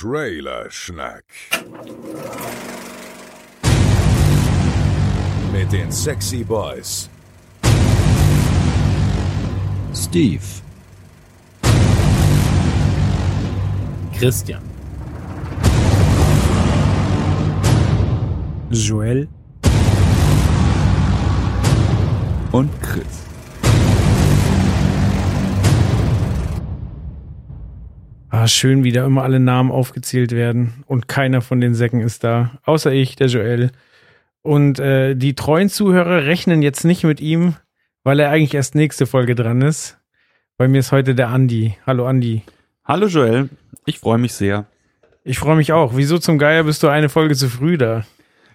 Trailer-Schnack. Mit den Sexy Boys. Steve, Christian. Joel. und Chris. Ah, schön, wie da immer alle Namen aufgezählt werden und keiner von den Säcken ist da, außer ich, der Joel. Und äh, die treuen Zuhörer rechnen jetzt nicht mit ihm, weil er eigentlich erst nächste Folge dran ist. Bei mir ist heute der Andi. Hallo Andi. Hallo Joel, ich freue mich sehr. Ich freue mich auch. Wieso zum Geier bist du eine Folge zu früh da?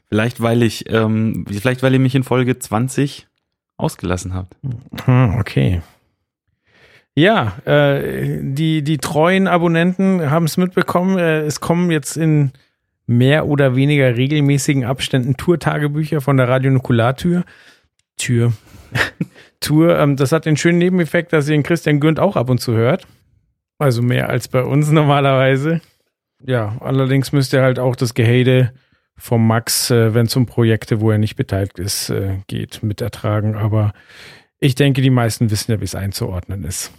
Vielleicht weil ich, ähm, vielleicht weil ihr mich in Folge 20 ausgelassen habt. Hm, okay. Ja, äh, die, die treuen Abonnenten haben es mitbekommen. Äh, es kommen jetzt in mehr oder weniger regelmäßigen Abständen Tour-Tagebücher von der Radio Nukulartür. Tür. Tour. Ähm, das hat den schönen Nebeneffekt, dass ihr den Christian Günd auch ab und zu hört. Also mehr als bei uns normalerweise. Ja, allerdings müsst ihr halt auch das Gehate vom Max, äh, wenn es um Projekte, wo er nicht beteiligt ist, äh, geht, mit ertragen. Aber ich denke, die meisten wissen ja, wie es einzuordnen ist.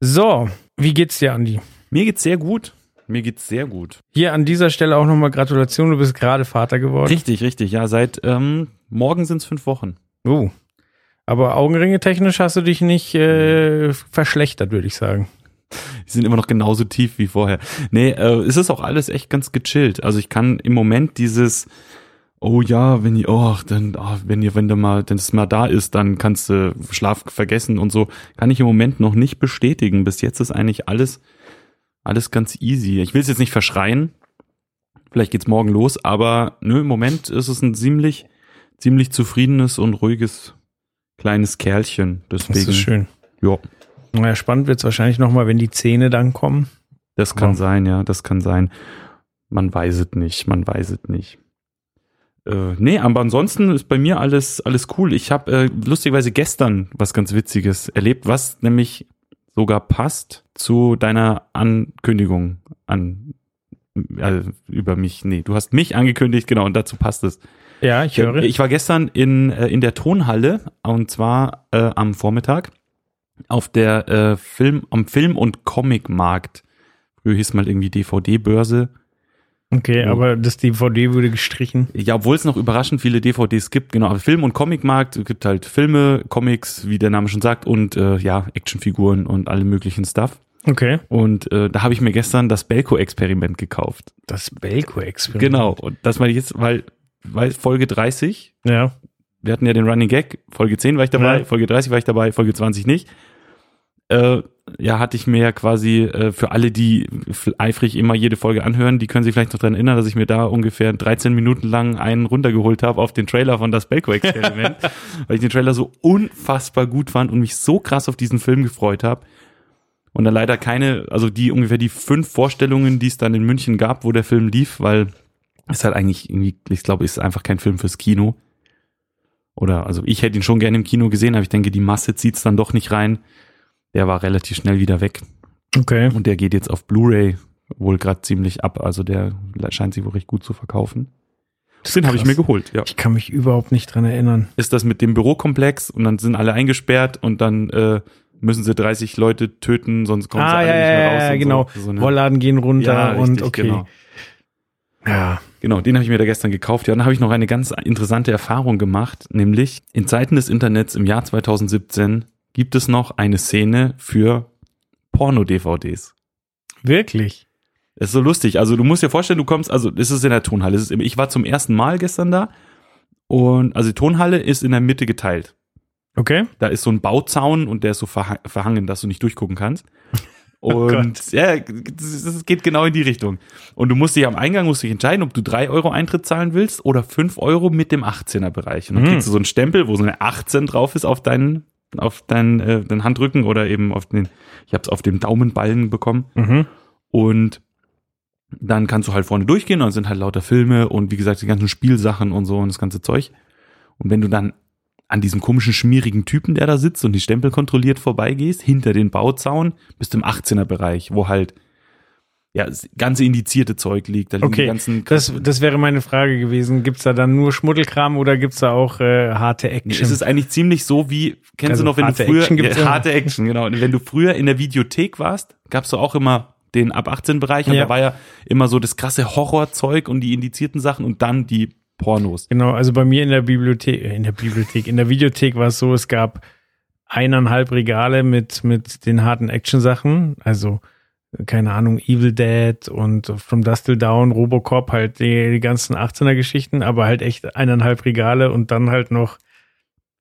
So, wie geht's dir, Andi? Mir geht's sehr gut. Mir geht's sehr gut. Hier an dieser Stelle auch nochmal Gratulation, du bist gerade Vater geworden. Richtig, richtig. Ja, seit ähm, morgen sind's fünf Wochen. Oh. Aber Augenringe technisch hast du dich nicht äh, verschlechtert, würde ich sagen. Die sind immer noch genauso tief wie vorher. Nee, äh, es ist auch alles echt ganz gechillt. Also ich kann im Moment dieses, oh ja, wenn ihr, oh, dann, oh, wenn ihr, wenn du mal, wenn es mal da ist, dann kannst du Schlaf vergessen und so, kann ich im Moment noch nicht bestätigen. Bis jetzt ist eigentlich alles, alles ganz easy. Ich will es jetzt nicht verschreien. Vielleicht geht's morgen los, aber nö, im Moment ist es ein ziemlich, ziemlich zufriedenes und ruhiges kleines Kerlchen. Deswegen, Das ist schön. ja. Naja, spannend wird's wahrscheinlich nochmal, wenn die Zähne dann kommen. Das kann Ja. sein, ja, das kann sein. Man weiß es nicht, man weiß es nicht. Äh, nee, aber ansonsten ist bei mir alles, alles cool. Ich habe äh, lustigerweise gestern was ganz Witziges erlebt, was nämlich sogar passt zu deiner Ankündigung an äh, über mich. Nee, du hast mich angekündigt, genau, und dazu passt es. Ja, ich höre. Ich war gestern in, äh, in der Tonhalle und zwar äh, am Vormittag auf der äh, Film, am Film- und Comicmarkt. Früher hieß mal irgendwie DVD-Börse. Okay, Ja. aber das DVD wurde gestrichen. Ja, obwohl es noch überraschend viele DVDs gibt, genau. Aber Film- und Comicmarkt es gibt halt Filme, Comics, wie der Name schon sagt, und äh, ja, Actionfiguren und alle möglichen Stuff. Okay. Und äh, da habe ich mir gestern das Belko-Experiment gekauft. Das Belko-Experiment. Genau. Und das meine ich jetzt, weil, weil Folge 30 Ja. wir hatten ja den Running Gag, Folge 10 war ich dabei, Ja. Folge 30 war ich dabei, Folge 20 nicht. Äh, ja, hatte ich mir ja quasi äh, für alle, die eifrig immer jede Folge anhören, die können sich vielleicht noch dran erinnern, dass ich mir da ungefähr 13 Minuten lang einen runtergeholt habe auf den Trailer von das Belko-Experiment, weil ich den Trailer so unfassbar gut fand und mich so krass auf diesen Film gefreut habe. Und dann leider keine, also die ungefähr die fünf Vorstellungen, die es dann in München gab, wo der Film lief, weil es halt eigentlich irgendwie, ich glaube, ist einfach kein Film fürs Kino. Oder, also ich hätte ihn schon gerne im Kino gesehen, aber ich denke, die Masse zieht's dann doch nicht rein. Der war relativ schnell wieder weg. Okay. Und der geht jetzt auf Blu-ray wohl gerade ziemlich ab. Also der scheint sich wohl recht gut zu verkaufen. Den habe ich mir geholt, ja. Ich kann mich überhaupt nicht dran erinnern. Ist das mit dem Bürokomplex und dann sind alle eingesperrt und dann äh, müssen sie 30 Leute töten, sonst kommen sie ah, alle ja, nicht mehr raus. ja, und genau. So. So eine- Rollladen gehen runter Ja, und richtig, okay. genau. Ja. Genau, den habe ich mir da gestern gekauft. Ja, dann habe ich noch eine ganz interessante Erfahrung gemacht, nämlich in Zeiten des Internets im Jahr 2017 gibt es noch eine Szene für Porno-DVDs. Wirklich? Das ist so lustig. Also du musst dir vorstellen, du kommst, also es ist in der Tonhalle. Es ist, ich war zum ersten Mal gestern da und also die Tonhalle ist in der Mitte geteilt. Okay. Da ist so ein Bauzaun und der ist so verha verhangen, dass du nicht durchgucken kannst. Oh Und ja, das das geht genau in die Richtung. Und du musst dich am Eingang musst dich entscheiden, ob du drei Euro Eintritt zahlen willst oder fünf Euro mit dem 18er Bereich. Und dann Hm. kriegst du so einen Stempel, wo so eine 18 drauf ist auf deinen, auf deinen, äh, deinen Handrücken oder eben auf den, ich habe es auf dem Daumenballen bekommen. Mhm. Und dann kannst du halt vorne durchgehen und dann sind halt lauter Filme und wie gesagt die ganzen Spielsachen und so und das ganze Zeug. Und wenn du dann an diesem komischen schmierigen Typen, der da sitzt und die Stempel kontrolliert vorbeigehst, hinter den Bauzaun, bist du im 18er Bereich, wo halt ja, das ganze indizierte Zeug liegt. Da liegen die Okay, ganzen das, das wäre meine Frage gewesen. Gibt's da dann nur Schmuddelkram oder gibt's da auch äh, harte Action? Es ist eigentlich ziemlich so wie, kennst Also du noch, wenn du früher, Action ja, harte Action, genau. Und wenn du früher in der Videothek warst, gab's doch auch immer den ab 18 Bereich und Ja. da war ja immer so das krasse Horrorzeug und die indizierten Sachen und dann die Pornos. Genau, also bei mir in der Bibliothek, äh, in der Bibliothek, in der Videothek war es so, es gab eineinhalb Regale mit, mit den harten Action-Sachen, also keine Ahnung, Evil Dead und From Dust Till Down, Robocop, halt die, die ganzen 18er-Geschichten, aber halt echt eineinhalb Regale und dann halt noch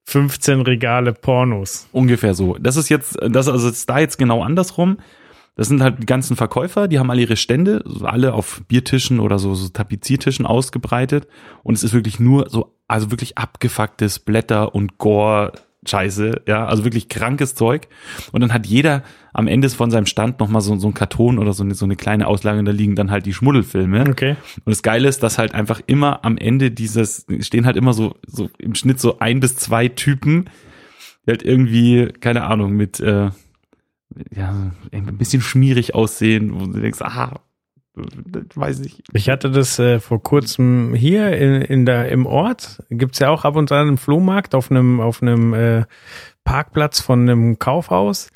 15 Regale Pornos. Ungefähr so. Das ist jetzt, das also ist da jetzt genau andersrum. Das sind halt die ganzen Verkäufer, die haben alle ihre Stände, alle auf Biertischen oder so, so Tapeziertischen ausgebreitet. Und es ist wirklich nur so, also wirklich abgefucktes Blätter und Gore. Scheiße, ja, also wirklich krankes Zeug. Und dann hat jeder am Ende von seinem Stand nochmal so, so ein Karton oder so eine, so eine kleine Auslage, und da liegen dann halt die Schmuddelfilme. Okay. Und das Geile ist, dass halt einfach immer am Ende dieses, stehen halt immer so, so im Schnitt so ein bis zwei Typen, die halt irgendwie, keine Ahnung, mit, äh, ja, ein bisschen schmierig aussehen, wo du denkst, aha, weiß ich. Ich hatte das äh, vor kurzem hier in, in der, im Ort. Gibt's ja auch ab und an einen Flohmarkt auf einem, auf einem äh, Parkplatz von einem Kaufhaus.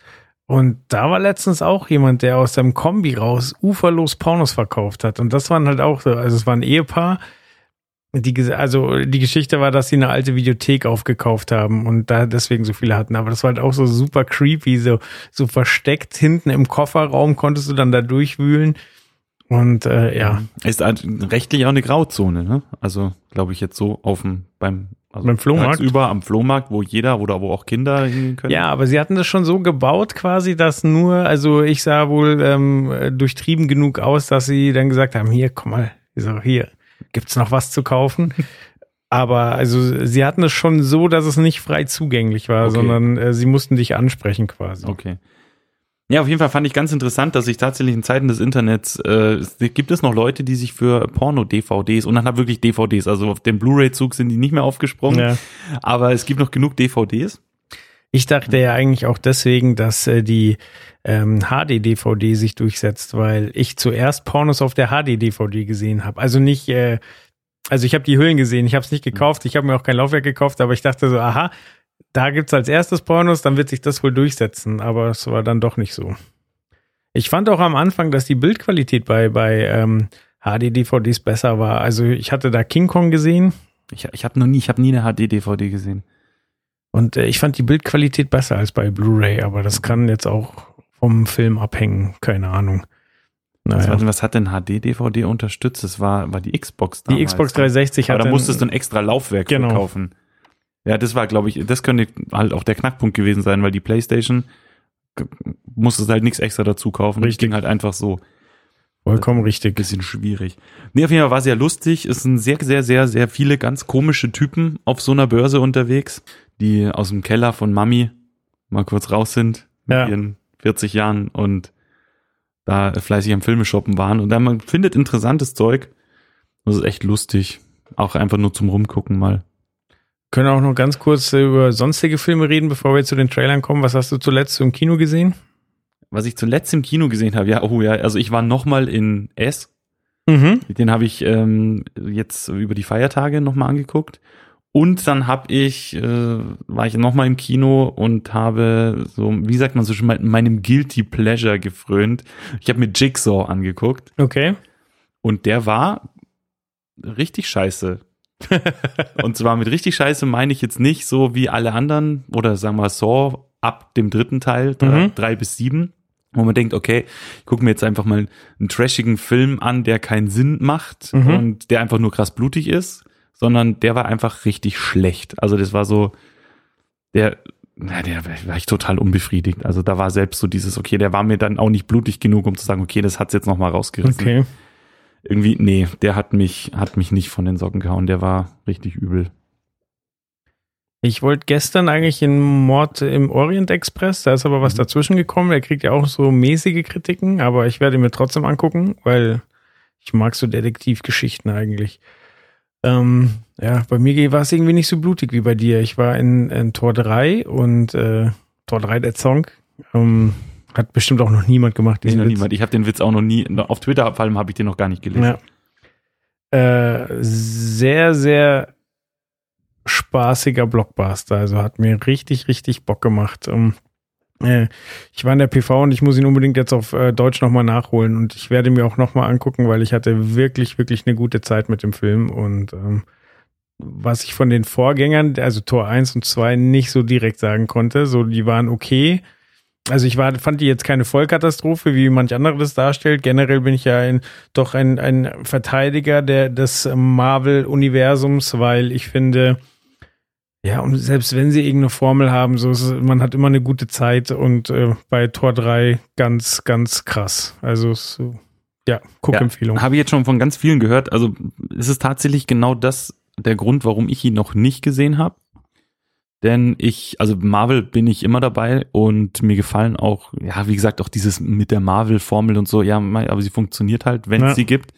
Und da war letztens auch jemand, der aus seinem Kombi raus uferlos Pornos verkauft hat. Und das waren halt auch so, also es war ein Ehepaar. Die, also die Geschichte war, dass sie eine alte Videothek aufgekauft haben und da deswegen so viele hatten. Aber das war halt auch so super creepy, so, so versteckt hinten im Kofferraum konntest du dann da durchwühlen. Und äh, ja, Ist rechtlich auch eine Grauzone, ne? Also, glaube ich jetzt so auf dem, beim, also Beim Flohmarkt? Über am Flohmarkt, wo jeder oder wo auch Kinder hingehen können. Ja, aber sie hatten das schon so gebaut quasi, dass nur, also ich sah wohl ähm, durchtrieben genug aus, dass sie dann gesagt haben, hier, komm mal, ich so, hier, gibt's noch was zu kaufen? Aber also sie hatten es schon so, dass es nicht frei zugänglich war, Okay. sondern äh, sie mussten dich ansprechen quasi. Okay. Ja, auf jeden Fall fand ich ganz interessant, dass sich tatsächlich in Zeiten des Internets äh, gibt es noch Leute, die sich für Porno-DVDs und dann hat wirklich DVDs, also auf dem Blu-ray-Zug sind die nicht mehr aufgesprungen, Ja. aber es gibt noch genug DVDs. Ich dachte ja eigentlich auch deswegen, dass äh, die ähm, HD-DVD sich durchsetzt, weil ich zuerst Pornos auf der HD-DVD gesehen habe. Also nicht, äh, also ich habe die Hüllen gesehen, ich habe es nicht gekauft, ich habe mir auch kein Laufwerk gekauft, aber ich dachte so, aha, da gibt's als erstes Pornos, dann wird sich das wohl durchsetzen, aber es war dann doch nicht so. Ich fand auch am Anfang, dass die Bildqualität bei, bei ähm, HD-DVDs besser war. Also ich hatte da King Kong gesehen Ich, ich habe noch nie, ich habe nie eine HD-DVD gesehen. Und äh, ich fand die Bildqualität besser als bei Blu-ray, aber das kann jetzt auch vom Film abhängen, keine Ahnung. Was, Naja. war, was hat denn HD-DVD unterstützt? Das war, war die Xbox Die damals. Xbox 360 Aber hat da dann- musstest du ein extra Laufwerk Genau. verkaufen. Ja, das war, glaube ich, das könnte halt auch der Knackpunkt gewesen sein, weil die Playstation musstest halt nichts extra dazu kaufen. Das Richtig. ging halt einfach so. vollkommen richtig. Bisschen schwierig. Nee, auf jeden Fall war sehr lustig. Es sind sehr, sehr, sehr, sehr viele ganz komische Typen auf so einer Börse unterwegs, die aus dem Keller von Mami mal kurz raus sind mit Ja. ihren 40 Jahren und da fleißig am Filme shoppen waren. Und da man findet interessantes Zeug. Das ist echt lustig. Auch einfach nur zum Rumgucken mal. Können auch noch ganz kurz über sonstige Filme reden, bevor wir zu den Trailern kommen. Was hast du zuletzt im Kino gesehen? Was ich zuletzt im Kino gesehen habe, ja, oh ja, also ich war nochmal in S. Mhm. Den habe ich ähm, jetzt über die Feiertage nochmal angeguckt. Und dann habe ich, äh, war ich nochmal im Kino und habe so, wie sagt man so schon, mein- meinem Guilty Pleasure gefrönt. Ich habe mir Jigsaw angeguckt Okay. und der war richtig scheiße. und zwar mit richtig scheiße meine ich jetzt nicht so wie alle anderen oder sagen wir Saw ab dem dritten Teil, drei, Mhm. drei bis sieben, wo man denkt, okay, ich gucke mir jetzt einfach mal einen trashigen Film an, der keinen Sinn macht Mhm. und der einfach nur krass blutig ist, sondern der war einfach richtig schlecht. Also das war so, der, na, der war ich total unbefriedigt. Also da war selbst so dieses, okay, der war mir dann auch nicht blutig genug, um zu sagen, okay, das hat's jetzt noch mal rausgerissen Okay. Irgendwie, nee, der hat mich, hat mich nicht von den Socken gehauen, der war richtig übel. Ich wollte gestern eigentlich in Mord im Orient Express, da ist aber was Mhm. dazwischen gekommen. Er kriegt ja auch so mäßige Kritiken, aber ich werde ihn mir trotzdem angucken, weil ich mag so Detektivgeschichten eigentlich. Ähm, ja, bei mir war es irgendwie nicht so blutig wie bei dir. Ich war in, in Tor 3 und äh, Tor 3 der Song. Ähm, Hat bestimmt auch noch niemand gemacht. Nee, noch Witz. niemand. Ich habe den Witz auch noch nie, auf Twitter vor allem habe ich den noch gar nicht gelesen. Ja. Äh, sehr, sehr spaßiger Blockbuster. Also hat mir richtig, richtig Bock gemacht. Ähm, äh, ich war in der PV und ich muss ihn unbedingt jetzt auf äh, Deutsch nochmal nachholen und ich werde mir auch nochmal angucken, weil ich hatte wirklich, wirklich eine gute Zeit mit dem Film und ähm, was ich von den Vorgängern, also Tor 1 und 2, nicht so direkt sagen konnte. So, die waren okay. Also ich war, fand die jetzt keine Vollkatastrophe, wie manch andere das darstellt. Generell bin ich ja ein, doch ein, ein Verteidiger der, des Marvel-Universums, weil ich finde, ja, und selbst wenn sie irgendeine Formel haben, so es- man hat immer eine gute Zeit und äh, bei Tor 3 ganz, ganz krass. Also so, ja, Guckempfehlung. Habe ich jetzt schon von ganz vielen gehört. Also es ist tatsächlich genau das der Grund, warum ich ihn noch nicht gesehen habe. Denn ich, also Marvel bin ich immer dabei und mir gefallen auch, ja, wie gesagt, auch dieses mit der Marvel-Formel und so, ja, aber sie funktioniert halt, wenn es Ja. sie gibt.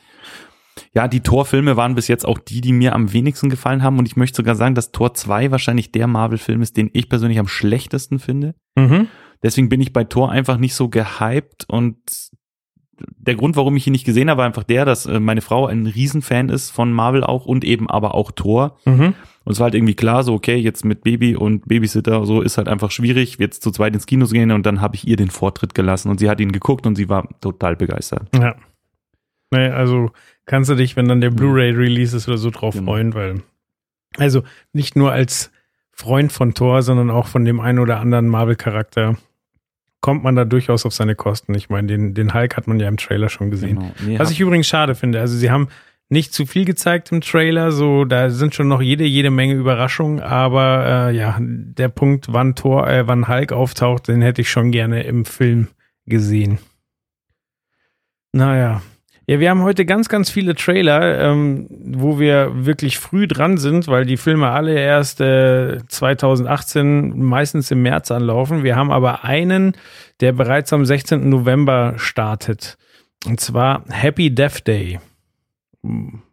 Ja, die Torfilme waren bis jetzt auch die, die mir am wenigsten gefallen haben und ich möchte sogar sagen, dass Tor 2 wahrscheinlich der Marvel-Film ist, den ich persönlich am schlechtesten finde. Mhm. Deswegen bin ich bei Thor einfach nicht so gehypt und der Grund, warum ich ihn nicht gesehen habe, war einfach der, dass äh, meine Frau ein Riesenfan ist von Marvel auch und eben aber auch Thor. Mhm. Und es war halt irgendwie klar, so okay, jetzt mit Baby und Babysitter, so ist halt einfach schwierig, jetzt zu zweit ins Kino zu gehen und dann habe ich ihr den Vortritt gelassen und sie hat ihn geguckt und sie war total begeistert. Ja. Nee, also kannst du dich, wenn dann der Blu-ray-Release ist oder so drauf Genau. freuen, weil, also nicht nur als Freund von Thor, sondern auch von dem einen oder anderen Marvel-Charakter kommt man da durchaus auf seine Kosten. Ich meine, den, den Hulk hat man ja im Trailer schon gesehen. Genau. Nee, Was ich übrigens schade finde. Also sie haben nicht zu viel gezeigt im Trailer, so da sind schon noch jede jede Menge Überraschungen, aber äh, ja, der Punkt, wann Thor, äh, wann Hulk auftaucht, den hätte ich schon gerne im Film gesehen. Naja. Ja, wir haben heute ganz, ganz viele Trailer, ähm, wo wir wirklich früh dran sind, weil die Filme alle erst äh, 2018 meistens im März anlaufen. Wir haben aber einen, der bereits am 16. November startet. Und zwar Happy Death Day.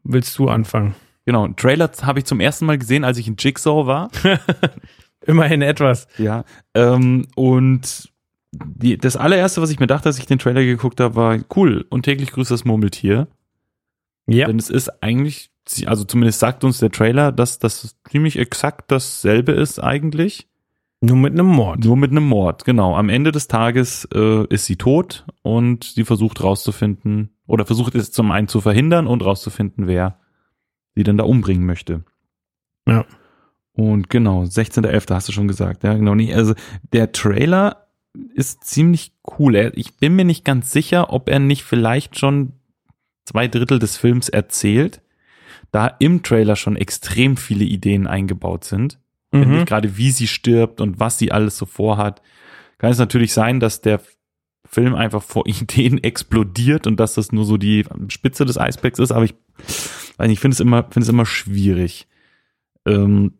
Willst du anfangen? Genau, einen Trailer habe ich zum ersten Mal gesehen, als ich in Jigsaw war. Immerhin etwas. Ja. Ähm, und die, das allererste, was ich mir dachte, als ich den Trailer geguckt habe, war cool. Und täglich grüßt das Murmeltier. Ja. Denn es ist eigentlich, also zumindest sagt uns der Trailer, dass das ziemlich exakt dasselbe ist eigentlich. Nur mit einem Mord. Nur mit einem Mord, genau. Am Ende des Tages äh, ist sie tot und sie versucht rauszufinden, oder versucht es zum einen zu verhindern und rauszufinden, wer sie denn da umbringen möchte. Ja. Und genau, 16.11. hast du schon gesagt, ja, genau. Nee, also der Trailer ist ziemlich cool. Ich bin mir nicht ganz sicher, ob er nicht vielleicht schon zwei Drittel des Films erzählt, da im Trailer schon extrem viele Ideen eingebaut sind. Mhm. gerade, wie sie stirbt und was sie alles so vorhat. Kann es natürlich sein, dass der Film einfach vor Ideen explodiert und dass das nur so die Spitze des Eisbergs ist, aber ich, nicht, ich finde es immer, finde es immer schwierig. Ähm,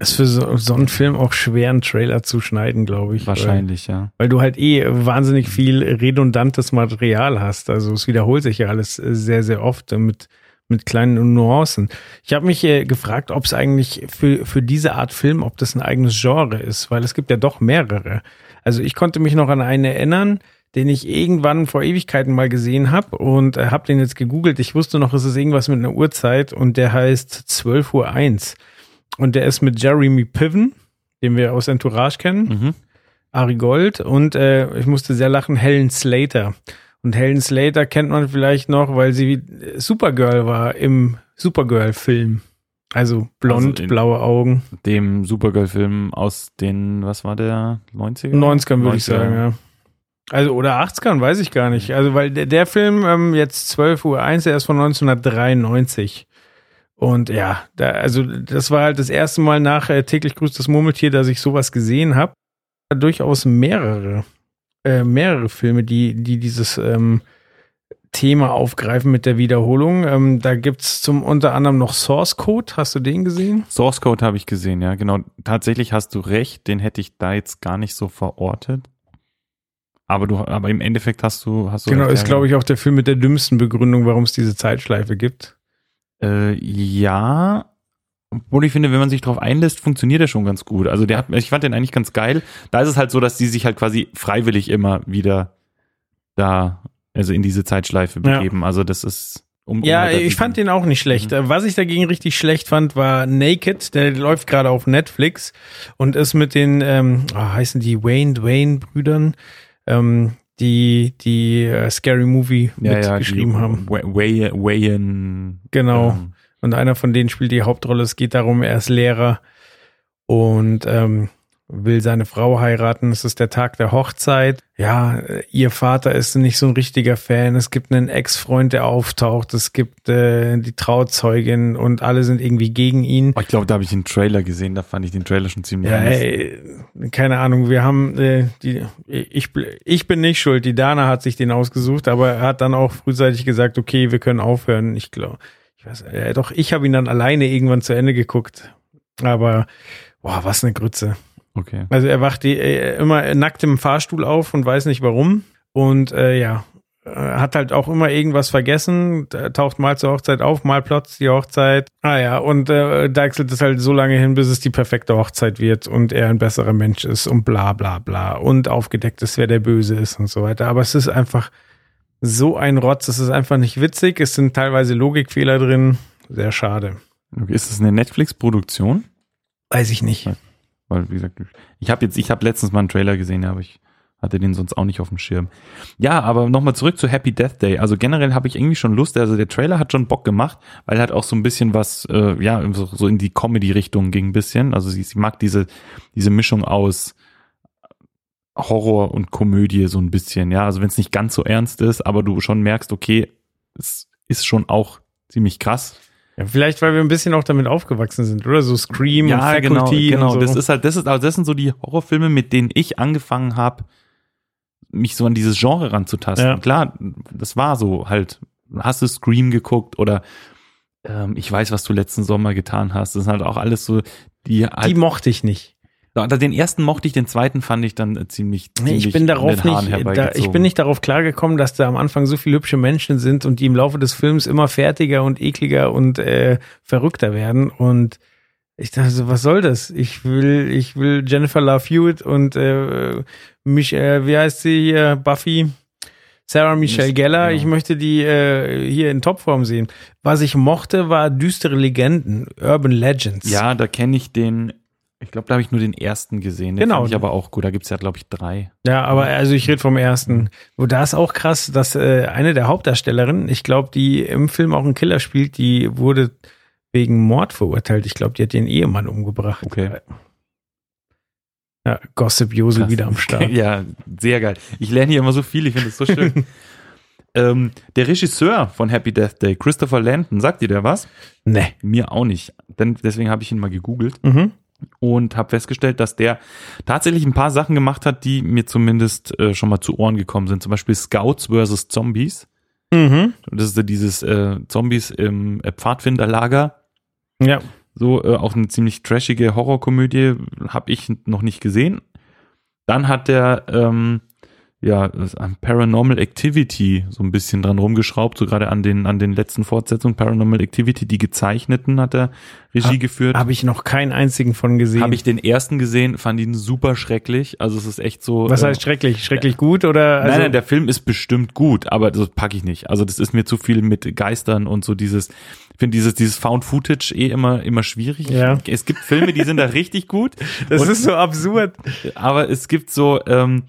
Ist für so, so einen Film auch schwer, einen Trailer zu schneiden, glaube ich. wahrscheinlich, ja. Weil, weil du halt eh wahnsinnig viel redundantes Material hast. Also es wiederholt sich ja alles sehr, sehr oft mit, mit kleinen Nuancen. Ich habe mich äh, gefragt, ob es eigentlich für, für diese Art Film, ob das ein eigenes Genre ist, weil es gibt ja doch mehrere. Also ich konnte mich noch an einen erinnern, den ich irgendwann vor Ewigkeiten mal gesehen habe und äh, habe den jetzt gegoogelt. Ich wusste noch, es ist irgendwas mit einer Uhrzeit und der heißt 12 Uhr 1. Und der ist mit Jeremy Piven, den wir aus Entourage kennen. Mhm. Ari Gold und äh, ich musste sehr lachen, Helen Slater. Und Helen Slater kennt man vielleicht noch, weil sie Supergirl war im Supergirl-Film. Also blond, Also blaue Augen. Dem Supergirl-Film aus den, was war der, 90er? 90ern würde ich 90er. sagen, ja. Also, oder 80ern, weiß ich gar nicht. Also, weil der, der Film ähm, jetzt 12 Uhr 1, der ist von 1993. Und ja, da, also das war halt das erste Mal nach äh, täglich grüßt das Murmeltier, dass ich sowas gesehen habe. Durchaus mehrere, äh, mehrere Filme, die, die dieses ähm, Thema aufgreifen mit der Wiederholung. Ähm, da gibt's zum unter anderem noch Source Code. Hast du den gesehen? Source Code habe ich gesehen, ja, genau. Tatsächlich hast du recht, den hätte ich da jetzt gar nicht so verortet. Aber du, aber im Endeffekt hast du, hast du genau, ist glaube ich auch der Film mit der dümmsten Begründung, warum es diese Zeitschleife gibt. Äh, ja, Obwohl ich finde, wenn man sich drauf einlässt, funktioniert er schon ganz gut. Also der hat, ich fand den eigentlich ganz geil. Da ist es halt so, dass die sich halt quasi freiwillig immer wieder da, also in diese Zeitschleife Ja. begeben. Also das ist um. Ja, halt ich fand den auch nicht schlecht. Äh, Was ich dagegen richtig schlecht fand, war Naked. Der läuft gerade auf Netflix und ist mit den, ähm, oh, heißen die Wayne Dwayne Brüdern, ähm, die die äh, Scary Movie ja, ja, mitgeschrieben die haben. Way, Way, Wayan, Genau. ähm, Und einer von denen spielt die Hauptrolle. Es geht darum, er ist Lehrer und ähm, will seine Frau heiraten. Es ist der Tag der Hochzeit. Ja, äh, ihr Vater ist nicht so ein richtiger Fan. Es gibt einen Ex-Freund, der auftaucht. Es gibt äh, die Trauzeugin und alle sind irgendwie gegen ihn. Oh, ich glaube, da habe ich den Trailer gesehen, da fand ich den Trailer schon ziemlich Ja, nice. ey, keine Ahnung, wir haben äh, die ich ich bin nicht schuld, die Dana hat sich den ausgesucht, aber er hat dann auch frühzeitig gesagt, okay, wir können aufhören. Ich glaube, ich weiß, äh, doch ich habe ihn dann alleine irgendwann zu Ende geguckt. Aber boah, was eine Grütze. Okay. Also er wacht die, äh, immer nackt im Fahrstuhl auf und weiß nicht warum und äh, ja, äh, hat halt auch immer irgendwas vergessen, taucht mal zur Hochzeit auf, mal plotzt die Hochzeit. Ah ja, und äh, deichselt es halt so lange hin, bis es die perfekte Hochzeit wird und er ein besserer Mensch ist und bla bla bla und aufgedeckt ist, wer der Böse ist und so weiter. Aber es ist einfach so ein Rotz, es ist einfach nicht witzig, es sind teilweise Logikfehler drin, sehr schade. okay. Ist das eine Netflix-Produktion? Weiß ich nicht. Weil, wie gesagt, ich habe jetzt, ich habe letztens mal einen Trailer gesehen, aber ich hatte den sonst auch nicht auf dem Schirm. Ja, aber nochmal zurück zu Happy Death Day. Also generell habe ich irgendwie schon Lust, also der Trailer hat schon Bock gemacht, weil halt auch so ein bisschen was, äh, ja, so, so in die Comedy-Richtung ging ein bisschen. Also sie, sie mag diese, diese Mischung aus Horror und Komödie so ein bisschen, ja. Also wenn es nicht ganz so ernst ist, aber du schon merkst, okay, es ist schon auch ziemlich krass, Ja, vielleicht, weil wir ein bisschen auch damit aufgewachsen sind, oder? So Scream und Faculty genau, genau. so. Das ist halt, das ist, also das sind so die Horrorfilme, mit denen ich angefangen habe, mich so an dieses Genre ranzutasten. Ja. Klar, das war so halt. Hast du Scream geguckt oder ähm, ich weiß, was du letzten Sommer getan hast. Das sind halt auch alles so die. Halt, die mochte ich nicht. Den ersten mochte ich, den zweiten fand ich dann äh, ziemlich. Ich ziemlich bin darauf nicht, da, ich bin nicht darauf klargekommen, dass da am Anfang so viele hübsche Menschen sind und die im Laufe des Films immer fertiger und ekliger und äh, verrückter werden. Und ich dachte so, was soll das? Ich will, ich will Jennifer Love Hewitt und äh, mich, äh, wie heißt sie hier, Buffy? Sarah Michelle Geller, genau. ich möchte die äh, hier in Topform sehen. Was ich mochte, war düstere Legenden, Urban Legends. Ja, da kenne ich den. Ich glaube, da habe ich nur den ersten gesehen. Den Genau. Fand ich aber auch gut. Da gibt's ja, glaube ich, drei. Ja, aber also ich rede vom ersten. Wo da ist auch krass, dass äh, eine der Hauptdarstellerinnen, ich glaube, die im Film auch einen Killer spielt, die wurde wegen Mord verurteilt. Ich glaube, die hat ihren Ehemann umgebracht. Okay. Ja, Gossip Josel Krass. wieder am Start. Ja, sehr geil. Ich lerne hier immer so viel, ich finde es so schön. ähm, der Regisseur von Happy Death Day, Christopher Landon, sagt dir der was? Nee. Mir auch nicht. Denn deswegen habe ich ihn mal gegoogelt Mhm. Und habe festgestellt, dass der tatsächlich ein paar Sachen gemacht hat, die mir zumindest äh, schon mal zu Ohren gekommen sind. Zum Beispiel Scouts vs. Zombies. Mhm. Das ist ja dieses äh, Zombies im äh, Pfadfinderlager. Ja. So, äh, auch eine ziemlich trashige Horrorkomödie, habe ich noch nicht gesehen. Dann hat der ähm, ja Paranormal Activity so ein bisschen dran rumgeschraubt, so gerade an den an den letzten Fortsetzungen Paranormal Activity, die gezeichneten hat er Regie Ha- geführt. Habe ich noch keinen einzigen von gesehen. Habe ich den ersten gesehen, fand ihn super schrecklich. Also es ist echt so. Was äh, heißt schrecklich? Schrecklich gut oder? Also, nein, nein, der Film ist bestimmt gut, aber das packe ich nicht. Also das ist mir zu viel mit Geistern und so dieses, ich finde dieses, dieses Found Footage eh immer, immer schwierig. Ja. Es gibt Filme, die sind da richtig gut, das und- ist so absurd. aber es gibt so, ähm,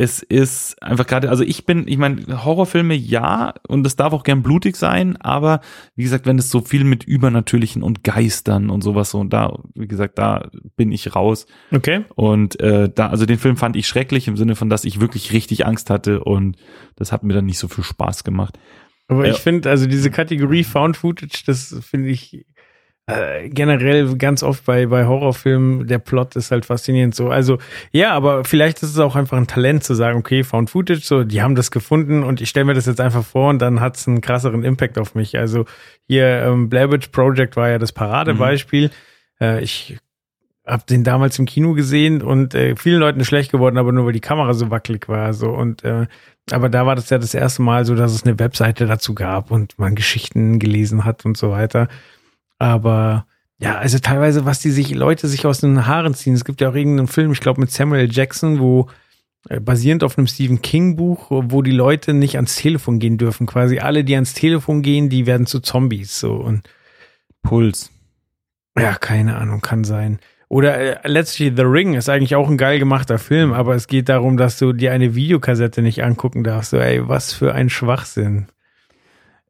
es ist einfach gerade, also ich bin, ich meine, Horrorfilme ja, und es darf auch gern blutig sein, aber wie gesagt, wenn es so viel mit Übernatürlichen und Geistern und sowas so, und da, wie gesagt, da bin ich raus. Okay. Und äh, da, also den Film fand ich schrecklich im Sinne von, dass ich wirklich richtig Angst hatte und das hat mir dann nicht so viel Spaß gemacht. Aber Ja. ich finde, also diese Kategorie Found Footage, das finde ich äh, generell ganz oft bei, bei Horrorfilmen, der Plot ist halt faszinierend so. Also, ja, aber vielleicht ist es auch einfach ein Talent zu sagen, okay, Found Footage, so, die haben das gefunden und ich stelle mir das jetzt einfach vor und dann hat es einen krasseren Impact auf mich. Also hier, ähm, Blair Witch Project war ja das Paradebeispiel. Äh, ich hab den damals im Kino gesehen und äh, vielen Leuten ist schlecht geworden, aber nur weil die Kamera so wackelig war. So und äh, aber da war das ja das erste Mal so, dass es eine Webseite dazu gab und man Geschichten gelesen hat und so weiter. Aber Ja, also teilweise, was die sich, Leute sich aus den Haaren ziehen. Es gibt ja auch irgendeinen Film, ich glaube mit Samuel Jackson, wo äh, basierend auf einem Stephen King Buch, wo die Leute nicht ans Telefon gehen dürfen. Quasi alle, die ans Telefon gehen, die werden zu Zombies. So und Puls. ja, keine Ahnung, kann sein. Oder äh, letztlich The Ring ist eigentlich auch ein geil gemachter Film, aber es geht darum, dass du dir eine Videokassette nicht angucken darfst. So, ey, was für ein Schwachsinn.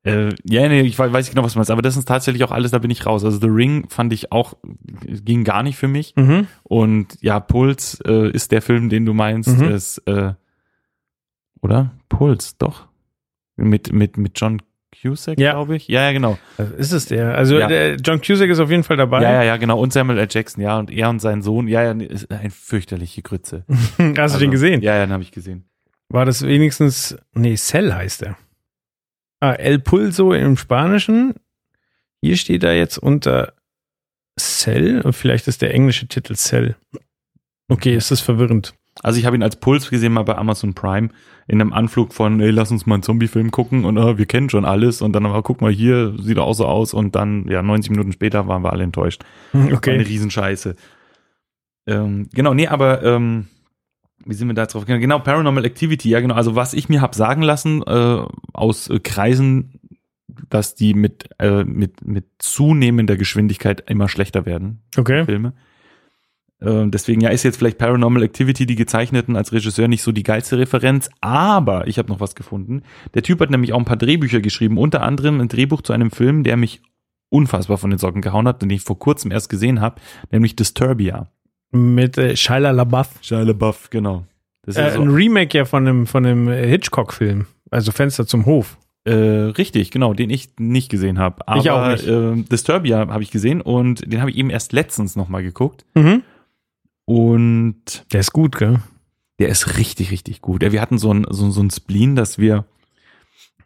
Äh, ja, nee, ich weiß genau, was du meinst, aber das ist tatsächlich auch alles, da bin ich raus. Also The Ring fand ich auch, ging gar nicht für mich. Mhm. Und ja, Puls äh, ist der Film, den du meinst, Mhm. ist, äh, oder? Puls, doch. Mit, mit, mit John Cusack, Ja. glaube ich. Ja, ja, genau. Also ist es der? Also Ja. der John Cusack ist auf jeden Fall dabei. Ja, ja, ja, genau. Und Samuel L. Jackson, ja. Und er und sein Sohn, ja, ja, ist eine fürchterliche Grütze. Hast du Also, den gesehen? Ja, ja, den habe ich gesehen. War das wenigstens, nee, Cell heißt er. Ah, El Pulso im Spanischen. Hier steht er jetzt unter Cell. Und Vielleicht ist der englische Titel Cell. Okay, ist das verwirrend. Also ich habe ihn als Puls gesehen mal bei Amazon Prime in einem Anflug von, ey, lass uns mal einen Zombie-Film gucken und äh, wir kennen schon alles und dann aber guck mal hier, sieht er auch so aus und dann, ja, 90 Minuten später waren wir alle enttäuscht. War eine Okay. Riesenscheiße. Ähm, genau, nee, aber ähm, wie sind wir da drauf gekommen? Genau, Paranormal Activity, ja genau. Also was ich mir hab sagen lassen äh, aus äh, Kreisen, dass die mit, äh, mit, mit zunehmender Geschwindigkeit immer schlechter werden, Okay. Filme. Ähm, deswegen, ja, ist jetzt vielleicht Paranormal Activity, die gezeichneten als Regisseur nicht so die geilste Referenz, aber ich habe noch was gefunden. Der Typ hat nämlich auch ein paar Drehbücher geschrieben, unter anderem ein Drehbuch zu einem Film, der mich unfassbar von den Socken gehauen hat, den ich vor kurzem erst gesehen habe, nämlich Disturbia. Mit äh, Shia LaBeouf. Shia LaBeouf, genau. Das ist Äh, so, ein Remake ja von einem, von einem Hitchcock-Film. Also Fenster zum Hof. äh, richtig, genau, den ich nicht gesehen habe. Aber Ich auch nicht. Äh, Disturbia habe ich gesehen und den habe ich eben erst letztens nochmal geguckt. Mhm. Und Der ist gut, gell? Der ist richtig, richtig gut. Ja, wir hatten so ein, so, so ein Spleen, dass wir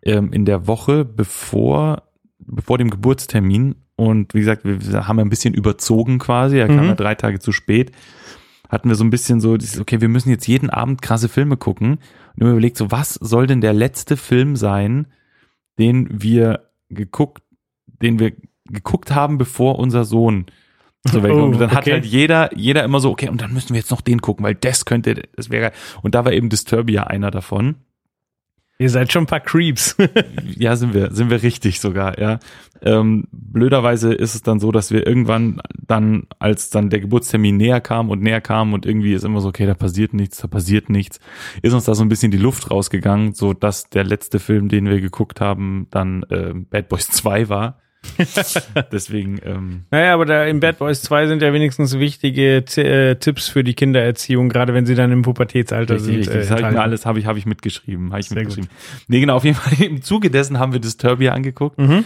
ähm, in der Woche bevor, bevor dem Geburtstermin und wie gesagt, wir, haben ein bisschen überzogen quasi, er kam Mhm. ja drei Tage zu spät, hatten wir so ein bisschen so, okay, wir müssen jetzt jeden Abend krasse Filme gucken und immer überlegt, so was soll denn der letzte Film sein, den wir geguckt, den wir geguckt haben, bevor unser Sohn zur Welt kommt. Und dann hat okay. halt jeder, jeder immer so, okay, und dann müssen wir jetzt noch den gucken, weil das könnte, das wäre. Und da war eben Disturbia einer davon. Ihr seid schon ein paar Creeps. Ja, sind wir, sind wir richtig sogar, ja. Ähm, blöderweise ist es dann so, dass wir irgendwann dann, als dann der Geburtstermin näher kam und näher kam und irgendwie ist immer so, okay, da passiert nichts, da passiert nichts, ist uns da so ein bisschen die Luft rausgegangen, so dass der letzte Film, den wir geguckt haben, dann äh, Bad Boys 2 war. Deswegen, ähm, naja, aber da in Bad Boys 2 sind ja wenigstens wichtige T äh, Tipps für die Kindererziehung, gerade wenn sie dann im Pubertätsalter Richtig, sind. richtig. äh, Das habe ich mir alles, habe ich, habe ich mitgeschrieben, habe ich Sehr mitgeschrieben. Nee, genau, auf jeden Fall im Zuge dessen haben wir Disturbia angeguckt Mhm.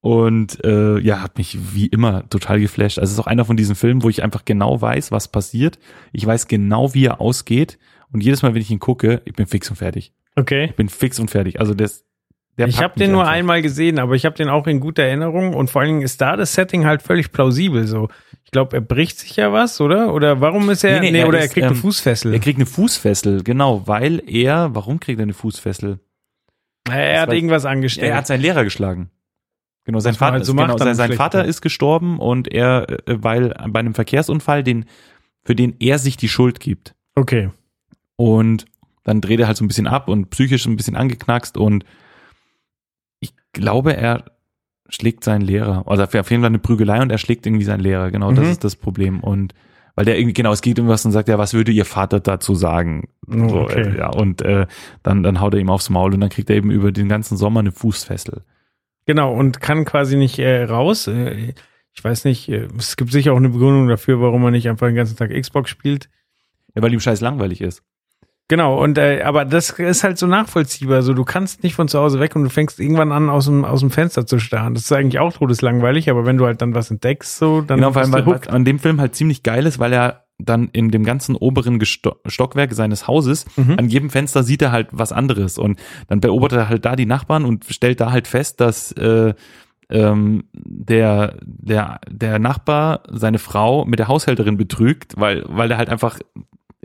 und äh, ja, hat mich wie immer total geflasht. Also es ist auch einer von diesen Filmen, wo ich einfach genau weiß, was passiert. Ich weiß genau, wie er ausgeht und jedes Mal, wenn ich ihn gucke, ich bin fix und fertig. Okay. Ich bin fix und fertig. Also das, der Ich habe den nur einfach. einmal gesehen, aber ich habe den auch in guter Erinnerung und vor allen Dingen ist da das Setting halt völlig plausibel so. Ich glaube, er bricht sich ja was, oder? Oder warum ist er, Nee, nee, nee, er oder er ist, kriegt eine ähm, Fußfessel. Er kriegt eine Fußfessel, genau, weil er, warum kriegt er eine Fußfessel? er hat weiß- irgendwas angestellt. Er hat seinen Lehrer geschlagen. Genau, sein Vater, halt so genau, sein, sein Vater ist gestorben und er, äh, weil bei einem Verkehrsunfall, den, für den er sich die Schuld gibt. okay. Und dann dreht er halt so ein bisschen ab und psychisch ein bisschen angeknackst und glaube, er schlägt seinen Lehrer. Also auf jeden Fall eine Prügelei und er schlägt irgendwie seinen Lehrer. Genau, das Mhm. ist das Problem. Und weil der irgendwie, genau, es geht um was und sagt, ja, was würde ihr Vater dazu sagen? Oh, so, okay. äh, ja, und äh, dann, dann haut er ihm aufs Maul und dann kriegt er eben über den ganzen Sommer eine Fußfessel. Genau, und kann quasi nicht äh, raus. Äh, ich weiß nicht, äh, es gibt sicher auch eine Begründung dafür, warum man nicht einfach den ganzen Tag Xbox spielt. Ja, weil ihm scheiß langweilig ist. Genau, und äh, aber das ist halt so nachvollziehbar. So, du kannst nicht von zu Hause weg und du fängst irgendwann an, aus dem, aus dem Fenster zu starren. Das ist eigentlich auch todeslangweilig, aber wenn du halt dann was entdeckst, so, dann Genau, vor allem, weil was an dem Film halt ziemlich geil ist, weil er dann in dem ganzen oberen Gesto Stockwerk seines Hauses, Mhm. an jedem Fenster sieht er halt was anderes und dann beobachtet er halt da die Nachbarn und stellt da halt fest, dass äh, ähm, der, der, der Nachbar seine Frau mit der Haushälterin betrügt, weil, weil er halt einfach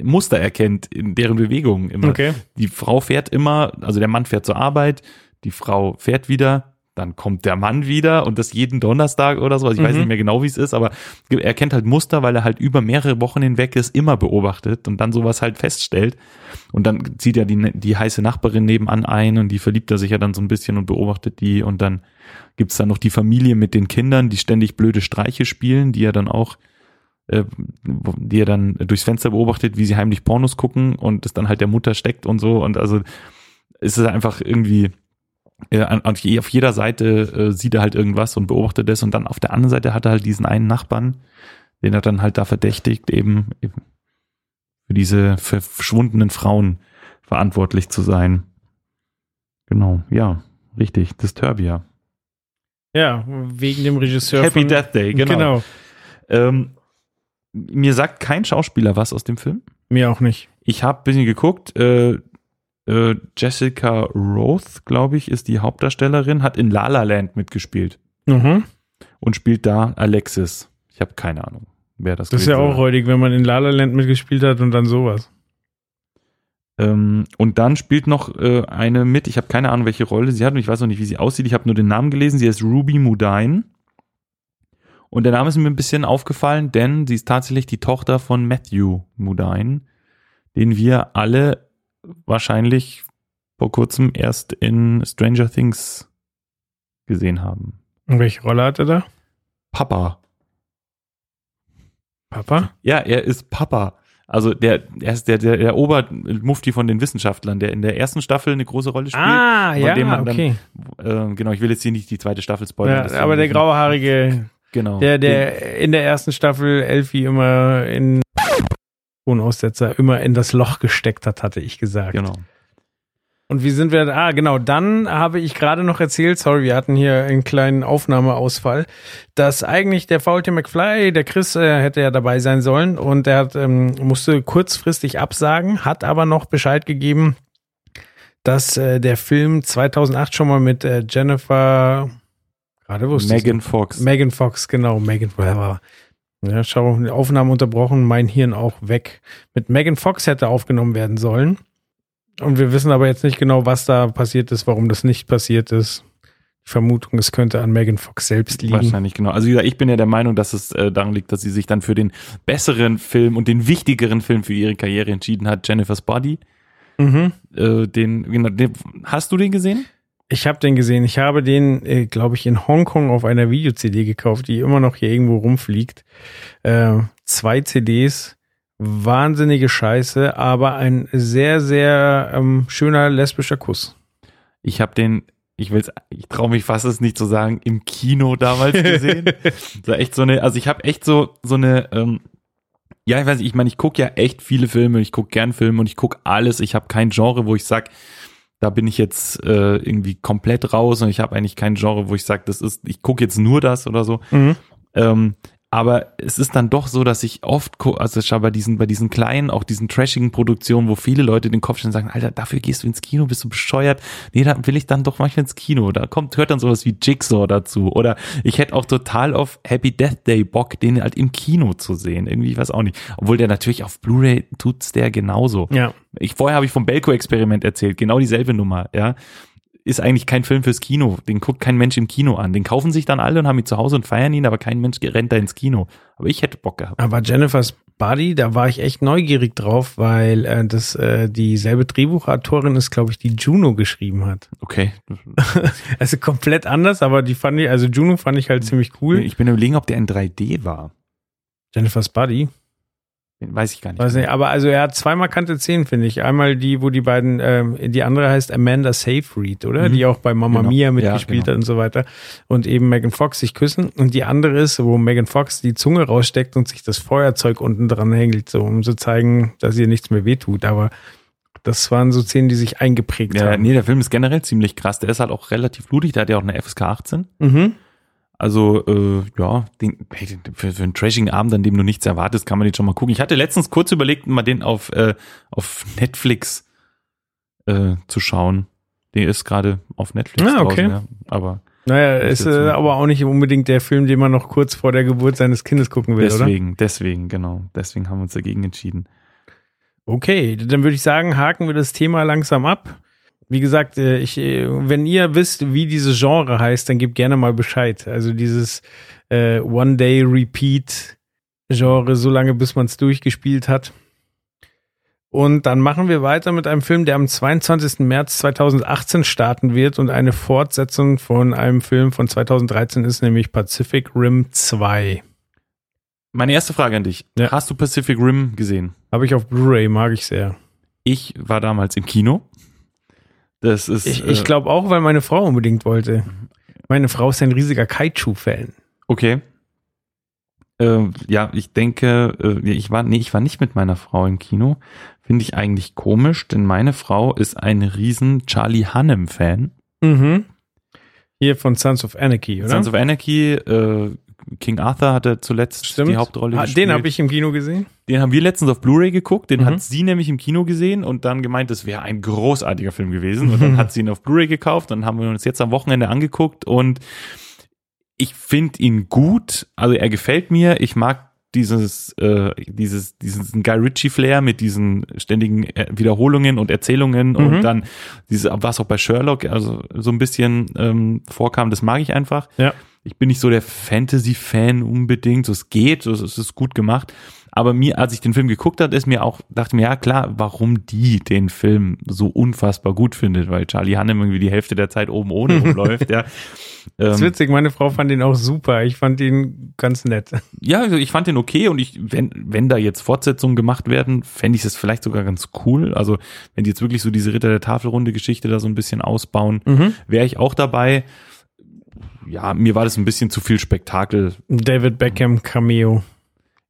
Muster erkennt in deren Bewegungen immer. Okay. Die Frau fährt immer, also der Mann fährt zur Arbeit, die Frau fährt wieder, dann kommt der Mann wieder und das jeden Donnerstag oder so. Also ich weiß Mhm. nicht mehr genau, wie es ist, aber er kennt halt Muster, weil er halt über mehrere Wochen hinweg es immer beobachtet und dann sowas halt feststellt. Und dann zieht er die, die heiße Nachbarin nebenan ein und die verliebt er sich ja dann so ein bisschen und beobachtet die. Und dann gibt's dann noch die Familie mit den Kindern, die ständig blöde Streiche spielen, die er dann auch die er dann durchs Fenster beobachtet, wie sie heimlich Pornos gucken und es dann halt der Mutter steckt und so. Und also es ist einfach irgendwie äh, auf je- auf jeder Seite äh, sieht er halt irgendwas und beobachtet das und dann auf der anderen Seite hat er halt diesen einen Nachbarn, den er dann halt da verdächtigt, eben, eben für diese verschwundenen Frauen verantwortlich zu sein. Genau, ja, richtig, Disturbia. Ja, wegen dem Regisseur Happy Death Day, genau. Genau. Ähm, mir sagt kein Schauspieler was aus dem Film. Mir auch nicht. Ich habe ein bisschen geguckt. Äh, äh, Jessica Roth, glaube ich, ist die Hauptdarstellerin, hat in La La Land mitgespielt Mhm. und spielt da Alexis. Ich habe keine Ahnung, wer das Das ist ja auch räudig, wenn man in La La Land mitgespielt hat und dann sowas. Ähm, und dann spielt noch äh, eine mit, ich habe keine Ahnung, welche Rolle sie hat und ich weiß noch nicht, wie sie aussieht. Ich habe nur den Namen gelesen. Sie heißt Ruby Mudine. Und der Name ist mir ein bisschen aufgefallen, denn sie ist tatsächlich die Tochter von Matthew Mudine, den wir alle wahrscheinlich vor kurzem erst in Stranger Things gesehen haben. Und welche Rolle hat er da? Papa. Papa? Ja, er ist Papa. Also der, er ist der, der, der Obermufti von den Wissenschaftlern, der in der ersten Staffel eine große Rolle spielt. Ah, ja, dem man dann- okay. Äh, genau, ich will jetzt hier nicht die zweite Staffel spoilern. Ja, aber der grauhaarige, genau, der, den- der in der ersten Staffel Elfie immer in Tonaussetzer immer in das Loch gesteckt hat, hatte ich gesagt. genau. Und wie sind wir, ah, genau, dann habe ich gerade noch erzählt, sorry, wir hatten hier einen kleinen Aufnahmeausfall, dass eigentlich der Faulte McFly, der Chris, äh, hätte ja dabei sein sollen und der hat, ähm, musste kurzfristig absagen, hat aber noch Bescheid gegeben, dass äh, der Film 2008 schon mal mit äh, Jennifer, gerade wusste ich's Megan Fox. Megan Fox, genau, Megan Fox. Ja, schau, die Aufnahme unterbrochen, mein Hirn auch weg. Mit Megan Fox hätte aufgenommen werden sollen. Und wir wissen aber jetzt nicht genau, was da passiert ist, warum das nicht passiert ist. Die Vermutung, es könnte an Megan Fox selbst liegen. Wahrscheinlich, genau. Also ich bin ja der Meinung, dass es äh, daran liegt, dass sie sich dann für den besseren Film und den wichtigeren Film für ihre Karriere entschieden hat, Jennifer's Body. Mhm. Äh, den, genau, den, hast du den gesehen? Ich habe den gesehen. Ich habe den, äh, glaube ich, in Hongkong auf einer Video-CD gekauft, die immer noch hier irgendwo rumfliegt. Äh, zwei CDs, wahnsinnige Scheiße, aber ein sehr, sehr ähm, schöner lesbischer Kuss. Ich habe den, ich will's, ich traue mich fast es nicht zu sagen, im Kino damals gesehen. so echt so eine, also ich habe echt so so eine, ähm, ja, ich weiß nicht, ich meine, ich gucke ja echt viele Filme, ich gucke gern Filme und ich gucke alles. Ich habe kein Genre, wo ich sag, da bin ich jetzt äh, irgendwie komplett raus und ich habe eigentlich kein Genre, wo ich sag, das ist, ich gucke jetzt nur das oder so. Mhm. Ähm, aber es ist dann doch so, dass ich oft, also schau bei diesen, bei diesen kleinen, auch diesen trashigen Produktionen, wo viele Leute den Kopf stellen und sagen, Alter, dafür gehst du ins Kino, bist du bescheuert? Nee, da will ich dann doch manchmal ins Kino. Da kommt, hört dann sowas wie Jigsaw dazu. Oder ich hätte auch total auf Happy Death Day Bock, den halt im Kino zu sehen. Irgendwie, ich weiß auch nicht. Obwohl der natürlich auf Blu-ray tut's der genauso. Ja. Ich, vorher habe ich vom Belko-Experiment erzählt, genau dieselbe Nummer, ja. Ist eigentlich kein Film fürs Kino. Den guckt kein Mensch im Kino an. Den kaufen sich dann alle und haben ihn zu Hause und feiern ihn, aber kein Mensch rennt da ins Kino. Aber ich hätte Bock gehabt. Aber Jennifer's Body, da war ich echt neugierig drauf, weil äh, das äh, dieselbe Drehbuchautorin ist, glaube ich, die Juno geschrieben hat. Okay. Also komplett anders, aber die fand ich, also Juno fand ich halt ziemlich cool. Ich bin überlegen, ob der in 3D war. Jennifer's Body. Weiß ich gar nicht. Weiß nicht, aber also er hat zwei markante Szenen, finde ich. Einmal die, wo die beiden, ähm, die andere heißt Amanda Seyfried, oder? Mhm. Die auch bei Mama Genau. Mia mitgespielt Ja, genau. hat und so weiter. Und eben Megan Fox sich küssen. Und die andere ist, wo Megan Fox die Zunge raussteckt und sich das Feuerzeug unten dran hängelt, so um zu zeigen, dass ihr nichts mehr wehtut. Aber das waren so Szenen, die sich eingeprägt Ja, haben. nee, der Film ist generell ziemlich krass. Der ist halt auch relativ blutig. Der hat ja auch eine FSK 18. Mhm. Also, äh, ja, den, für, für einen trashigen Abend, an dem du nichts erwartest, kann man den schon mal gucken. Ich hatte letztens kurz überlegt, mal den auf, äh, auf Netflix äh, zu schauen. Der ist gerade auf Netflix Ah, okay. draußen, ja. Aber Naja, Ist äh, aber auch nicht unbedingt der Film, den man noch kurz vor der Geburt seines Kindes gucken will, oder? deswegen, deswegen, genau. Deswegen haben wir uns dagegen entschieden. Okay, dann würde ich sagen, haken wir das Thema langsam ab. Wie gesagt, äh, ich, äh, wenn ihr wisst, wie dieses Genre heißt, dann gebt gerne mal Bescheid. Also dieses äh, One-Day-Repeat-Genre, so lange bis man es durchgespielt hat. Und dann machen wir weiter mit einem Film, der am 22. März 2018 starten wird und eine Fortsetzung von einem Film von 2013 ist, nämlich Pacific Rim 2. Meine erste Frage an dich. Ja. Hast du Pacific Rim gesehen? Habe ich auf Blu-ray, mag ich sehr. Ich war damals im Kino. Das ist. Ich, ich äh, glaube auch, weil meine Frau unbedingt wollte. Meine Frau ist ein riesiger Kaiju-Fan. Okay. Äh, ja, ich denke, äh, ich war, nee, ich war nicht mit meiner Frau im Kino. Finde ich eigentlich komisch, denn meine Frau ist ein riesen Charlie Hunnam-Fan. Mhm. Hier von Sons of Anarchy, oder? Sons of Anarchy, äh, King Arthur hatte zuletzt Stimmt. die Hauptrolle Ah, gespielt. Den habe ich im Kino gesehen. Den haben wir letztens auf Blu-ray geguckt, den Mhm. hat sie nämlich im Kino gesehen und dann gemeint, das wäre ein großartiger Film gewesen. Und dann hat sie ihn auf Blu-ray gekauft, dann haben wir uns jetzt am Wochenende angeguckt und ich finde ihn gut, also er gefällt mir, ich mag dieses, äh, dieses, diesen Guy Ritchie-Flair mit diesen ständigen äh, Wiederholungen und Erzählungen Mhm. und dann diese, was auch bei Sherlock, also so ein bisschen ähm, vorkam, das mag ich einfach. Ja. Ich bin nicht so der Fantasy-Fan unbedingt, so es geht, so, es ist gut gemacht. Aber mir, als ich den Film geguckt habe, ist mir auch, dachte mir, ja klar, warum die den Film so unfassbar gut findet, weil Charlie Hannem irgendwie die Hälfte der Zeit oben ohne rumläuft, ja. Das ist Ähm, witzig, meine Frau fand ihn auch super. Ich fand ihn ganz nett. ja, also ich fand den okay und ich, wenn, wenn da jetzt Fortsetzungen gemacht werden, fände ich es vielleicht sogar ganz cool. Also, wenn die jetzt wirklich so diese Ritter der Tafelrunde Geschichte da so ein bisschen ausbauen, Mhm. wäre ich auch dabei. Ja, mir war das ein bisschen zu viel Spektakel. David Beckham Cameo.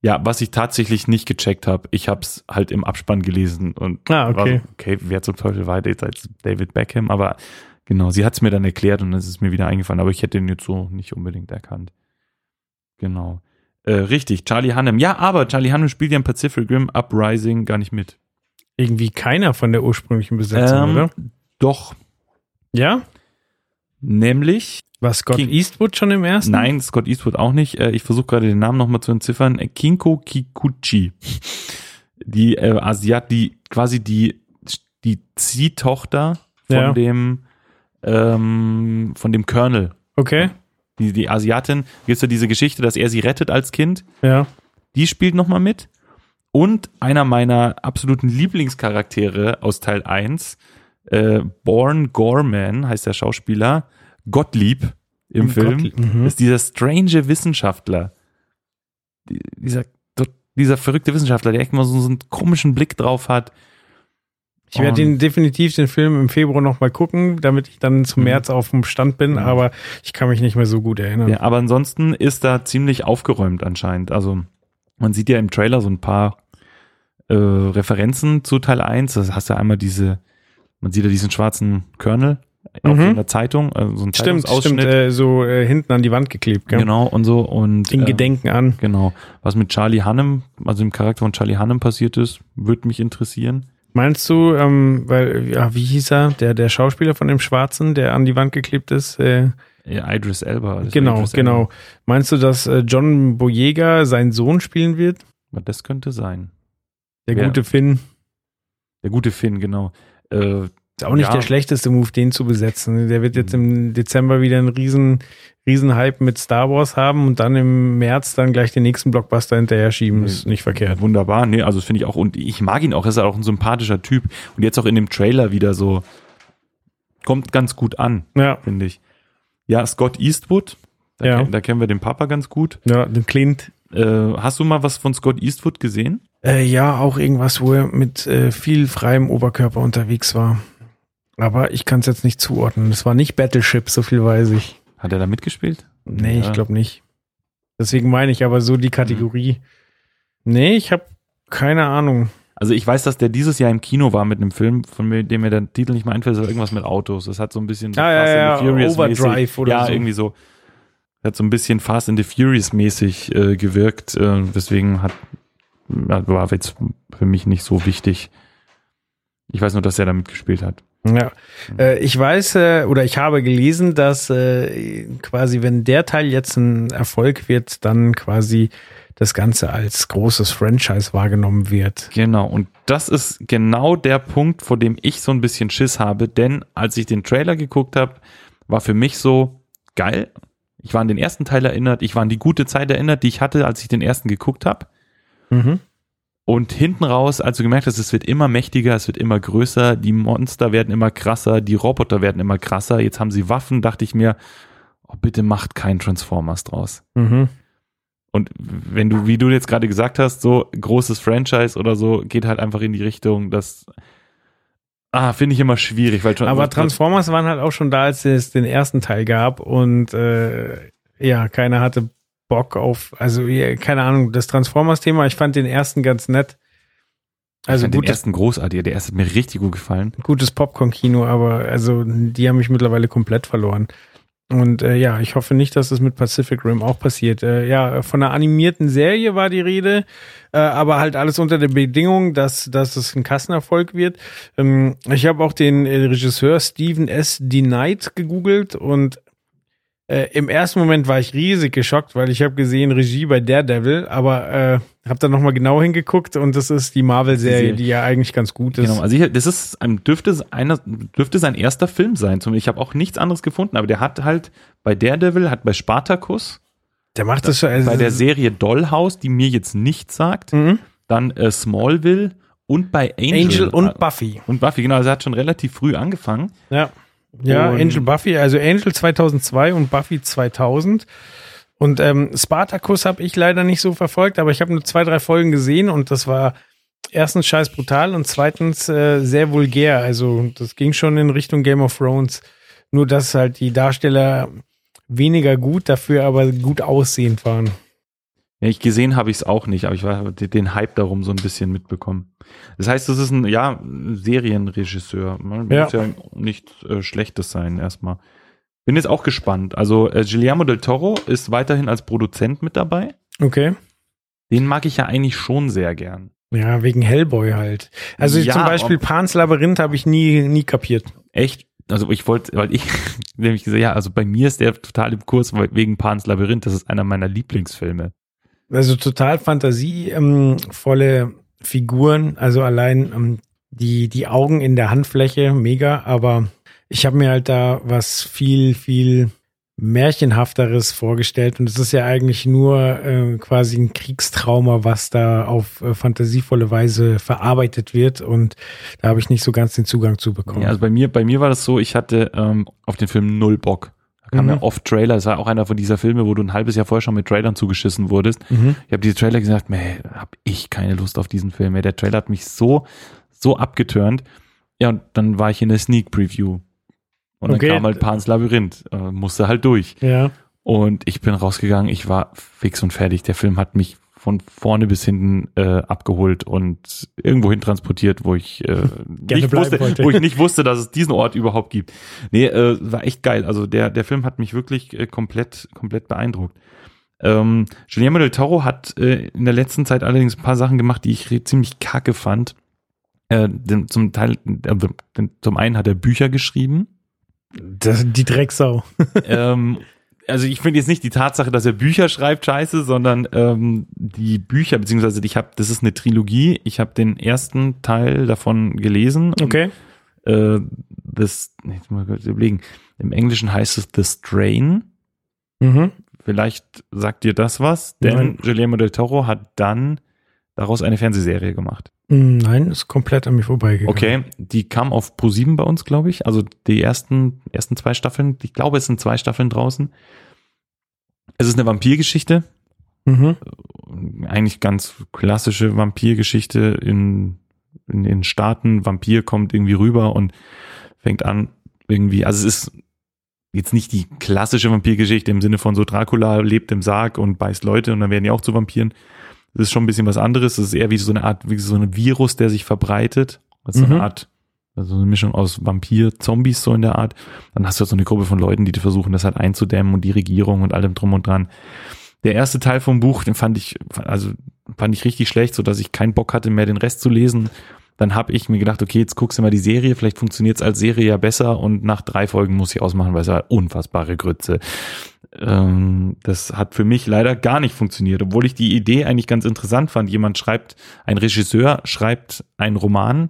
Ja, was ich tatsächlich nicht gecheckt habe, ich habe es halt im Abspann gelesen und Ah, okay. war so, okay, wer zum Teufel war jetzt als David Beckham, aber genau, sie hat es mir dann erklärt und es ist mir wieder eingefallen, aber ich hätte ihn jetzt so nicht unbedingt erkannt. Genau. Äh, richtig, Charlie Hannem. Ja, aber Charlie Hannem spielt ja im Pacific Rim Uprising gar nicht mit. Irgendwie keiner von der ursprünglichen Besetzung, Ähm, oder? Doch, Ja? Nämlich, War Scott King- Eastwood schon im ersten? nein, Scott Eastwood auch nicht. Äh, ich versuche gerade den Namen nochmal zu entziffern. Äh, Kinko Kikuchi. Die äh, Asiat, die quasi die, die Ziehtochter von Ja. dem ähm, von dem Colonel. Okay, Die, die Asiatin, gibt ja diese Geschichte, dass er sie rettet als Kind. ja. Die spielt nochmal mit. Und einer meiner absoluten Lieblingscharaktere aus Teil 1, äh, Born Gorman, heißt der Schauspieler, Gottlieb im Film, Gottlieb, mhm. ist dieser strange Wissenschaftler. Die- Dieser, dieser verrückte Wissenschaftler, der echt mal so, so einen komischen Blick drauf hat. Ich werde den definitiv den Film im Februar noch mal gucken, damit ich dann zum Mhm. März auf dem Stand bin, Mhm. aber ich kann mich nicht mehr so gut erinnern. Ja, aber ansonsten ist da ziemlich aufgeräumt anscheinend. Also man sieht ja im Trailer so ein paar äh, Referenzen zu Teil 1. Das hast du einmal diese, man sieht ja diesen schwarzen Colonel auf Mhm. einer Zeitung, also so ein Stimmt, Zeitungsausschnitt. stimmt, äh, so äh, hinten an die Wand geklebt, gell? Genau, und so. Und In äh, Gedenken an. Genau. Was mit Charlie Hannem, also dem Charakter von Charlie Hannem passiert ist, würde mich interessieren. Meinst du, ähm, weil, ja, wie hieß er, der, der Schauspieler von dem Schwarzen, der an die Wand geklebt ist? Äh, Ja, Idris Elba. genau, Idris genau. Elba. Meinst du, dass äh, John Boyega seinen Sohn spielen wird? Das könnte sein. Der Wer? gute Finn. Der gute Finn, genau. Äh, Ist auch nicht Ja. der schlechteste Move, den zu besetzen. Der wird jetzt im Dezember wieder einen riesen, riesen Hype mit Star Wars haben und dann im März dann gleich den nächsten Blockbuster hinterher schieben. Ist nicht verkehrt. Wunderbar, nee, also das finde ich auch, und ich mag ihn auch, er ist auch ein sympathischer Typ. Und jetzt auch in dem Trailer wieder so, kommt ganz gut an, Ja, finde ich. Ja, Scott Eastwood, da, Ja. da kennen wir den Papa ganz gut. ja, den Clint. Äh, hast du mal was von Scott Eastwood gesehen? Äh, ja, auch irgendwas, wo er mit äh, viel freiem Oberkörper unterwegs war. Aber ich kann es jetzt nicht zuordnen. Es war nicht Battleship, so viel weiß ich. Hat er da mitgespielt? Nee, Ja. ich glaube nicht. Deswegen meine ich aber so die Kategorie. Nee, ich habe keine Ahnung. Also ich weiß, dass der dieses Jahr im Kino war mit einem Film, von dem mir der Titel nicht mehr einfällt, aber irgendwas mit Autos. Das hat so ein bisschen Ah, Fast ja, and the Furious Overdrive mäßig, oder ja, so. irgendwie so. Hat so ein bisschen Fast and the Furious mäßig äh, gewirkt. Äh, deswegen hat war jetzt für mich nicht so wichtig. Ich weiß nur, dass er da mitgespielt hat. Ja, äh, ich weiß äh, oder ich habe gelesen, dass äh, quasi, wenn der Teil jetzt ein Erfolg wird, dann quasi das Ganze als großes Franchise wahrgenommen wird. Genau, und das ist genau der Punkt, vor dem ich so ein bisschen Schiss habe, denn als ich den Trailer geguckt habe, war für mich so geil. Ich war an den ersten Teil erinnert, ich war an die gute Zeit erinnert, die ich hatte, als ich den ersten geguckt habe. Mhm. Und hinten raus, als du gemerkt hast, es wird immer mächtiger, es wird immer größer, die Monster werden immer krasser, die Roboter werden immer krasser, jetzt haben sie Waffen, dachte ich mir, oh, bitte macht kein Transformers draus. Mhm. Und wenn du, wie du jetzt gerade gesagt hast, so großes Franchise oder so, geht halt einfach in die Richtung, dass Ah, finde ich immer schwierig, weil Aber Transformers waren halt auch schon da, als es den ersten Teil gab und äh, ja, keiner hatte Bock auf, also keine Ahnung, das Transformers-Thema, ich fand den ersten ganz nett. Also ich fand den ersten großartig, der erste hat mir richtig gut gefallen. Gutes Popcorn-Kino, aber also die haben mich mittlerweile komplett verloren. Und äh, ja, ich hoffe nicht, dass das mit Pacific Rim auch passiert. Äh, ja, von einer animierten Serie war die Rede, äh, aber halt alles unter der Bedingung, dass, dass es ein Kassenerfolg wird. Ähm, ich habe auch den äh, Regisseur Stephen S. D. Knight gegoogelt und äh, im ersten Moment war ich riesig geschockt, weil ich habe gesehen Regie bei Daredevil, aber äh, habe dann nochmal genau hingeguckt und das ist die Marvel-Serie, die ja eigentlich ganz gut ist. Genau, also ich, das ist dürfte einer dürfte sein erster Film sein. Ich habe auch nichts anderes gefunden, aber der hat halt bei Daredevil, hat bei Spartacus, der macht das schon. Also bei der Serie Dollhouse, die mir jetzt nichts sagt, mhm. dann äh, Smallville und bei Angel, Angel und Buffy. Und Buffy, genau, also er hat schon relativ früh angefangen. Ja. Ja, und Angel Buffy, also Angel 2002 und Buffy 2000. Und ähm, Spartacus habe ich leider nicht so verfolgt, aber ich habe nur zwei, drei Folgen gesehen und das war erstens scheiß brutal und zweitens äh, sehr vulgär. Also das ging schon in Richtung Game of Thrones. Nur dass halt die Darsteller weniger gut, dafür aber gut aussehend waren. Ja, ich gesehen habe ich es auch nicht, aber ich war den Hype darum so ein bisschen mitbekommen. Das heißt, das ist ein ja Serienregisseur. Man ja. muss ja nichts äh, Schlechtes sein erstmal. Bin jetzt auch gespannt. Also äh, Guillermo del Toro ist weiterhin als Produzent mit dabei. Okay. Den mag ich ja eigentlich schon sehr gern. Ja, wegen Hellboy halt. Also ja, zum Beispiel Pans Labyrinth habe ich nie, nie kapiert. Echt? Also ich wollte, weil ich nämlich gesagt, ja, also bei mir ist der total im Kurs wegen Pans Labyrinth. Das ist einer meiner Lieblingsfilme. Also total fantasievolle ähm, Figuren, also allein ähm, die, die Augen in der Handfläche, mega, aber ich habe mir halt da was viel, viel märchenhafteres vorgestellt und es ist ja eigentlich nur äh, quasi ein Kriegstrauma, was da auf äh, fantasievolle Weise verarbeitet wird und da habe ich nicht so ganz den Zugang zu bekommen. Ja, also bei mir, bei mir war das so, ich hatte ähm, auf den Film null Bock kam mhm. ja oft Trailer. Das war auch einer von dieser Filme, wo du ein halbes Jahr vorher schon mit Trailern zugeschissen wurdest. Mhm. Ich habe diese Trailer gesagt, meh, hab ich keine Lust auf diesen Film. Der Trailer hat mich so, so abgeturnt. Ja, und dann war ich in der Sneak Preview. Und okay. dann kam halt Pans Labyrinth. Äh, musste halt durch. Ja. Und ich bin rausgegangen, ich war fix und fertig. Der Film hat mich von vorne bis hinten äh, abgeholt und irgendwo hin transportiert, wo ich äh, nicht wusste, wollte. wo ich nicht wusste, dass es diesen Ort überhaupt gibt. Nee, äh, war echt geil. Also der der Film hat mich wirklich äh, komplett komplett beeindruckt. Ähm, Guillermo del Toro hat äh, in der letzten Zeit allerdings ein paar Sachen gemacht, die ich ziemlich kacke fand. Äh, denn zum Teil, äh, zum einen hat er Bücher geschrieben. Das, die Drecksau. ähm, also ich finde jetzt nicht die Tatsache, dass er Bücher schreibt, scheiße, sondern ähm, die Bücher, beziehungsweise ich habe, das ist eine Trilogie, ich habe den ersten Teil davon gelesen. Okay. Und, äh, das, jetzt mal kurz überlegen, im Englischen heißt es The Strain. Mhm. Vielleicht sagt dir das was, denn Nein. Guillermo del Toro hat dann daraus eine Fernsehserie gemacht. Nein, ist komplett an mir vorbeigegangen. Okay, die kam auf Pro7 bei uns, glaube ich. Also die ersten, ersten zwei Staffeln. Ich glaube, es sind zwei Staffeln draußen. Es ist eine Vampirgeschichte. Mhm. Eigentlich ganz klassische Vampirgeschichte in, in den Staaten. Vampir kommt irgendwie rüber und fängt an irgendwie, also es ist jetzt nicht die klassische Vampirgeschichte im Sinne von so Dracula lebt im Sarg und beißt Leute und dann werden die auch zu Vampiren. Das ist schon ein bisschen was anderes. Das ist eher wie so eine Art, wie so ein Virus, der sich verbreitet. Also mhm. eine Art, also eine Mischung aus Vampir, Zombies so in der Art. Dann hast du halt so eine Gruppe von Leuten, die versuchen, das halt einzudämmen und die Regierung und allem drum und dran. Der erste Teil vom Buch, den fand ich, also fand ich richtig schlecht, so dass ich keinen Bock hatte, mehr den Rest zu lesen. Dann habe ich mir gedacht, okay, jetzt guckst du mal die Serie, vielleicht funktioniert es als Serie ja besser und nach drei Folgen muss ich ausmachen, weil es war unfassbare Grütze. Ähm, das hat für mich leider gar nicht funktioniert, obwohl ich die Idee eigentlich ganz interessant fand. Jemand schreibt, ein Regisseur schreibt einen Roman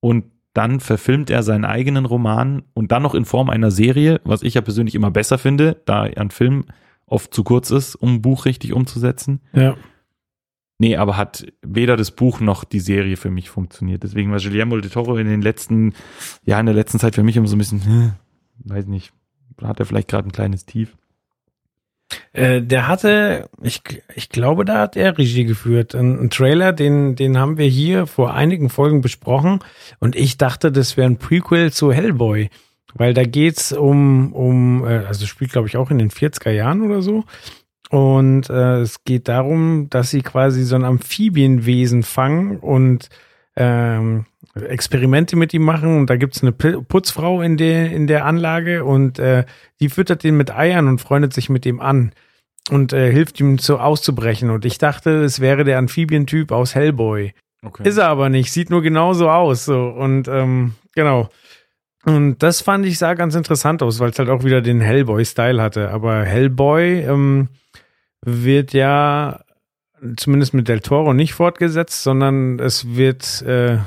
und dann verfilmt er seinen eigenen Roman und dann noch in Form einer Serie, was ich ja persönlich immer besser finde, da ein Film oft zu kurz ist, um ein Buch richtig umzusetzen. Ja. Nee, aber hat weder das Buch noch die Serie für mich funktioniert. Deswegen war Guillermo del Toro in den letzten, ja, in der letzten Zeit für mich immer so ein bisschen, hm, weiß nicht, hat er vielleicht gerade ein kleines Tief. Äh, der hatte, ich, ich glaube, da hat er Regie geführt. Ein, ein, Trailer, den, den haben wir hier vor einigen Folgen besprochen. Und ich dachte, das wäre ein Prequel zu Hellboy. Weil da geht's um, um, äh, also spielt, glaube ich, auch in den 40er Jahren oder so. Und äh, es geht darum, dass sie quasi so ein Amphibienwesen fangen und ähm, Experimente mit ihm machen und da gibt's eine Putzfrau in der, in der Anlage und äh, die füttert den mit Eiern und freundet sich mit ihm an und äh, hilft ihm so auszubrechen. Und ich dachte, es wäre der Amphibientyp aus Hellboy. Okay. Ist er aber nicht, sieht nur genauso aus. So. Und ähm, genau. Und das fand ich sah ganz interessant aus, weil es halt auch wieder den Hellboy-Style hatte. Aber Hellboy ähm, wird ja zumindest mit Del Toro nicht fortgesetzt, sondern es wird äh,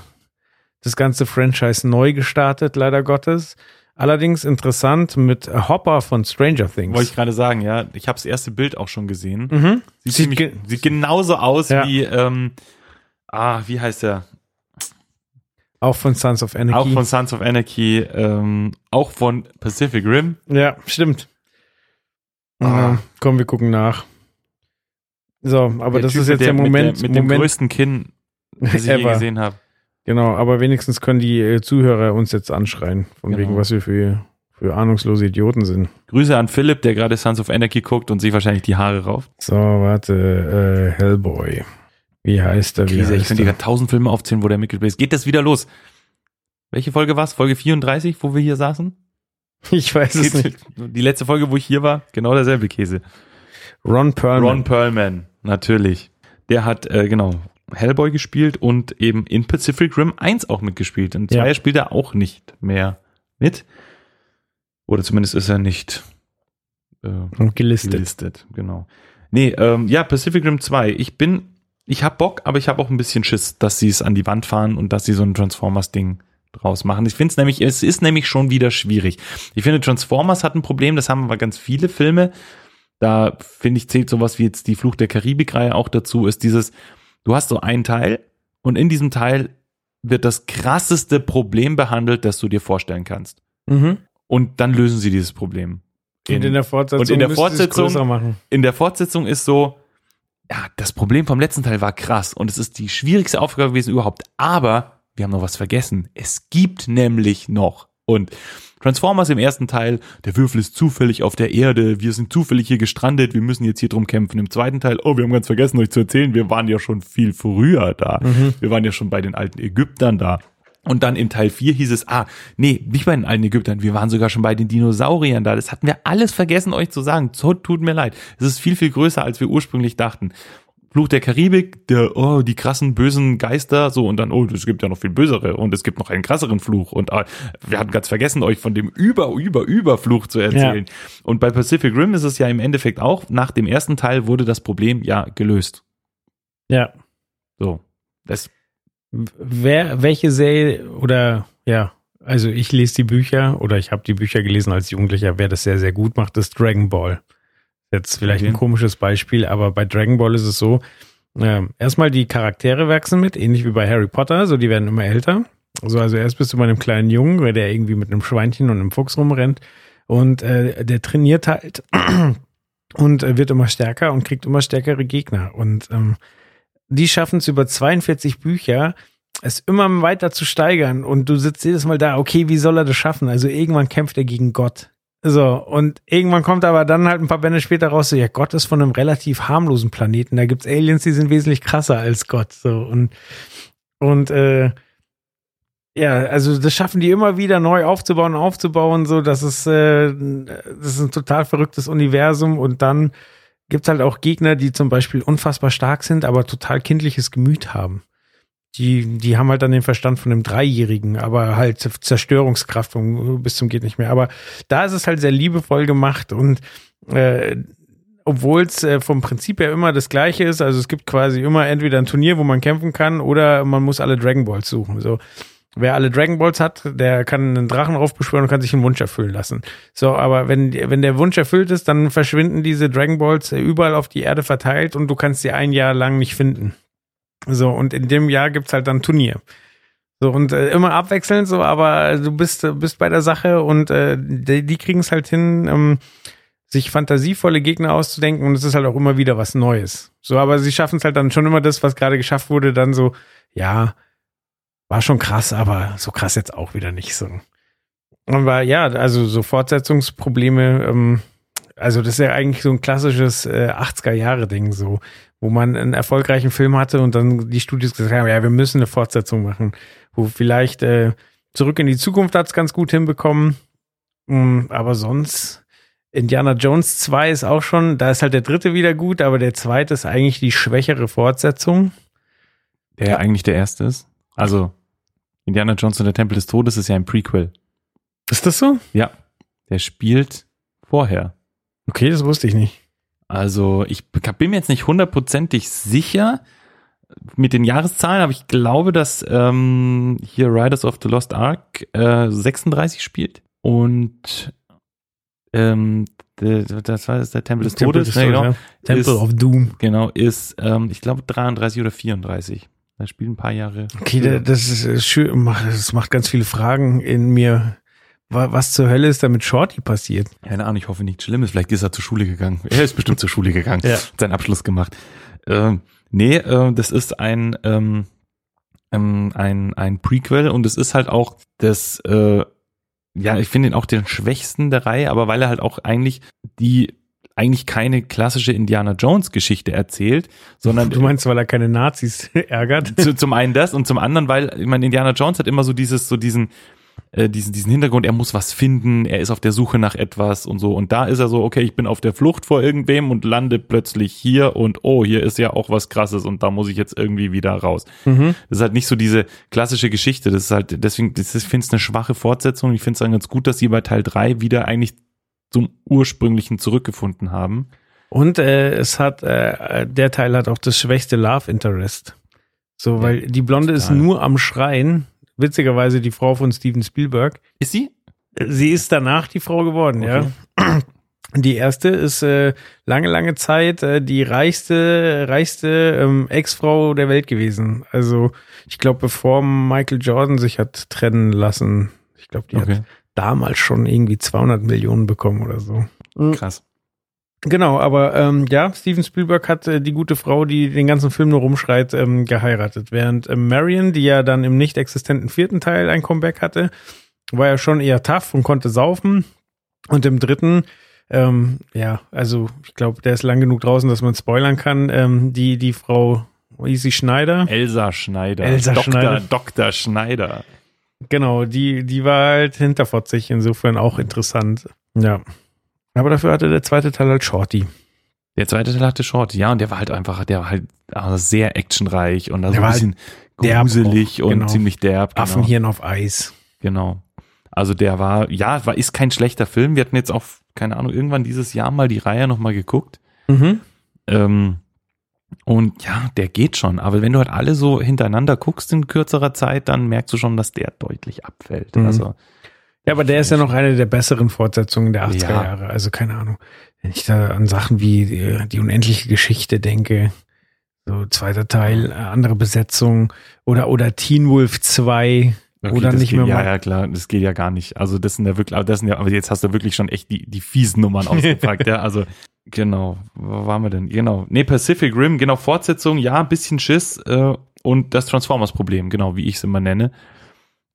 das ganze Franchise neu gestartet, leider Gottes. Allerdings interessant mit Hopper von Stranger Things. Wollte ich gerade sagen, ja. Ich habe das erste Bild auch schon gesehen. Mhm. Sieht, sieht, ge sieht, genauso aus ja. wie, ähm, ah, wie heißt der? Auch von Sons of Anarchy. Auch von Sons of Anarchy, ähm, auch von Pacific Rim. Ja, stimmt. Ah. komm, wir gucken nach. So, aber der das typ ist jetzt der, der Moment. Mit, der, mit Moment, dem größten Kinn, das ich je gesehen habe. Genau, aber wenigstens können die äh, Zuhörer uns jetzt anschreien, von genau. wegen, was wir für, für ahnungslose Idioten sind. Grüße an Philipp, der gerade Sons of Anarchy guckt und sich wahrscheinlich die Haare rauft. So, warte, äh, Hellboy. Wie heißt er? Wie Krise, heißt ich könnte gerade tausend Filme aufzählen, wo der mitgespielt ist. Geht das wieder los? Welche Folge war's? Folge 34, wo wir hier saßen? Ich weiß es nicht. Die letzte Folge, wo ich hier war, genau derselbe Käse. Ron Perlman. Ron Perlman, natürlich. Der hat, äh, genau, Hellboy gespielt und eben in Pacific Rim 1 auch mitgespielt. In 2 ja. spielt er auch nicht mehr mit. Oder zumindest ist er nicht äh, gelistet. gelistet. Genau. Nee, ähm, ja, Pacific Rim 2. Ich bin, ich hab Bock, aber ich habe auch ein bisschen Schiss, dass sie es an die Wand fahren und dass sie so ein Transformers-Ding draus machen. Ich finde es nämlich, es ist nämlich schon wieder schwierig. Ich finde, Transformers hat ein Problem, das haben aber ganz viele Filme. Da finde ich, zählt sowas wie jetzt die Fluch der Karibik-Reihe auch dazu, ist dieses, Du hast so einen Teil und in diesem Teil wird das krasseste Problem behandelt, das du dir vorstellen kannst. Mhm. Und dann lösen sie dieses Problem. In, und in der Fortsetzung, und in der Fortsetzung, in der Fortsetzung ist so, ja, das Problem vom letzten Teil war krass und es ist die schwierigste Aufgabe gewesen überhaupt. Aber wir haben noch was vergessen. Es gibt nämlich noch und Transformers im ersten Teil, der Würfel ist zufällig auf der Erde, wir sind zufällig hier gestrandet, wir müssen jetzt hier drum kämpfen. Im zweiten Teil, oh, wir haben ganz vergessen euch zu erzählen, wir waren ja schon viel früher da. Mhm. Wir waren ja schon bei den alten Ägyptern da. Und dann im Teil 4 hieß es, ah, nee, nicht bei den alten Ägyptern, wir waren sogar schon bei den Dinosauriern da. Das hatten wir alles vergessen, euch zu sagen. So, tut mir leid. Es ist viel, viel größer, als wir ursprünglich dachten. Fluch der Karibik, der, oh, die krassen bösen Geister, so und dann, oh, es gibt ja noch viel bösere und es gibt noch einen krasseren Fluch und ah, wir hatten ganz vergessen, euch von dem über, über, über Fluch zu erzählen. Ja. Und bei Pacific Rim ist es ja im Endeffekt auch, nach dem ersten Teil wurde das Problem ja gelöst. Ja. So. Das. Wer, welche Serie oder, ja, also ich lese die Bücher oder ich habe die Bücher gelesen als Jugendlicher, wer das sehr, sehr gut macht, ist Dragon Ball. Jetzt vielleicht ein komisches Beispiel, aber bei Dragon Ball ist es so, äh, erstmal die Charaktere wachsen mit, ähnlich wie bei Harry Potter, so die werden immer älter. So, also erst bist du bei einem kleinen Jungen, der irgendwie mit einem Schweinchen und einem Fuchs rumrennt und äh, der trainiert halt und äh, wird immer stärker und kriegt immer stärkere Gegner. Und ähm, die schaffen es über 42 Bücher, es immer weiter zu steigern. Und du sitzt jedes Mal da, okay, wie soll er das schaffen? Also irgendwann kämpft er gegen Gott. So, und irgendwann kommt aber dann halt ein paar Bände später raus, so, ja, Gott ist von einem relativ harmlosen Planeten. Da gibt's Aliens, die sind wesentlich krasser als Gott. So, und, und äh, ja, also das schaffen die immer wieder neu aufzubauen, aufzubauen, so, dass es, äh, das ist ein total verrücktes Universum und dann gibt's halt auch Gegner, die zum Beispiel unfassbar stark sind, aber total kindliches Gemüt haben. Die, die haben halt dann den Verstand von einem Dreijährigen, aber halt Zerstörungskraft bis zum geht nicht mehr. Aber da ist es halt sehr liebevoll gemacht und äh, obwohl es äh, vom Prinzip her immer das gleiche ist, also es gibt quasi immer entweder ein Turnier, wo man kämpfen kann, oder man muss alle Dragon Balls suchen. So, wer alle Dragon Balls hat, der kann einen Drachen raufbeschwören und kann sich einen Wunsch erfüllen lassen. So, aber wenn, wenn der Wunsch erfüllt ist, dann verschwinden diese Dragon Balls überall auf die Erde verteilt und du kannst sie ein Jahr lang nicht finden. So, und in dem Jahr gibt's halt dann Turnier. So, und äh, immer abwechselnd so, aber du bist, bist bei der Sache und äh, die, die kriegen es halt hin, ähm, sich fantasievolle Gegner auszudenken und es ist halt auch immer wieder was Neues. So, aber sie schaffen es halt dann schon immer das, was gerade geschafft wurde, dann so, ja, war schon krass, aber so krass jetzt auch wieder nicht so. Aber ja, also so Fortsetzungsprobleme, ähm, also das ist ja eigentlich so ein klassisches äh, 80er-Jahre-Ding, so, wo man einen erfolgreichen Film hatte und dann die Studios gesagt haben, ja, wir müssen eine Fortsetzung machen. Wo vielleicht äh, Zurück in die Zukunft hat es ganz gut hinbekommen, ähm, aber sonst Indiana Jones 2 ist auch schon, da ist halt der dritte wieder gut, aber der zweite ist eigentlich die schwächere Fortsetzung. Der ja eigentlich der erste ist. Also Indiana Jones und der Tempel des Todes ist ja ein Prequel. Ist das so? Ja. Der spielt vorher. Okay, das wusste ich nicht. Also ich bin mir jetzt nicht hundertprozentig sicher mit den Jahreszahlen, aber ich glaube, dass ähm, hier Riders of the Lost Ark äh, 36 spielt und ähm, das war der Tempel des Tempel Todes, des ne, genau. Ja. Temple ist, of Doom. Genau, ist, ähm, ich glaube, 33 oder 34. Das spielt ein paar Jahre. Okay, das ist schön, das macht ganz viele Fragen in mir. Was zur Hölle ist da mit Shorty passiert? Keine Ahnung, ich hoffe nichts Schlimmes. Vielleicht ist er zur Schule gegangen. Er ist bestimmt zur Schule gegangen. Ja. Seinen Abschluss gemacht. Ähm, nee, äh, das ist ein, ähm, ähm, ein, ein Prequel und es ist halt auch das äh, ja, ich finde ihn auch den schwächsten der Reihe, aber weil er halt auch eigentlich die eigentlich keine klassische Indiana Jones Geschichte erzählt, sondern du meinst, weil er keine Nazis ärgert? Zu, zum einen das und zum anderen, weil ich meine Indiana Jones hat immer so dieses so diesen äh, diesen, diesen Hintergrund, er muss was finden, er ist auf der Suche nach etwas und so. Und da ist er so, okay, ich bin auf der Flucht vor irgendwem und lande plötzlich hier und oh, hier ist ja auch was krasses und da muss ich jetzt irgendwie wieder raus. Mhm. Das ist halt nicht so diese klassische Geschichte. Das ist halt, deswegen, das ist, ich finde es eine schwache Fortsetzung. Ich finde es dann ganz gut, dass sie bei Teil drei wieder eigentlich zum ursprünglichen zurückgefunden haben. Und äh, es hat, äh, der Teil hat auch das schwächste Love Interest. So, weil ja, die Blonde total. ist nur am Schreien witzigerweise die Frau von Steven Spielberg. Ist sie? Sie ist danach die Frau geworden, okay. ja. Die erste ist äh, lange, lange Zeit äh, die reichste, reichste ähm, Ex-Frau der Welt gewesen. Also ich glaube, bevor Michael Jordan sich hat trennen lassen, ich glaube, die okay. hat damals schon irgendwie 200 Millionen bekommen oder so. Krass. Genau, aber ähm, ja, Steven Spielberg hat äh, die gute Frau, die den ganzen Film nur rumschreit, ähm, geheiratet. Während äh, Marion, die ja dann im nicht existenten vierten Teil ein Comeback hatte, war ja schon eher tough und konnte saufen. Und im dritten, ähm, ja, also ich glaube, der ist lang genug draußen, dass man spoilern kann. Ähm, die, die Frau, sie, Schneider? Elsa Schneider. Elsa Dr. Schneider. Dr. Schneider. Genau, die, die war halt hinterfotzig, insofern auch interessant. Ja. Aber dafür hatte der zweite Teil halt Shorty. Der zweite Teil hatte Shorty, ja, und der war halt einfach, der war halt also sehr actionreich und also ein bisschen halt gruselig und genau. ziemlich derb. Genau. Affenhirn auf Eis. Genau. Also der war, ja, war, ist kein schlechter Film. Wir hatten jetzt auch, keine Ahnung, irgendwann dieses Jahr mal die Reihe nochmal geguckt. Mhm. Ähm, und ja, der geht schon. Aber wenn du halt alle so hintereinander guckst in kürzerer Zeit, dann merkst du schon, dass der deutlich abfällt. Mhm. Also ja, aber der ist ja noch eine der besseren Fortsetzungen der 80er ja. Jahre. Also keine Ahnung. Wenn ich da an Sachen wie die, die unendliche Geschichte denke, so zweiter Teil, äh, andere Besetzung oder, oder Teen Wolf 2 okay, oder nicht geht, mehr Ja, ja, klar, das geht ja gar nicht. Also das sind ja wirklich, aber das sind ja, aber jetzt hast du wirklich schon echt die, die fiesen Nummern ausgepackt, ja. Also, genau, wo waren wir denn? Genau. Nee, Pacific Rim, genau, Fortsetzung, ja, ein bisschen Schiss, äh, und das Transformers-Problem, genau, wie ich es immer nenne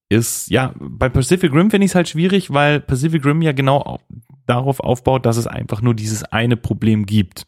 ist, ja, bei Pacific Rim finde ich es halt schwierig, weil Pacific Rim ja genau darauf aufbaut, dass es einfach nur dieses eine Problem gibt.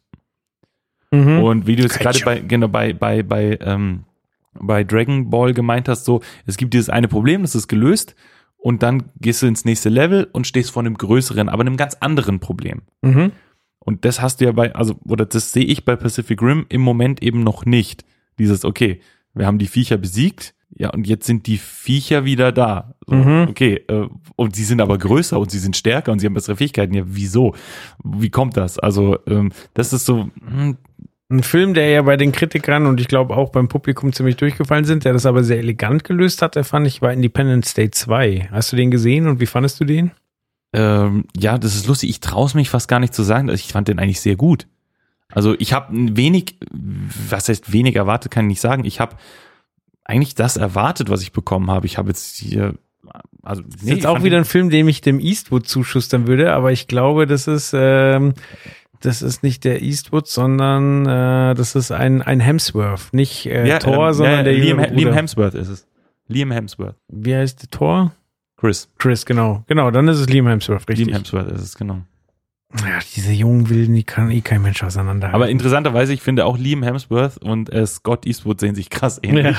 Mhm. Und wie du es gerade bei, genau, bei, bei, bei, ähm, bei Dragon Ball gemeint hast, so, es gibt dieses eine Problem, das ist gelöst und dann gehst du ins nächste Level und stehst vor einem größeren, aber einem ganz anderen Problem. Mhm. Und das hast du ja bei, also, oder das sehe ich bei Pacific Rim im Moment eben noch nicht. Dieses, okay, wir haben die Viecher besiegt, ja, und jetzt sind die Viecher wieder da. So, Mhm. Okay, äh, und sie sind aber größer und sie sind stärker und sie haben bessere Fähigkeiten. Ja, wieso? Wie kommt das? Also, ähm, das ist so, hm, Ein Film, der ja bei den Kritikern und ich glaube auch beim Publikum ziemlich durchgefallen sind, der das aber sehr elegant gelöst hat, der fand ich, war Independence Day 2. Hast du den gesehen und wie fandest du den? ähm, ja, das ist lustig. Ich traue es mich fast gar nicht zu sagen. Ich fand den eigentlich sehr gut. Also ich habe wenig, was heißt wenig erwartet, kann ich nicht sagen. Ich habe eigentlich das erwartet, was ich bekommen habe. Ich habe jetzt hier, also Das ist jetzt auch wieder ein Film, dem ich dem Eastwood zuschustern würde, aber ich glaube, das ist, ähm, das ist nicht der Eastwood, sondern äh, das ist ein, ein Hemsworth. Nicht äh, Thor, ähm, sondern der Liam, Liam. Hemsworth ist es. Liam Hemsworth. Wie heißt der Thor? Chris. Chris, genau. Genau, dann ist es Liam Hemsworth, richtig. Liam Hemsworth ist es, genau. Ja, diese jungen Wilden, die kann eh kein Mensch auseinanderhalten. Aber interessanterweise, ich finde auch Liam Hemsworth und äh, Scott Eastwood sehen sich krass ähnlich.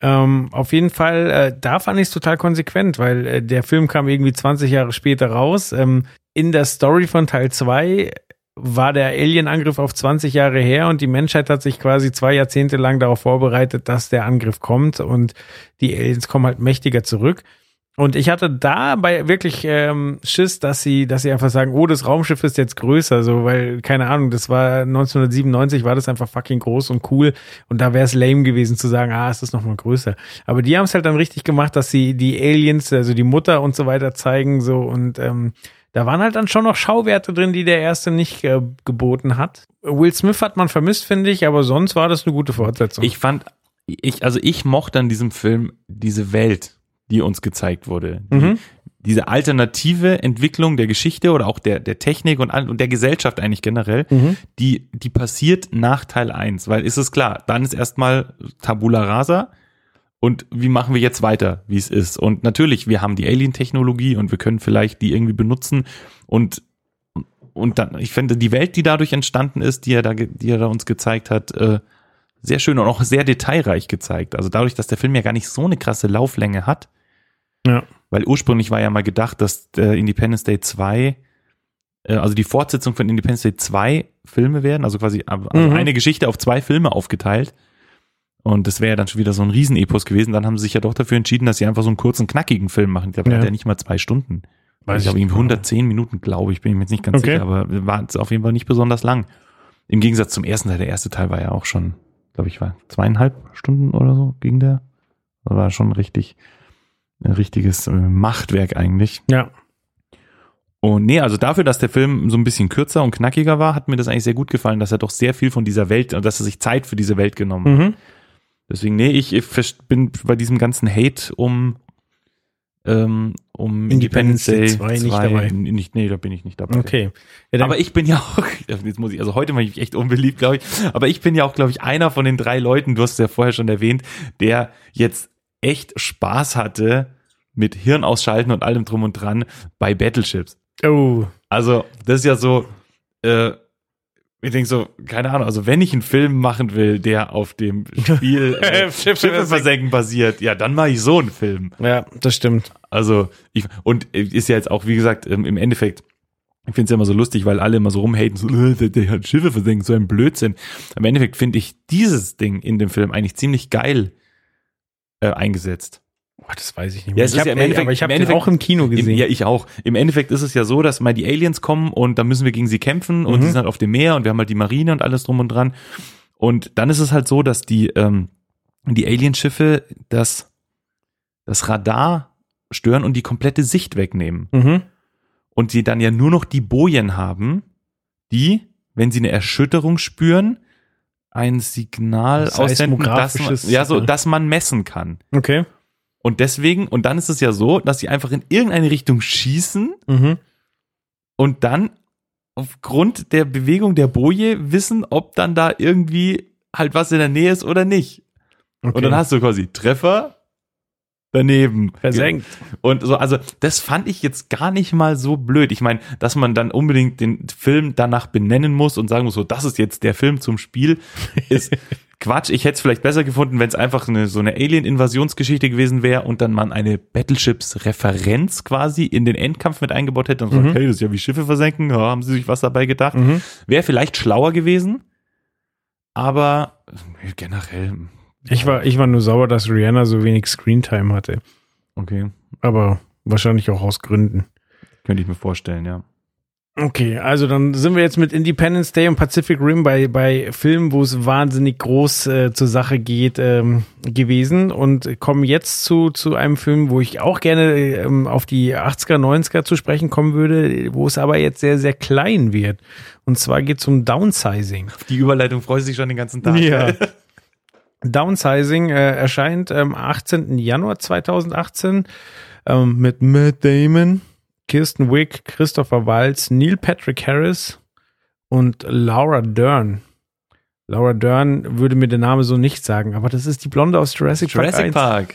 ähm, auf jeden Fall, äh, da fand ich es total konsequent, weil äh, der Film kam irgendwie 20 Jahre später raus. Ähm, in der Story von Teil 2 war der Alien-Angriff auf 20 Jahre her und die Menschheit hat sich quasi zwei Jahrzehnte lang darauf vorbereitet, dass der Angriff kommt und die Aliens kommen halt mächtiger zurück. Und ich hatte dabei wirklich ähm, Schiss, dass sie, dass sie einfach sagen, oh, das Raumschiff ist jetzt größer, so, weil, keine Ahnung, das war 1997, war das einfach fucking groß und cool. Und da wäre es lame gewesen zu sagen, ah, es ist noch mal größer. Aber die haben es halt dann richtig gemacht, dass sie die Aliens, also die Mutter und so weiter zeigen, so und ähm, da waren halt dann schon noch Schauwerte drin, die der erste nicht äh, geboten hat. Will Smith hat man vermisst, finde ich, aber sonst war das eine gute Fortsetzung. Ich fand, ich, also ich mochte an diesem Film diese Welt, die uns gezeigt wurde. Die, Mhm. Diese alternative Entwicklung der Geschichte oder auch der, der Technik und, und der Gesellschaft eigentlich generell, Mhm. die, die passiert nach Teil 1. Weil ist es klar, dann ist erstmal Tabula Rasa. Und wie machen wir jetzt weiter, wie es ist? Und natürlich, wir haben die Alien-Technologie und wir können vielleicht die irgendwie benutzen. Und, und dann, ich finde, die Welt, die dadurch entstanden ist, die er da, die er da uns gezeigt hat, äh, sehr schön und auch sehr detailreich gezeigt. Also dadurch, dass der Film ja gar nicht so eine krasse Lauflänge hat, Ja. weil ursprünglich war ja mal gedacht, dass äh, Independence Day 2, äh, also die Fortsetzung von Independence Day 2 Filme werden, also quasi also Mhm. eine Geschichte auf zwei Filme aufgeteilt. Und das wäre ja dann schon wieder so ein Riesenepos gewesen. Dann haben sie sich ja doch dafür entschieden, dass sie einfach so einen kurzen, knackigen Film machen. Ich glaube, der Ja. hat ja nicht mal zwei Stunden. Weiß ich glaube, ich irgendwie nicht. 110 Minuten, glaube ich, bin ich mir jetzt nicht ganz Okay. sicher, aber war auf jeden Fall nicht besonders lang. Im Gegensatz zum ersten Teil. Der erste Teil war ja auch schon, glaube ich, war zweieinhalb Stunden oder so ging der. Das war schon richtig, ein richtiges äh, Machtwerk eigentlich. ja. Und nee, also dafür, dass der Film so ein bisschen kürzer und knackiger war, hat mir das eigentlich sehr gut gefallen, dass er doch sehr viel von dieser Welt, dass er sich Zeit für diese Welt genommen hat. Mhm. Deswegen, nee, ich, ich bin bei diesem ganzen Hate um, ähm, um Independence Day 2 nicht dabei. Nicht, nee, da bin ich nicht dabei. Okay. Ja, Aber ich bin ja auch, jetzt muss ich, also heute mache ich mich echt unbeliebt, glaube ich, aber ich bin ja auch, glaube ich, einer von den drei Leuten, du hast es ja vorher schon erwähnt, der jetzt echt Spaß hatte mit Hirn ausschalten und allem drum und dran bei Battleships. oh. Also, das ist ja so, äh, ich denke so, keine Ahnung, also wenn ich einen Film machen will, der auf dem Spiel äh, Schiffe versenken basiert, ja, dann mache ich so einen Film. Ja, das stimmt. Also, ich, und ist ja jetzt auch, wie gesagt, ähm, im Endeffekt, ich finde es ja immer so lustig, weil alle immer so rumhaten, so, äh, der, der hat Schiffe versenkt, so ein Blödsinn. Im Endeffekt finde ich dieses Ding in dem Film eigentlich ziemlich geil äh, eingesetzt. Oh, das weiß ich nicht Ja, mehr. es ich ist hab, ja im habe im Endeffekt- auch im Kino Im, gesehen. ja, ich auch. Im Endeffekt ist es ja so, dass mal die Aliens kommen und dann müssen wir gegen sie kämpfen und Mhm. sie sind halt auf dem Meer und wir haben halt die Marine und alles drum und dran. Und dann ist es halt so, dass die, ähm, die Alienschiffe das, das Radar stören und die komplette Sicht wegnehmen. mhm. Und sie dann ja nur noch die Bojen haben, die, wenn sie eine Erschütterung spüren, ein Signal aussenden, dass man, ja, so, dass man messen kann. Okay. Und deswegen, und dann ist es ja so, dass sie einfach in irgendeine Richtung schießen Mhm. und dann aufgrund der Bewegung der Boje wissen, ob dann da irgendwie halt was in der Nähe ist oder nicht. okay. Und dann hast du quasi Treffer daneben. versenkt. Und so, also das fand ich jetzt gar nicht mal so blöd. Ich meine, dass man dann unbedingt den Film danach benennen muss und sagen muss, so, das ist jetzt der Film zum Spiel, ist Quatsch. Ich hätte es vielleicht besser gefunden, wenn es einfach eine, so eine Alien-Invasionsgeschichte gewesen wäre und dann man eine Battleships-Referenz quasi in den Endkampf mit eingebaut hätte und sagt, hey, das ist ja wie Schiffe versenken, ja, haben sie sich was dabei gedacht. Mhm. Wäre vielleicht schlauer gewesen, aber generell Ich war, ich war nur sauer, dass Rihanna so wenig Screentime hatte. Okay. Aber wahrscheinlich auch aus Gründen. Könnte ich mir vorstellen, ja. Okay, also dann sind wir jetzt mit Independence Day und Pacific Rim bei, bei Filmen, wo es wahnsinnig groß äh, zur Sache geht, ähm, gewesen und kommen jetzt zu, zu einem Film, wo ich auch gerne ähm, auf die 80er, 90er zu sprechen kommen würde, wo es aber jetzt sehr, sehr klein wird. Und zwar geht es um Downsizing. Die Überleitung freut sich schon den ganzen Tag. Ja. Downsizing äh, erscheint am 18. Januar 2018 ähm, mit Matt Damon, Kirsten Wick, Christopher Waltz, Neil Patrick Harris und Laura Dern. Laura Dern würde mir der Name so nicht sagen, aber das ist die Blonde aus Jurassic, Jurassic Park. 1. Park.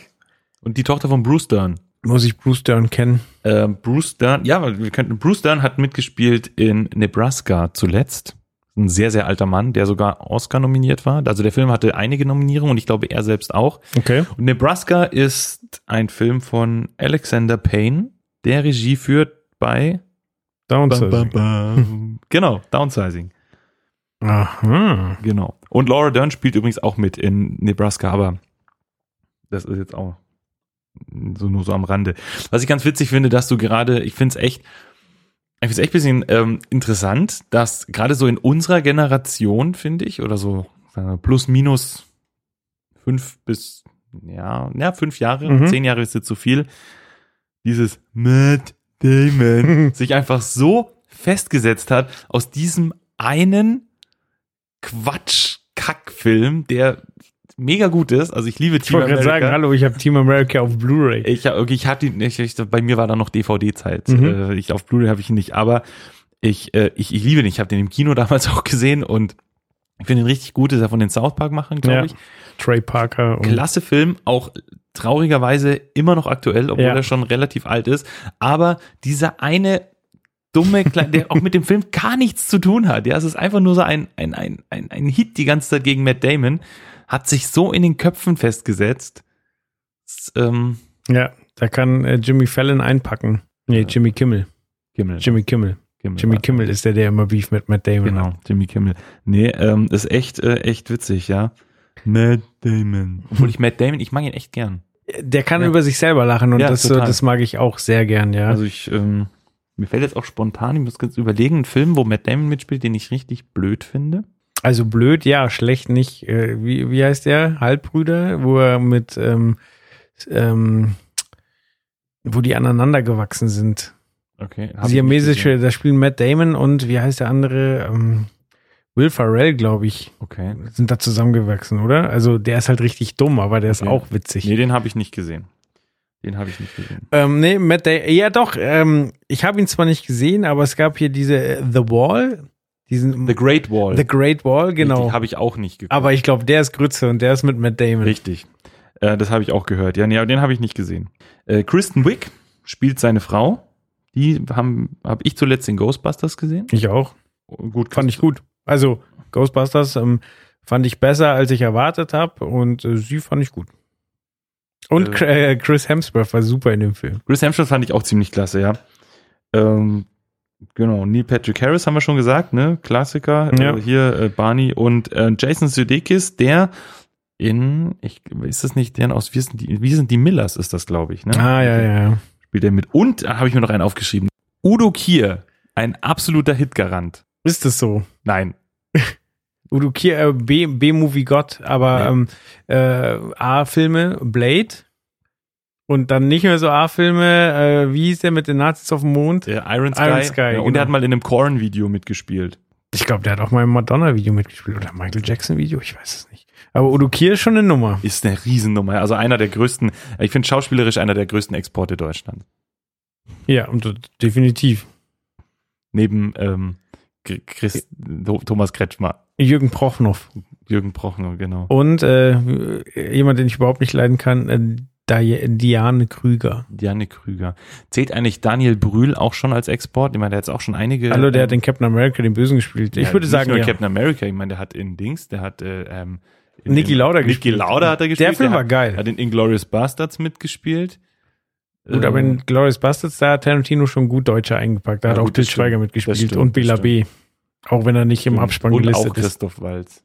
Und die Tochter von Bruce Dern. Muss ich Bruce Dern kennen? Äh, Bruce Dern, ja, weil wir könnten, Bruce Dern hat mitgespielt in Nebraska zuletzt. Ein sehr, sehr alter Mann, der sogar Oscar nominiert war. Also der Film hatte einige Nominierungen und ich glaube er selbst auch. Okay. Und Nebraska ist ein Film von Alexander Payne, der Regie führt bei Downsizing. genau, Downsizing. Aha. Genau. Und Laura Dern spielt übrigens auch mit in Nebraska, aber das ist jetzt auch so nur so am Rande. Was ich ganz witzig finde, dass du gerade, ich finde es echt, ich finde es echt ein bisschen ähm, interessant, dass gerade so in unserer Generation, finde ich, oder so sagen wir, plus minus fünf bis ja, ja, fünf Jahre, Mhm. zehn Jahre ist jetzt zu viel, dieses Matt Damon sich einfach so festgesetzt hat aus diesem einen Quatsch-Kack-Film, der mega gut ist. Also ich liebe Ich Team wollte gerade America. sagen, hallo, ich habe Team America auf Blu-ray. Ich, hab- ich hatte ich, ich, bei mir war da noch DVD-Zeit. Mhm. Äh, ich auf Blu-ray habe ich ihn nicht, aber ich, äh, ich, ich liebe den. Ich habe den im Kino damals auch gesehen und ich finde ihn richtig gut. Ist er von den South Park machen, glaube Ja. ich. Trey Parker Klasse Film, auch traurigerweise immer noch aktuell, obwohl Ja. er schon relativ alt ist. Aber dieser eine dumme, Kle- der auch mit dem Film gar nichts zu tun hat. Ja, es ist einfach nur so ein, ein, ein, ein, ein Hit die ganze Zeit gegen Matt Damon. Hat sich so in den Köpfen festgesetzt. S- ähm, ja, da kann äh, Jimmy Fallon einpacken. Nee, Jimmy Kimmel. Kimmel. Jimmy Kimmel. Kimmel. Jimmy Kimmel ist der, der immer Beef mit Matt Damon Genau, hat. Jimmy Kimmel. Nee, ähm, ist echt, äh, echt witzig, ja. Matt Damon. Obwohl ich Matt Damon, ich mag ihn echt gern. Der kann Ja. über sich selber lachen und Ja, das, äh, total. das mag ich auch sehr gern, ja. Also ich, ähm, mir fällt jetzt auch spontan, ich muss kurz überlegen, einen Film, wo Matt Damon mitspielt, den ich richtig blöd finde. Also blöd, ja, schlecht nicht. Äh, wie, wie heißt der? Halbbrüder, wo er mit, ähm, ähm, wo die aneinander gewachsen sind. Okay. hab Siamesische, da spielen Matt Damon und wie heißt der andere? Ähm, Will Ferrell, glaube ich. Okay. sind da zusammengewachsen, oder? Also der ist halt richtig dumm, aber der ist Okay. auch witzig. Nee, den habe ich nicht gesehen. Den habe ich nicht gesehen. Ähm, nee, Matt Damon, ja doch, ähm, ich habe ihn zwar nicht gesehen, aber es gab hier diese äh, The Wall, diesen The Great Wall. The Great Wall, genau. Habe ich auch nicht geguckt. Aber ich glaube, der ist Grütze und der ist mit Matt Damon. Richtig. Äh, das habe ich auch gehört. Ja, nee, aber den habe ich nicht gesehen. Äh, Kristen Wick spielt seine Frau. Die haben, habe ich zuletzt in Ghostbusters gesehen. Ich auch. Gut, Fand ich gut. Also Ghostbusters ähm, fand ich besser, als ich erwartet habe und äh, sie fand ich gut. Und Äh. äh, Chris Hemsworth war super in dem Film. Chris Hemsworth fand ich auch ziemlich klasse, ja. Ähm, genau, Neil Patrick Harris haben wir schon gesagt, ne? Klassiker. Ja. Äh, hier äh, Barney und äh, Jason Sudeikis, der in, ich, ist das nicht der aus, wie sind die, wie sind die Millers, ist das, glaube ich, ne? Ah, ja, ja, ja. Spielt er mit. Und, da habe ich mir noch einen aufgeschrieben. Udo Kier, ein absoluter Hitgarant. Ist es so? Nein, Udo Kier, äh, B- B-Movie Gott, aber Ja. ähm, äh, A-Filme, Blade. Und dann nicht mehr so A-Filme, äh, wie hieß der mit den Nazis auf dem Mond? der Iron Sky. Iron Sky, ja, und genau. er hat mal in einem Korn-Video mitgespielt. Ich glaube, der hat auch mal im Madonna-Video mitgespielt oder Michael Jackson-Video, ich weiß es nicht. Aber Udo Kier ist schon eine Nummer. Ist eine Riesennummer. Also einer der größten, ich finde schauspielerisch einer der größten Exporte Deutschlands. Ja, und definitiv. Neben ähm, Chris, Thomas Kretschmer. Jürgen Prochnow. Jürgen Prochnow, genau. Und äh, jemand, den ich überhaupt nicht leiden kann, äh, Diane Krüger. Diane Krüger. Zählt eigentlich Daniel Brühl auch schon als Export? Ich meine, der hat jetzt auch schon einige. Hallo, der hat ähm, den Captain America, den Bösen gespielt. Ich ja, würde nicht sagen, nur ja. Captain America. Ich meine, der hat in Dings, der hat äh, ähm, in, Niki Lauda Niki gespielt. Lauda hat er gespielt. Der Film war hat, geil. Hat in Inglourious Bastards mitgespielt. Gut, aber Ähm, in Glorious Bastards, da hat Tarantino schon gut Deutsche eingepackt. Da Ja, hat auch gut, Til das stimmt. Schweiger mitgespielt stimmt, und Bela B. Auch wenn er nicht im Abspann und gelistet auch ist. Christoph Walz.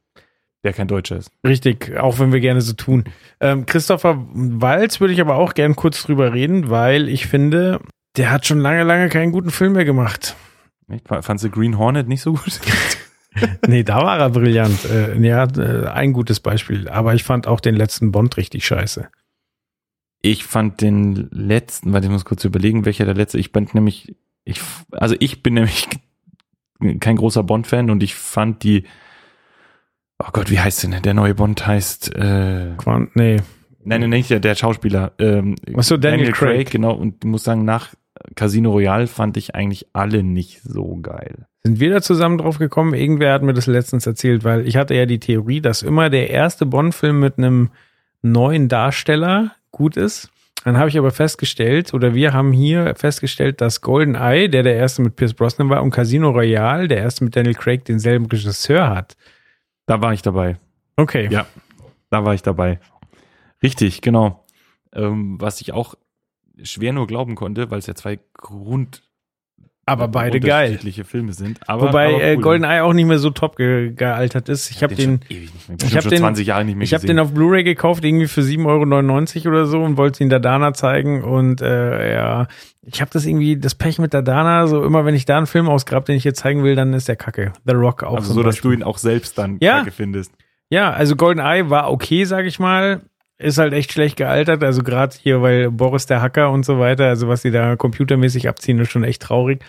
Der kein Deutscher ist. Richtig, auch wenn wir gerne so tun. Ähm, Christopher Walz würde ich aber auch gern kurz drüber reden, weil ich finde, der hat schon lange, lange keinen guten Film mehr gemacht. Ich fand The Green Hornet nicht so gut. nee, da war er brillant. Äh, ja, äh, ein gutes Beispiel. Aber ich fand auch den letzten Bond richtig scheiße. Ich fand den letzten, warte, ich muss kurz überlegen, welcher der letzte. Ich bin nämlich, ich, also ich bin nämlich kein großer Bond-Fan und ich fand die, oh Gott, wie heißt denn? Der neue Bond heißt, äh, Quant, nee. Nein, nein, nicht der, der Schauspieler. Ähm, Achso, Daniel, Daniel Craig. Craig. Genau, und ich muss sagen, nach Casino Royale fand ich eigentlich alle nicht so geil. Sind wir da zusammen drauf gekommen? Irgendwer hat mir das letztens erzählt, weil ich hatte ja die Theorie, dass immer der erste Bond-Film mit einem neuen Darsteller gut ist. Dann habe ich aber festgestellt, oder wir haben hier festgestellt, dass Golden Eye, der der erste mit Pierce Brosnan war, und Casino Royale, der erste mit Daniel Craig, denselben Regisseur hat. Da war ich dabei. Okay. Ja, da war ich dabei. Richtig, genau. Ähm, was ich auch schwer nur glauben konnte, weil es ja zwei Grund aber beide geil. unterschiedliche Filme sind. Aber, Wobei aber äh, cool. GoldenEye auch nicht mehr so top ge gealtert ist. Ich habe den, den ich habe den 20 Jahre nicht mehr Ich habe den auf Blu-ray gekauft, irgendwie für 7,99 Euro oder so und wollte ihn der Dana zeigen und äh, ja, ich habe das irgendwie das Pech mit der Dana, so immer wenn ich da einen Film ausgrab, den ich jetzt zeigen will, dann ist der Kacke. The Rock auch Also so, dass du ihn auch selbst dann ja. Kacke findest. Ja, also GoldenEye war okay, sag ich mal ist halt echt schlecht gealtert. Also gerade hier, weil Boris der Hacker und so weiter, also was sie da computermäßig abziehen, ist schon echt traurig.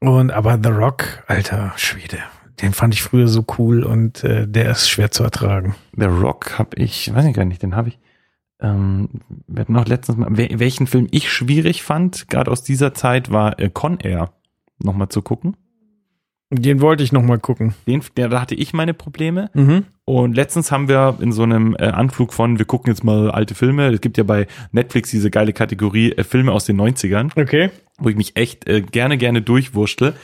Und aber The Rock, alter Schwede, den fand ich früher so cool und äh, der ist schwer zu ertragen. The Rock habe ich, weiß ich gar nicht, den habe ich. Ähm, wir hatten noch letztens mal, welchen Film ich schwierig fand, gerade aus dieser Zeit, war äh, Con Air. Nochmal zu gucken. Den wollte ich noch mal gucken. Den, der, da hatte ich meine Probleme. Mhm. Und letztens haben wir in so einem äh, Anflug von, wir gucken jetzt mal alte Filme. Es gibt ja bei Netflix diese geile Kategorie äh, Filme aus den 90ern. Okay. Wo ich mich echt äh, gerne, gerne durchwurschtle.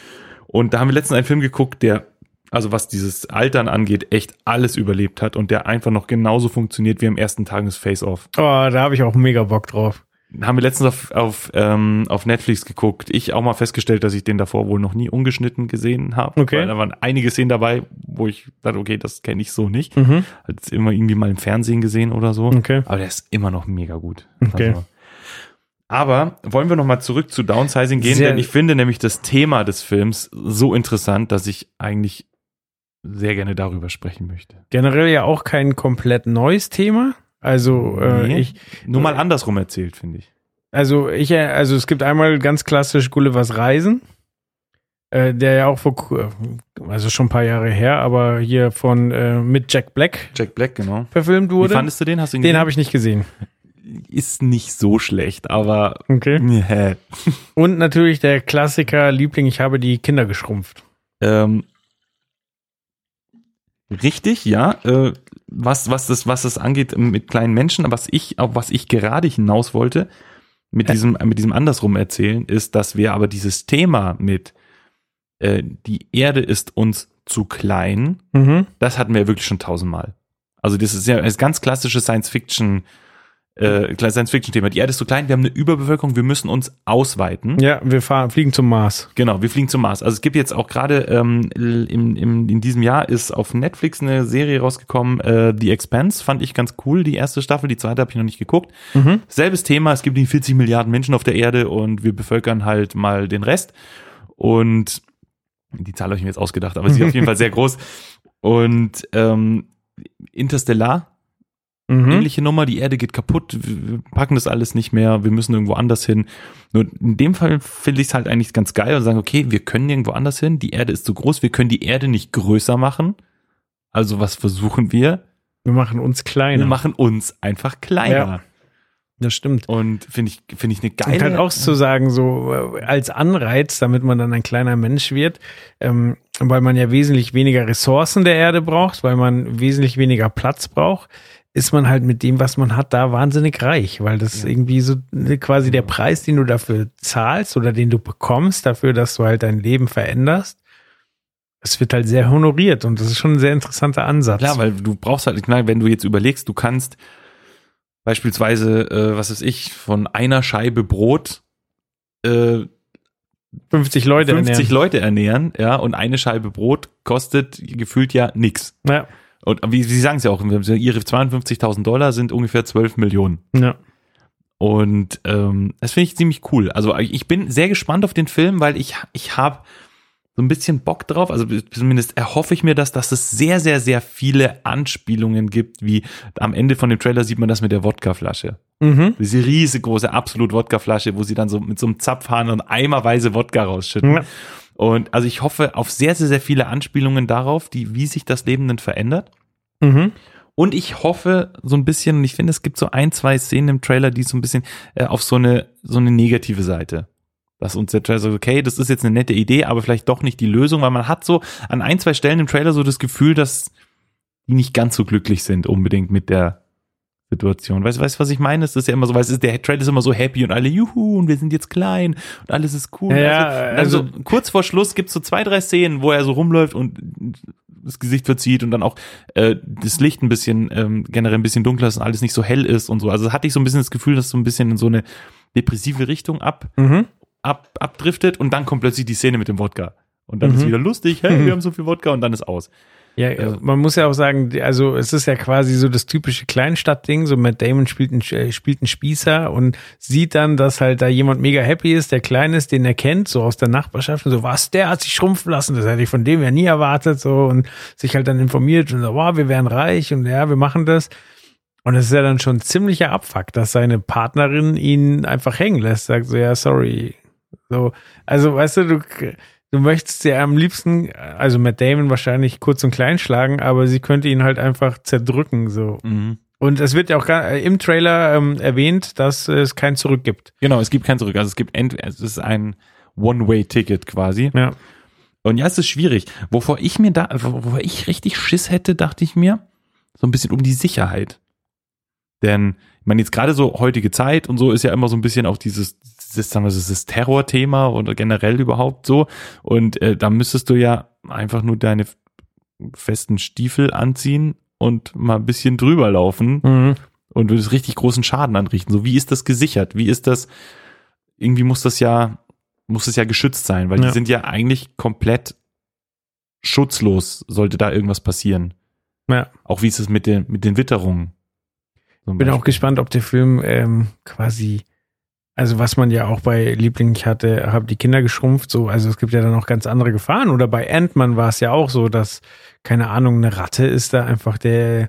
Und da haben wir letztens einen Film geguckt, der, also was dieses Altern angeht, echt alles überlebt hat und der einfach noch genauso funktioniert wie am ersten Tag des Face-Off. Oh, da habe ich auch mega Bock drauf haben wir letztens auf, auf, ähm, auf Netflix geguckt. Ich auch mal festgestellt, dass ich den davor wohl noch nie ungeschnitten gesehen habe. Okay. Weil da waren einige Szenen dabei, wo ich dachte, okay, das kenne ich so nicht. Mhm. Hat immer irgendwie mal im Fernsehen gesehen oder so. Okay. Aber der ist immer noch mega gut. Okay. Also, aber wollen wir noch mal zurück zu Downsizing gehen, Sehr denn ich finde nämlich das Thema des Films so interessant, dass ich eigentlich sehr gerne darüber sprechen möchte. Generell ja auch kein komplett neues Thema. Also äh, Nee. ich Nur mal andersrum erzählt, finde ich. Also ich, äh, also es gibt einmal ganz klassisch Gullivers Reisen, äh, der ja auch vor, ku- also schon ein paar Jahre her, aber hier von äh, mit Jack Black Jack Black, genau. verfilmt Wie wurde. fandest du den? Hast du ihn Den habe ich nicht gesehen. ist nicht so schlecht, aber Okay. nee. Und natürlich der Klassiker Liebling, ich habe die Kinder geschrumpft. ähm, richtig, ja. Äh, was was das was das angeht mit kleinen Menschen, was ich auf was ich gerade hinaus wollte mit Ä- diesem mit diesem andersrum erzählen ist, dass wir aber dieses Thema mit äh, die Erde ist uns zu klein, Mhm. das hatten wir ja wirklich schon tausendmal. Also das ist ja das ganz klassische Science Fiction äh, Science Fiction Thema. Die Erde ist zu klein, wir haben eine Überbevölkerung, wir müssen uns ausweiten. Ja, wir fahren, fliegen zum Mars. Genau, wir fliegen zum Mars. Also es gibt jetzt auch gerade ähm, im, im, in diesem Jahr ist auf Netflix eine Serie rausgekommen, äh, The Expanse, fand ich ganz cool, die erste Staffel, die zweite habe ich noch nicht geguckt. Mhm. Selbes Thema, es gibt die 40 Milliarden Menschen auf der Erde und wir bevölkern halt mal den Rest. Und die Zahl habe ich mir jetzt ausgedacht, aber sie ist auf jeden Fall sehr groß. Und ähm, Interstellar, Mhm. ähnliche Nummer, die Erde geht kaputt, wir packen das alles nicht mehr, wir müssen irgendwo anders hin. Nur in dem Fall finde ich es halt eigentlich ganz geil und sagen, okay, wir können irgendwo anders hin, die Erde ist zu groß, wir können die Erde nicht größer machen. Also was versuchen wir? Wir machen uns kleiner. Wir machen uns einfach kleiner. Ja. das stimmt. Und finde ich, finde ich eine Und geile. halt auch zu sagen, so äh, als Anreiz, damit man dann ein kleiner Mensch wird, ähm, weil man ja wesentlich weniger Ressourcen der Erde braucht, weil man wesentlich weniger Platz braucht, ist man halt mit dem, was man hat, da wahnsinnig reich, weil das irgendwie so äh, quasi der Preis, den du dafür zahlst oder den du bekommst, dafür, dass du halt dein Leben veränderst, es wird halt sehr honoriert und das ist schon ein sehr interessanter Ansatz. Klar, weil du brauchst halt, ich meine, wenn du jetzt überlegst, du kannst beispielsweise, äh, was weiß ich, von einer Scheibe Brot äh, 50 Leute 50 ernähren. Leute ernähren, ja, und eine Scheibe Brot kostet gefühlt ja nix. Ja. Und wie Sie sagen es ja auch, ihre 52.000 Dollar sind ungefähr 12 Millionen. Ja. Und ähm, das finde ich ziemlich cool. Also ich bin sehr gespannt auf den Film, weil ich, ich habe so ein bisschen Bock drauf. Also zumindest erhoffe ich mir das, dass es sehr, sehr, sehr viele Anspielungen gibt, wie am Ende von dem Trailer sieht man das mit der Wodkaflasche. Mhm. Diese riesengroße Absolut-Wodkaflasche, wo sie dann so mit so einem Zapfhahn und eimerweise Wodka rausschütten. Ja. Und also ich hoffe auf sehr, sehr, sehr viele Anspielungen darauf, die, wie sich das Leben denn verändert. Mhm. Und ich hoffe so ein bisschen, und ich finde, es gibt so ein, zwei Szenen im Trailer, die so ein bisschen äh, auf so eine, so eine negative Seite. Dass uns der Trailer sagt, okay, das ist jetzt eine nette Idee, aber vielleicht doch nicht die Lösung, weil man hat so an ein, zwei Stellen im Trailer so das Gefühl, dass die nicht ganz so glücklich sind unbedingt mit der Situation. Weißt du, weißt, was ich meine? Es ist ja immer so, ist, der Trailer ist immer so happy und alle juhu und wir sind jetzt klein und alles ist cool. Ja, also, also- also kurz vor Schluss gibt's so zwei, drei Szenen, wo er so rumläuft und das Gesicht verzieht und dann auch äh, das Licht ein bisschen ähm, generell ein bisschen dunkler ist und alles nicht so hell ist und so. Also hatte ich so ein bisschen das Gefühl, dass so ein bisschen in so eine depressive Richtung ab, Mhm. ab abdriftet und dann kommt plötzlich die Szene mit dem Wodka. Und dann ist Mhm. wieder lustig, hey, wir haben so viel Wodka und dann ist aus. Ja, Also- man muss ja auch sagen, also es ist ja quasi so das typische Kleinstadtding, so Matt Damon spielt einen, äh, spielt einen Spießer und sieht dann, dass halt da jemand mega happy ist, der klein ist, den er kennt, so aus der Nachbarschaft und so, was, der hat sich schrumpfen lassen, das hätte ich von dem ja nie erwartet, so und sich halt dann informiert und so, wow, wir wären reich und ja, wir machen das. Und es ist ja dann schon ein ziemlicher Abfuck, dass seine Partnerin ihn einfach hängen lässt, sagt so, ja, sorry. So, also weißt du, du, du möchtest sie am liebsten, also Matt Damon wahrscheinlich kurz und klein schlagen, aber sie könnte ihn halt einfach zerdrücken, so. Mhm. Und es wird ja auch gar, äh, im Trailer ähm, erwähnt, dass es kein Zurück gibt. Genau, es gibt kein Zurück. Also es gibt ent es ist ein One-Way-Ticket quasi. Ja. Und ja, es ist schwierig. Wovor ich mir da, wovor ich richtig Schiss hätte, dachte ich mir, so ein bisschen um die Sicherheit. Denn, ich meine, jetzt gerade so heutige Zeit und so ist ja immer so ein bisschen auch dieses, dieses, sagen wir, so, dieses Terrorthema oder generell überhaupt so. Und äh, da müsstest du ja einfach nur deine festen Stiefel anziehen und mal ein bisschen drüber laufen Mhm. und würdest richtig großen Schaden anrichten. So, wie ist das gesichert? Wie ist das? Irgendwie muss das ja, muss es ja geschützt sein, weil Ja. die sind ja eigentlich komplett schutzlos, sollte da irgendwas passieren. Ja. Auch wie ist es mit den, mit den Witterungen? Bin auch gespannt, ob der Film ähm, quasi, also was man ja auch bei Liebling, ich hatte, habe die Kinder geschrumpft, so, also es gibt ja dann noch ganz andere Gefahren. Oder bei Ant-Man war es ja auch so, dass, keine Ahnung, eine Ratte ist da einfach der,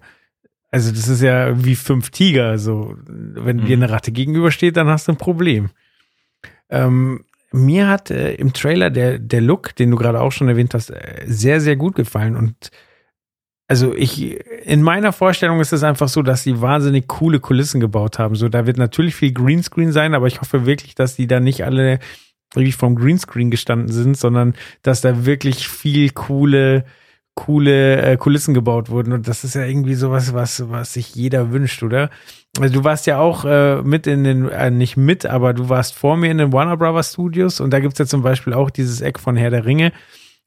also das ist ja wie fünf Tiger, so, wenn Mhm. dir eine Ratte gegenübersteht, dann hast du ein Problem. Ähm, mir hat äh, im Trailer der, der Look, den du gerade auch schon erwähnt hast, äh, sehr, sehr gut gefallen und also ich, in meiner Vorstellung ist es einfach so, dass sie wahnsinnig coole Kulissen gebaut haben. So, da wird natürlich viel Greenscreen sein, aber ich hoffe wirklich, dass die da nicht alle wirklich vom Greenscreen gestanden sind, sondern dass da wirklich viel coole, coole äh, Kulissen gebaut wurden. Und das ist ja irgendwie sowas, was, was sich jeder wünscht, oder? Also du warst ja auch äh, mit in den, äh, nicht mit, aber du warst vor mir in den Warner Brothers Studios und da gibt's ja zum Beispiel auch dieses Eck von Herr der Ringe,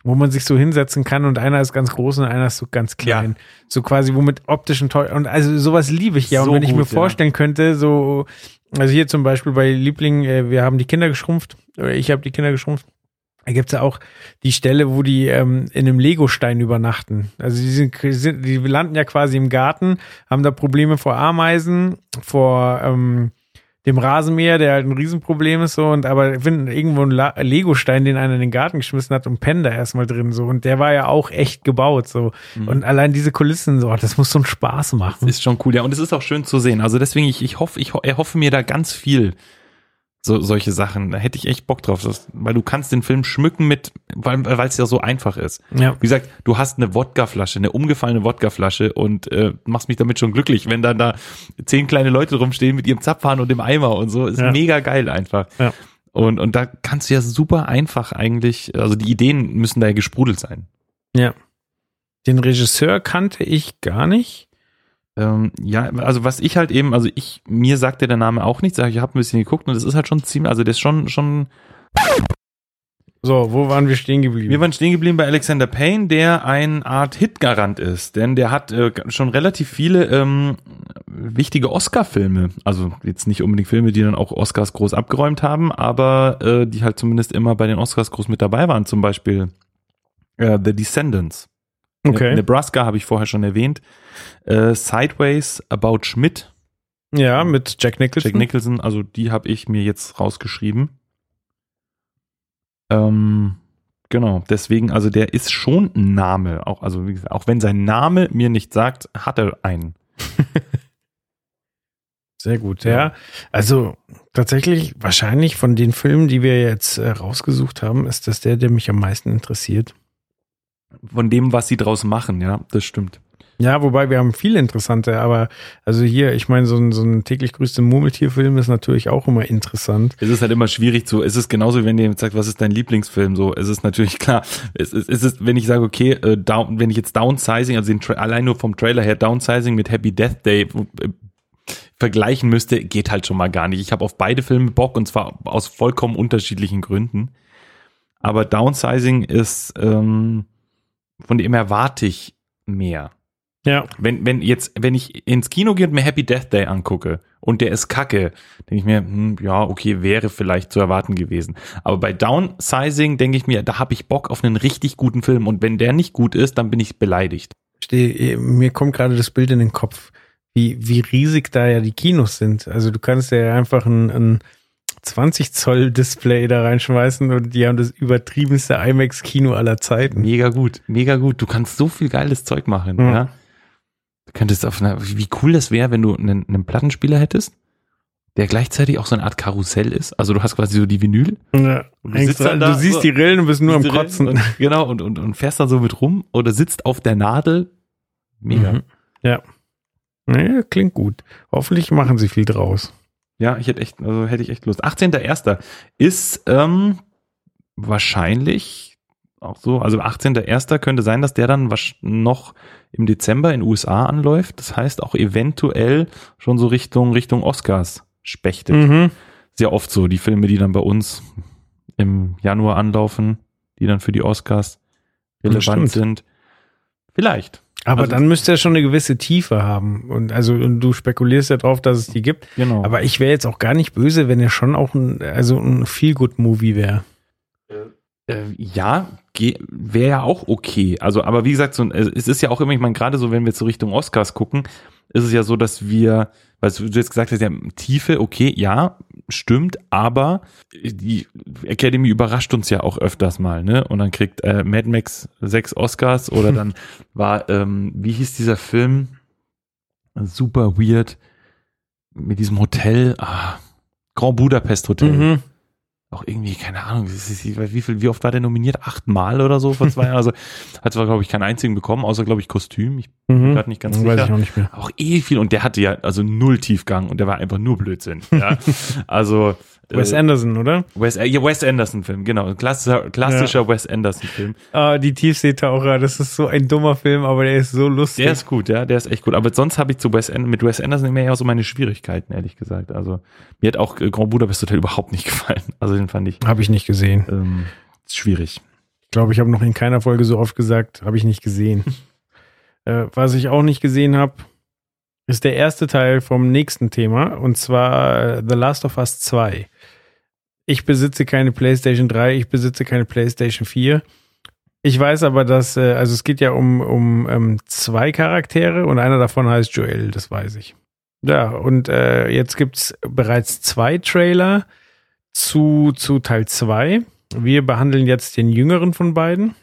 wo man sich so hinsetzen kann und einer ist ganz groß und einer ist so ganz klein. So quasi, womit optischen Teu und also sowas liebe ich ja. So und wenn ich mir gut, ja. vorstellen könnte, so, also hier zum Beispiel bei Liebling, äh, wir haben die Kinder geschrumpft, oder ich habe die Kinder geschrumpft. Da gibt's ja auch die Stelle, wo die ähm, in einem Legostein übernachten. Also die, sind, sind, die landen ja quasi im Garten, haben da Probleme vor Ameisen, vor ähm, dem Rasenmäher, der halt ein Riesenproblem ist so und aber finden irgendwo einen Legostein, den einer in den Garten geschmissen hat und pennen da erstmal drin so und der war ja auch echt gebaut so und allein diese Kulissen so, das muss so einen Spaß machen. Ist schon cool, ja. Und es ist auch schön zu sehen. Also deswegen, ich, ich hoffe, ich ho- erhoffe mir da ganz viel so solche Sachen. Da hätte ich echt Bock drauf, das, weil du kannst den Film schmücken mit, weil weil es ja so einfach ist. Ja. Wie gesagt, du hast eine Wodkaflasche, eine umgefallene Wodkaflasche und äh, machst mich damit schon glücklich, wenn dann da zehn kleine Leute rumstehen mit ihrem Zapfhahn und dem Eimer und so. Ist Ja. mega geil einfach. Ja. Und, und da kannst du ja super einfach eigentlich, also die Ideen müssen da ja gesprudelt sein. Ja. Den Regisseur kannte ich gar nicht. Ähm, ja, also was ich halt eben, also ich, mir sagte der Name auch nichts, ich habe ein bisschen geguckt und es ist halt schon ziemlich, also der ist schon, schon, So, wo waren wir stehen geblieben? wir waren stehen geblieben bei Alexander Payne, der eine Art Hitgarant ist, denn der hat äh, schon relativ viele ähm, wichtige Oscar-Filme, also jetzt nicht unbedingt Filme, die dann auch Oscars groß abgeräumt haben, aber äh, die halt zumindest immer bei den Oscars groß mit dabei waren, zum Beispiel äh, The Descendants Okay. Ne- Nebraska habe ich vorher schon erwähnt. Äh, Sideways, About Schmidt, Ja, mit Jack Nicholson. Jack Nicholson, also die habe ich mir jetzt rausgeschrieben. Ähm, genau, deswegen, also der ist schon ein Name, auch, also wie gesagt, auch wenn sein Name mir nicht sagt, hat er einen. Sehr gut, ja. Also tatsächlich, wahrscheinlich von den Filmen, die wir jetzt äh, rausgesucht haben, ist das der, der mich am meisten interessiert. Von dem, was sie draus machen, ja, das stimmt. Ja, wobei wir haben viele interessante, aber also hier, ich meine, so ein, so ein täglich grüßte Murmeltierfilm ist natürlich auch immer interessant. Es ist halt immer schwierig zu, es ist genauso, wenn ihr jetzt sagt, was ist dein Lieblingsfilm, so, es ist natürlich klar, es ist, es ist wenn ich sage, okay, äh, down, wenn ich jetzt Downsizing, also den allein nur vom Trailer her Downsizing mit Happy Death Day äh, vergleichen müsste, geht halt schon mal gar nicht. Ich habe auf beide Filme Bock und zwar aus vollkommen unterschiedlichen Gründen. Aber Downsizing ist, ähm, von dem erwarte ich mehr. Ja, Wenn, wenn jetzt, wenn ich ins Kino gehe und mir Happy Death Day angucke und der ist kacke, denke ich mir, hm, ja, okay, wäre vielleicht zu erwarten gewesen. Aber bei Downsizing denke ich mir, da habe ich Bock auf einen richtig guten Film und wenn der nicht gut ist, dann bin ich beleidigt. steh, mir kommt gerade das Bild in den Kopf, wie, wie riesig da ja die Kinos sind. Also du kannst ja einfach ein, ein 20 Zoll Display da reinschmeißen und die haben das übertriebenste IMAX-Kino aller Zeiten. Mega gut, mega gut. Du kannst so viel geiles Zeug machen, Ja. ja. Du könntest auf einer, wie cool das wäre, wenn du einen, einen Plattenspieler hättest, der gleichzeitig auch so eine Art Karussell ist. Also du hast quasi so die Vinyl Ja, Du sitzt dann du da siehst so- die Rillen und bist nur am Kotzen. Und, genau, und, und, und fährst dann so mit rum oder sitzt auf der Nadel. Mega. Mhm. Ja. Nee, klingt gut. Hoffentlich machen sie viel draus. Ja, ich hätte echt, also hätte ich echt Lust. 18.01. ist ähm, wahrscheinlich auch so, also 18.01. könnte sein, dass der dann wasch- noch im Dezember in den USA anläuft. Das heißt auch eventuell schon so Richtung, Richtung Oscars spechtet. Mhm. Sehr oft so, die Filme, die dann bei uns im Januar anlaufen, die dann für die Oscars relevant sind. Vielleicht. Aber Also- dann müsste er schon eine gewisse Tiefe haben. Und also und du spekulierst ja drauf, dass es die gibt. Genau. Aber ich wäre jetzt auch gar nicht böse, wenn er schon auch ein, also ein Feel-Good-Movie wäre. Äh, ja, wäre ja auch okay. Also, aber wie gesagt, so, es ist ja auch immer, ich meine, gerade so, wenn wir jetzt so Richtung Oscars gucken, ist es ja so, dass wir, weil du jetzt gesagt hast, ja, Tiefe, okay, ja, stimmt, aber die Academy überrascht uns ja auch öfters mal, ne? Und dann kriegt äh, Mad Max sechs Oscars oder dann war, ähm, wie hieß dieser Film? Super weird mit diesem Hotel, ah, Grand Budapest Hotel Mhm. Auch irgendwie, keine Ahnung, wie, viel, wie oft war der nominiert? Achtmal oder so vor zwei Jahren. Also hat zwar, glaube ich, keinen einzigen bekommen, außer, glaube ich, Kostüm. Ich bin Mhm. gerade nicht ganz Weiß ich sicher. auch nicht mehr. Auch eh viel. Und der hatte ja also null Tiefgang und der war einfach nur Blödsinn. Ja. also Wes äh, Anderson, oder? Wes, äh, ja, Wes Anderson-Film, genau. Klassischer, klassischer Wes Anderson-Film. Ah, die Tiefseetaucher, das ist so ein dummer Film, aber der ist so lustig. Der ist gut, ja, der ist echt gut. Aber sonst habe ich zu Wes mit Wes Anderson immer eher so meine Schwierigkeiten, ehrlich gesagt. Also mir hat auch äh, Grand Budapest Hotel überhaupt nicht gefallen. Also den fand ich Habe ich nicht gesehen. ähm, schwierig. Ich glaube, ich habe noch in keiner Folge so oft gesagt, habe ich nicht gesehen. äh, was ich auch nicht gesehen habe, ist der erste Teil vom nächsten Thema und zwar äh, The Last of Us 2. Ich besitze keine PlayStation 3, ich besitze keine PlayStation 4. Ich weiß aber, dass, äh, also es geht ja um, um ähm, zwei Charaktere und einer davon heißt Joel, das weiß ich. Ja, und äh, jetzt gibt's bereits zwei Trailer zu, zu Teil 2. Wir behandeln jetzt den jüngeren von beiden.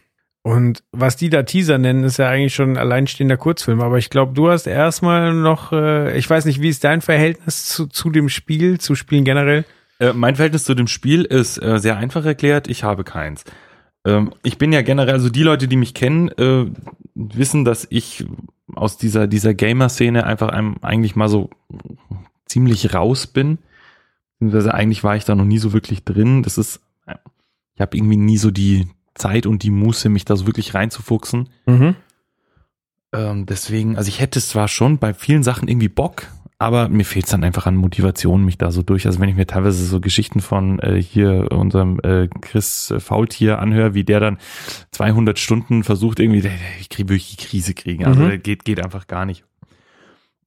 Und was die da Teaser nennen, ist ja eigentlich schon ein alleinstehender Kurzfilm. Aber ich glaube, du hast erstmal noch, äh, ich weiß nicht, wie ist dein Verhältnis zu, zu dem Spiel, zu Spielen generell? Äh, mein Verhältnis zu dem Spiel ist äh, sehr einfach erklärt. Ich habe keins. Ähm, ich bin ja generell, also die Leute, die mich kennen, äh, wissen, dass ich aus dieser, dieser Gamer-Szene einfach einem, eigentlich mal so ziemlich raus bin. Beziehungsweise eigentlich war ich da noch nie so wirklich drin. Das ist, äh, ich habe irgendwie nie so die Zeit und die Muße, mich da so wirklich reinzufuchsen. Mhm. Ähm, deswegen, also ich hätte es zwar schon bei vielen Sachen irgendwie Bock, aber mir fehlt es dann einfach an Motivation, mich da so durch. Also wenn ich mir teilweise so Geschichten von äh, hier unserem äh, Chris Faultier anhöre, wie der dann 200 Stunden versucht irgendwie, ich kriege wirklich die Krise kriegen. Also Mhm. geht, geht einfach gar nicht.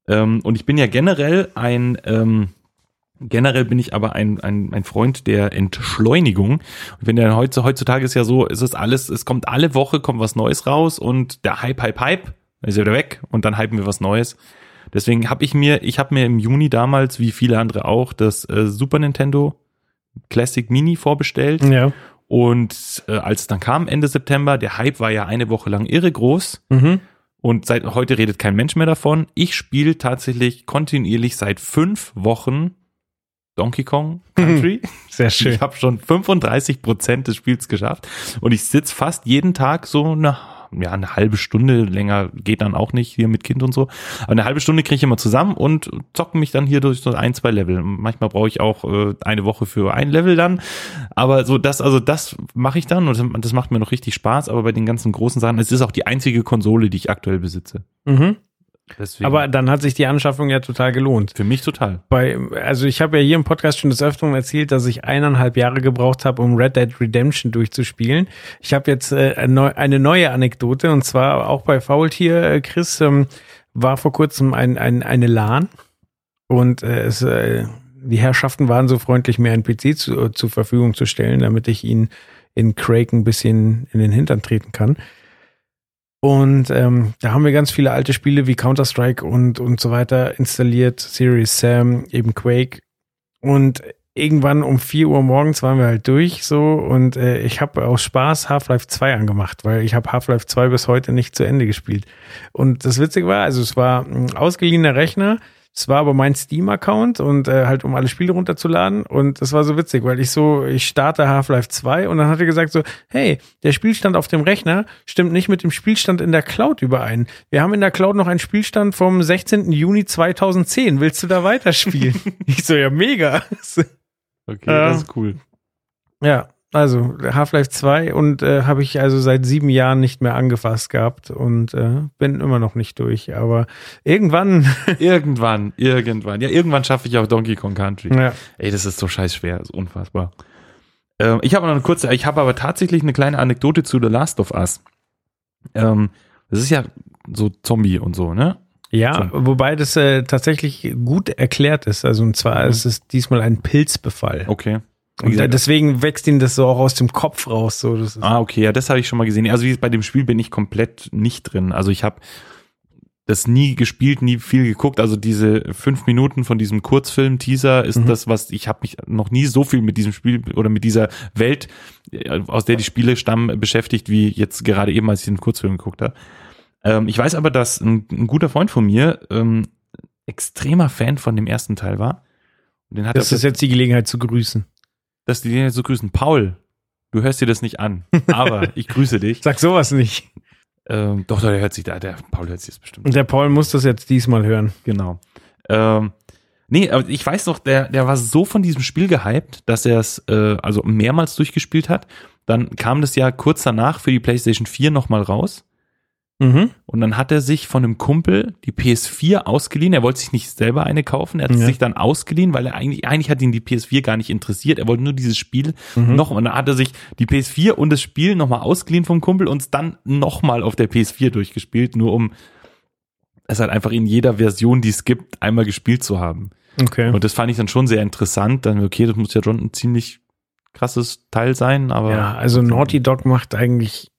Ähm, und ich bin ja generell ein, ähm, Generell bin ich aber ein, ein, ein Freund der Entschleunigung. Und wenn der heutzutage ist ja so, ist es alles, es kommt alle Woche, kommt was Neues raus und der Hype, Hype, Hype ist wieder weg und dann hypen wir was Neues. Deswegen habe ich mir, ich habe mir im Juni damals, wie viele andere auch, das äh, Super Nintendo Classic Mini vorbestellt. Ja. Und äh, als es dann kam, Ende September, der Hype war ja eine Woche lang irre groß. Mhm. Und seit heute redet kein Mensch mehr davon. Ich spiele tatsächlich kontinuierlich seit fünf Wochen Donkey Kong Country. Sehr schön. Ich habe schon 35 Prozent des Spiels geschafft und ich sitz fast jeden Tag so eine, ja, eine halbe Stunde länger geht dann auch nicht hier mit Kind und so. Aber eine halbe Stunde kriege ich immer zusammen und zocke mich dann hier durch so ein, zwei Level. Manchmal brauche ich auch äh, eine Woche für ein Level dann. Aber so das, also das mache ich dann und das macht mir noch richtig Spaß. Aber bei den ganzen großen Sachen, es ist auch die einzige Konsole, die ich aktuell besitze. Mhm. Deswegen Aber dann hat sich die Anschaffung ja total gelohnt. für mich total. Bei, also ich habe ja hier im Podcast schon des Öfteren erzählt, dass ich eineinhalb Jahre gebraucht habe, um Red Dead Redemption durchzuspielen. Ich habe jetzt äh, eine neu- eine neue Anekdote und zwar auch bei Faultier, äh, Chris, ähm, war vor kurzem ein, ein, eine LAN und äh, es, äh, die Herrschaften waren so freundlich, mir einen PC zu, äh, zur Verfügung zu stellen, damit ich ihn in Craig ein bisschen in den Hintern treten kann. Und ähm, da haben wir ganz viele alte Spiele wie Counter-Strike und, und so weiter installiert, Series Sam, eben Quake. Und irgendwann um 4 Uhr morgens waren wir halt durch so und äh, ich habe aus Spaß Half-Life 2 angemacht, weil ich habe Half-Life 2 bis heute nicht zu Ende gespielt. Und das Witzige war, also es war ein ausgeliehener Rechner, es war aber mein Steam-Account und äh, halt um alle Spiele runterzuladen und das war so witzig, weil ich so, ich starte Half-Life 2 und dann hat er gesagt so, hey, der Spielstand auf dem Rechner stimmt nicht mit dem Spielstand in der Cloud überein. Wir haben in der Cloud noch einen Spielstand vom 16. Juni 2010. Willst du da weiterspielen? ich so, ja, mega. Okay, Ja. das ist cool. ja, also Half-Life 2 und äh, habe ich also seit sieben Jahren nicht mehr angefasst gehabt und äh, bin immer noch nicht durch. Aber irgendwann, Irgendwann, irgendwann. Ja, irgendwann schaffe ich auch Donkey Kong Country. ja, Ey, das ist so scheiß schwer, das ist unfassbar. Ähm, ich habe noch eine kurze, ich habe aber tatsächlich eine kleine Anekdote zu The Last of Us. Ähm, das ist ja so Zombie und so, ne? Ja, wobei das äh, tatsächlich gut erklärt ist. Also und zwar Mhm. ist es diesmal ein Pilzbefall. Okay. Und deswegen wächst ihm das so auch aus dem Kopf raus. So, ah, okay, ja, das habe ich schon mal gesehen. Also wie bei dem Spiel bin ich komplett nicht drin. Also ich habe das nie gespielt, nie viel geguckt. Also diese fünf Minuten von diesem Kurzfilm-Teaser ist Mhm. das, was ich habe mich noch nie so viel mit diesem Spiel oder mit dieser Welt, äh, aus der die Spiele stammen, beschäftigt, wie jetzt gerade eben, als ich den Kurzfilm geguckt habe. Ähm, ich weiß aber, dass ein, ein guter Freund von mir ähm, extremer Fan von dem ersten Teil war. Und den hat das er ist jetzt die Gelegenheit zu grüßen. Dass die den jetzt so grüßen. Paul, du hörst dir das nicht an, aber ich grüße dich. Sag sowas nicht. Ähm, doch, doch, der hört sich da, der Paul hört sich das bestimmt. Und der Paul muss das jetzt diesmal hören. Genau. Ähm, nee, aber ich weiß noch, der, der war so von diesem Spiel gehypt, dass er es äh, also mehrmals durchgespielt hat. Dann kam das ja kurz danach für die PlayStation 4 nochmal raus. Mhm. Und dann hat er sich von einem Kumpel die PS4 ausgeliehen. Er wollte sich nicht selber eine kaufen. Er hat Ja. sich dann ausgeliehen, weil er eigentlich, eigentlich hat ihn die PS4 gar nicht interessiert. Er wollte nur dieses Spiel Mhm. noch. Und dann hat er sich die PS4 und das Spiel nochmal ausgeliehen vom Kumpel und es dann nochmal auf der PS4 durchgespielt, nur um es halt einfach in jeder Version, die es gibt, einmal gespielt zu haben. Okay. Und das fand ich dann schon sehr interessant. Dann, okay, das muss ja schon ein ziemlich krasses Teil sein, aber. Ja, also Naughty Dog macht eigentlich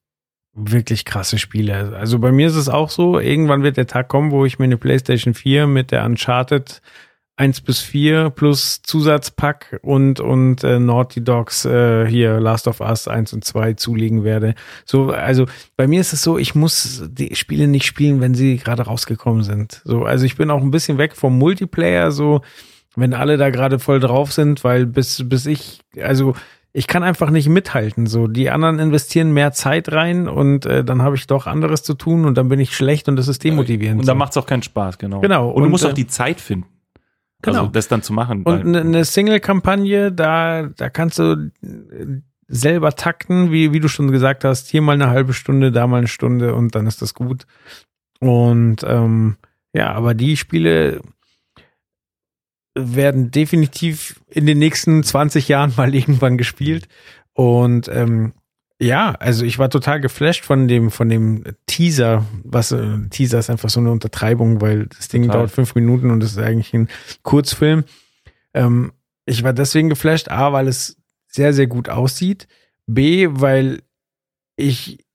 wirklich krasse Spiele. Also bei mir ist es auch so, irgendwann wird der Tag kommen, wo ich mir eine PlayStation 4 mit der Uncharted 1 bis 4 plus Zusatzpack und und äh, Naughty Dogs äh, hier Last of Us 1 und 2 zulegen werde. So also bei mir ist es so, ich muss die Spiele nicht spielen, wenn sie gerade rausgekommen sind. So also ich bin auch ein bisschen weg vom Multiplayer so wenn alle da gerade voll drauf sind, weil bis bis ich also ich kann einfach nicht mithalten. So, die anderen investieren mehr Zeit rein und äh, dann habe ich doch anderes zu tun und dann bin ich schlecht und das ist demotivierend. Und so. dann macht es auch keinen Spaß, genau. Genau. Und, du Und, musst äh, auch die Zeit finden. Genau. Also das dann zu machen. Und eine ne Single-Kampagne, da, da kannst du äh, selber takten, wie, wie du schon gesagt hast, hier mal eine halbe Stunde, da mal eine Stunde und dann ist das gut. Und ähm, ja, aber die Spiele werden definitiv in den nächsten 20 Jahren mal irgendwann gespielt. Und ähm, ja, also ich war total geflasht von dem, von dem Teaser, was äh, Teaser ist einfach so eine Untertreibung, weil das Ding Total. dauert fünf Minuten und es ist eigentlich ein Kurzfilm. Ähm, ich war deswegen geflasht, A, weil es sehr, sehr gut aussieht. B, weil ich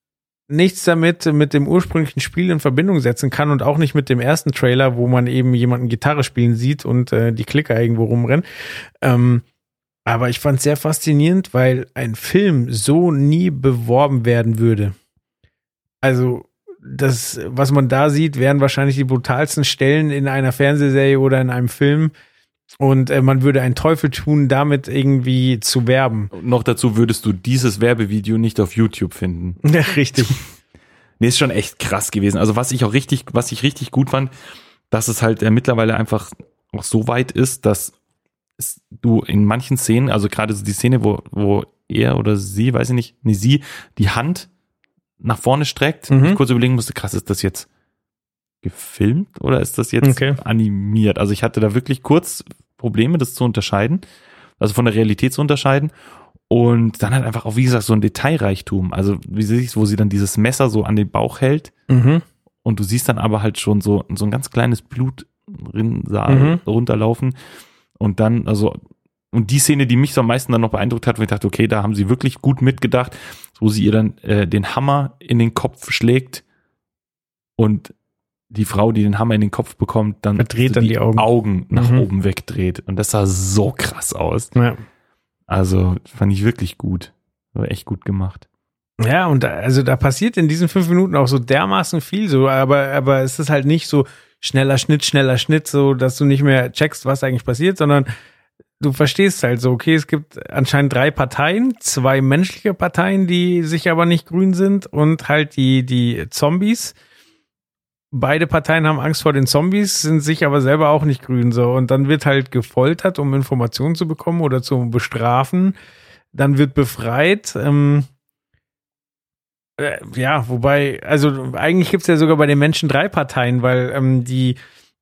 nichts damit mit dem ursprünglichen Spiel in Verbindung setzen kann und auch nicht mit dem ersten Trailer, wo man eben jemanden Gitarre spielen sieht und äh, die Klicker irgendwo rumrennen. Ähm, aber ich fand es sehr faszinierend, weil ein Film so nie beworben werden würde. Also das, was man da sieht, wären wahrscheinlich die brutalsten Stellen in einer Fernsehserie oder in einem Film. Und äh, man würde einen Teufel tun, damit irgendwie zu werben. Noch dazu würdest du dieses Werbevideo nicht auf YouTube finden. Ja, richtig. Nee, ist schon echt krass gewesen. Also was ich auch richtig, was ich richtig gut fand, dass es halt äh, mittlerweile einfach auch so weit ist, dass es, du in manchen Szenen, also gerade so die Szene, wo, wo er oder sie, weiß ich nicht, nee, sie die Hand nach vorne streckt, Mhm. ich kurz überlegen musste, krass, ist das jetzt gefilmt oder ist das jetzt Okay. animiert? Also ich hatte da wirklich kurz Probleme, das zu unterscheiden, also von der Realität zu unterscheiden. Und dann halt einfach auch, wie gesagt, so ein Detailreichtum. Also, wie sie sich, wo sie dann dieses Messer so an den Bauch hält Mhm. und du siehst dann aber halt schon so, so ein ganz kleines Blutrinsal Mhm. runterlaufen. Und dann, also, und die Szene, die mich so am meisten dann noch beeindruckt hat, wo ich dachte, okay, da haben sie wirklich gut mitgedacht, wo sie ihr dann äh, den Hammer in den Kopf schlägt und die Frau, die den Hammer in den Kopf bekommt, dann, Verdreht dann die Augen. nach Mhm. oben wegdreht. Und das sah so krass aus. Ja. Also fand ich wirklich gut. War echt gut gemacht. Ja, und da, also da passiert in diesen fünf Minuten auch so dermaßen viel, so, aber, aber es ist halt nicht so schneller Schnitt, schneller Schnitt, so dass du nicht mehr checkst, was eigentlich passiert, sondern du verstehst halt so, okay, es gibt anscheinend drei Parteien, zwei menschliche Parteien, die sich aber nicht grün sind und halt die, die Zombies. Beide Parteien haben Angst vor den Zombies, sind sich aber selber auch nicht grün so. Und dann wird halt gefoltert, um Informationen zu bekommen oder zu bestrafen. Dann wird befreit. Ähm, äh, ja, wobei, also eigentlich gibt's ja sogar bei den Menschen drei Parteien, weil ähm, die,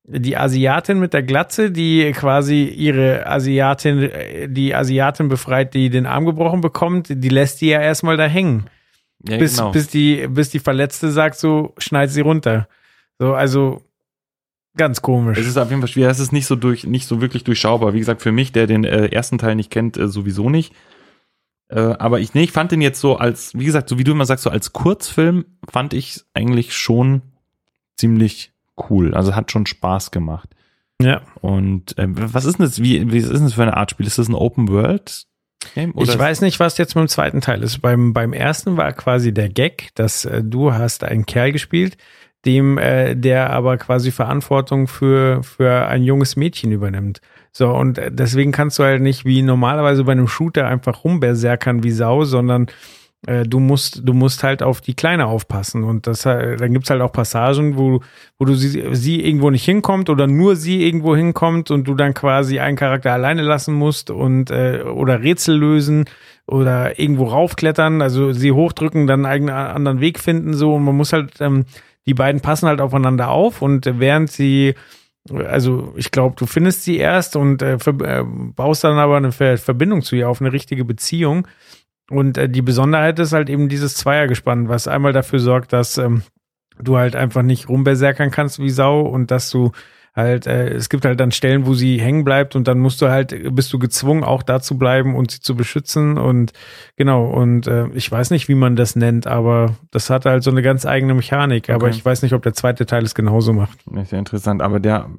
die Asiatin mit der Glatze, die quasi ihre Asiatin, äh, die Asiatin befreit, die den Arm gebrochen bekommt, die lässt die ja erstmal da hängen. Ja, bis, genau. bis, die, bis die Verletzte sagt, so schneid sie runter. So, also ganz komisch. Es ist auf jeden Fall schwierig. Es ist nicht so durch, nicht so wirklich durchschaubar. Wie gesagt, für mich, der den äh, ersten Teil nicht kennt, äh, sowieso nicht. Äh, aber ich, nee, ich fand den jetzt so als, wie gesagt, so wie du immer sagst, so als Kurzfilm fand ich eigentlich schon ziemlich cool. Also hat schon Spaß gemacht. ja. Und ähm, was ist denn das, wie, wie ist denn das für eine Art Spiel? Ist das ein Open World Game? Ich weiß nicht, was jetzt mit dem zweiten Teil ist. Beim, beim ersten war quasi der Gag, dass äh, du hast einen Kerl gespielt, dem äh, der aber quasi Verantwortung für, für ein junges Mädchen übernimmt. So, und äh, deswegen kannst du halt nicht wie normalerweise bei einem Shooter einfach rumberserkern wie Sau, sondern äh, du musst, du musst halt auf die Kleine aufpassen. Und das, äh, dann gibt's halt auch Passagen, wo, wo du sie, sie irgendwo nicht hinkommt oder nur sie irgendwo hinkommt und du dann quasi einen Charakter alleine lassen musst und äh, oder Rätsel lösen oder irgendwo raufklettern, also sie hochdrücken, dann einen eigenen anderen Weg finden, so und man muss halt, ähm, die beiden passen halt aufeinander auf und äh, während sie also ich glaube, du findest sie erst und äh, äh, baust dann aber eine Ver Verbindung zu ihr auf, eine richtige Beziehung. Und äh, die Besonderheit ist halt eben dieses Zweiergespann, was einmal dafür sorgt, dass ähm, du halt einfach nicht rumberserkern kannst wie Sau und dass du halt, äh, es gibt halt dann Stellen, wo sie hängen bleibt und dann musst du halt, bist du gezwungen, auch da zu bleiben und sie zu beschützen und genau, und äh, ich weiß nicht, wie man das nennt, aber das hat halt so eine ganz eigene Mechanik, aber Okay. ich weiß nicht, ob der zweite Teil es genauso macht. Ist ja interessant. Aber der,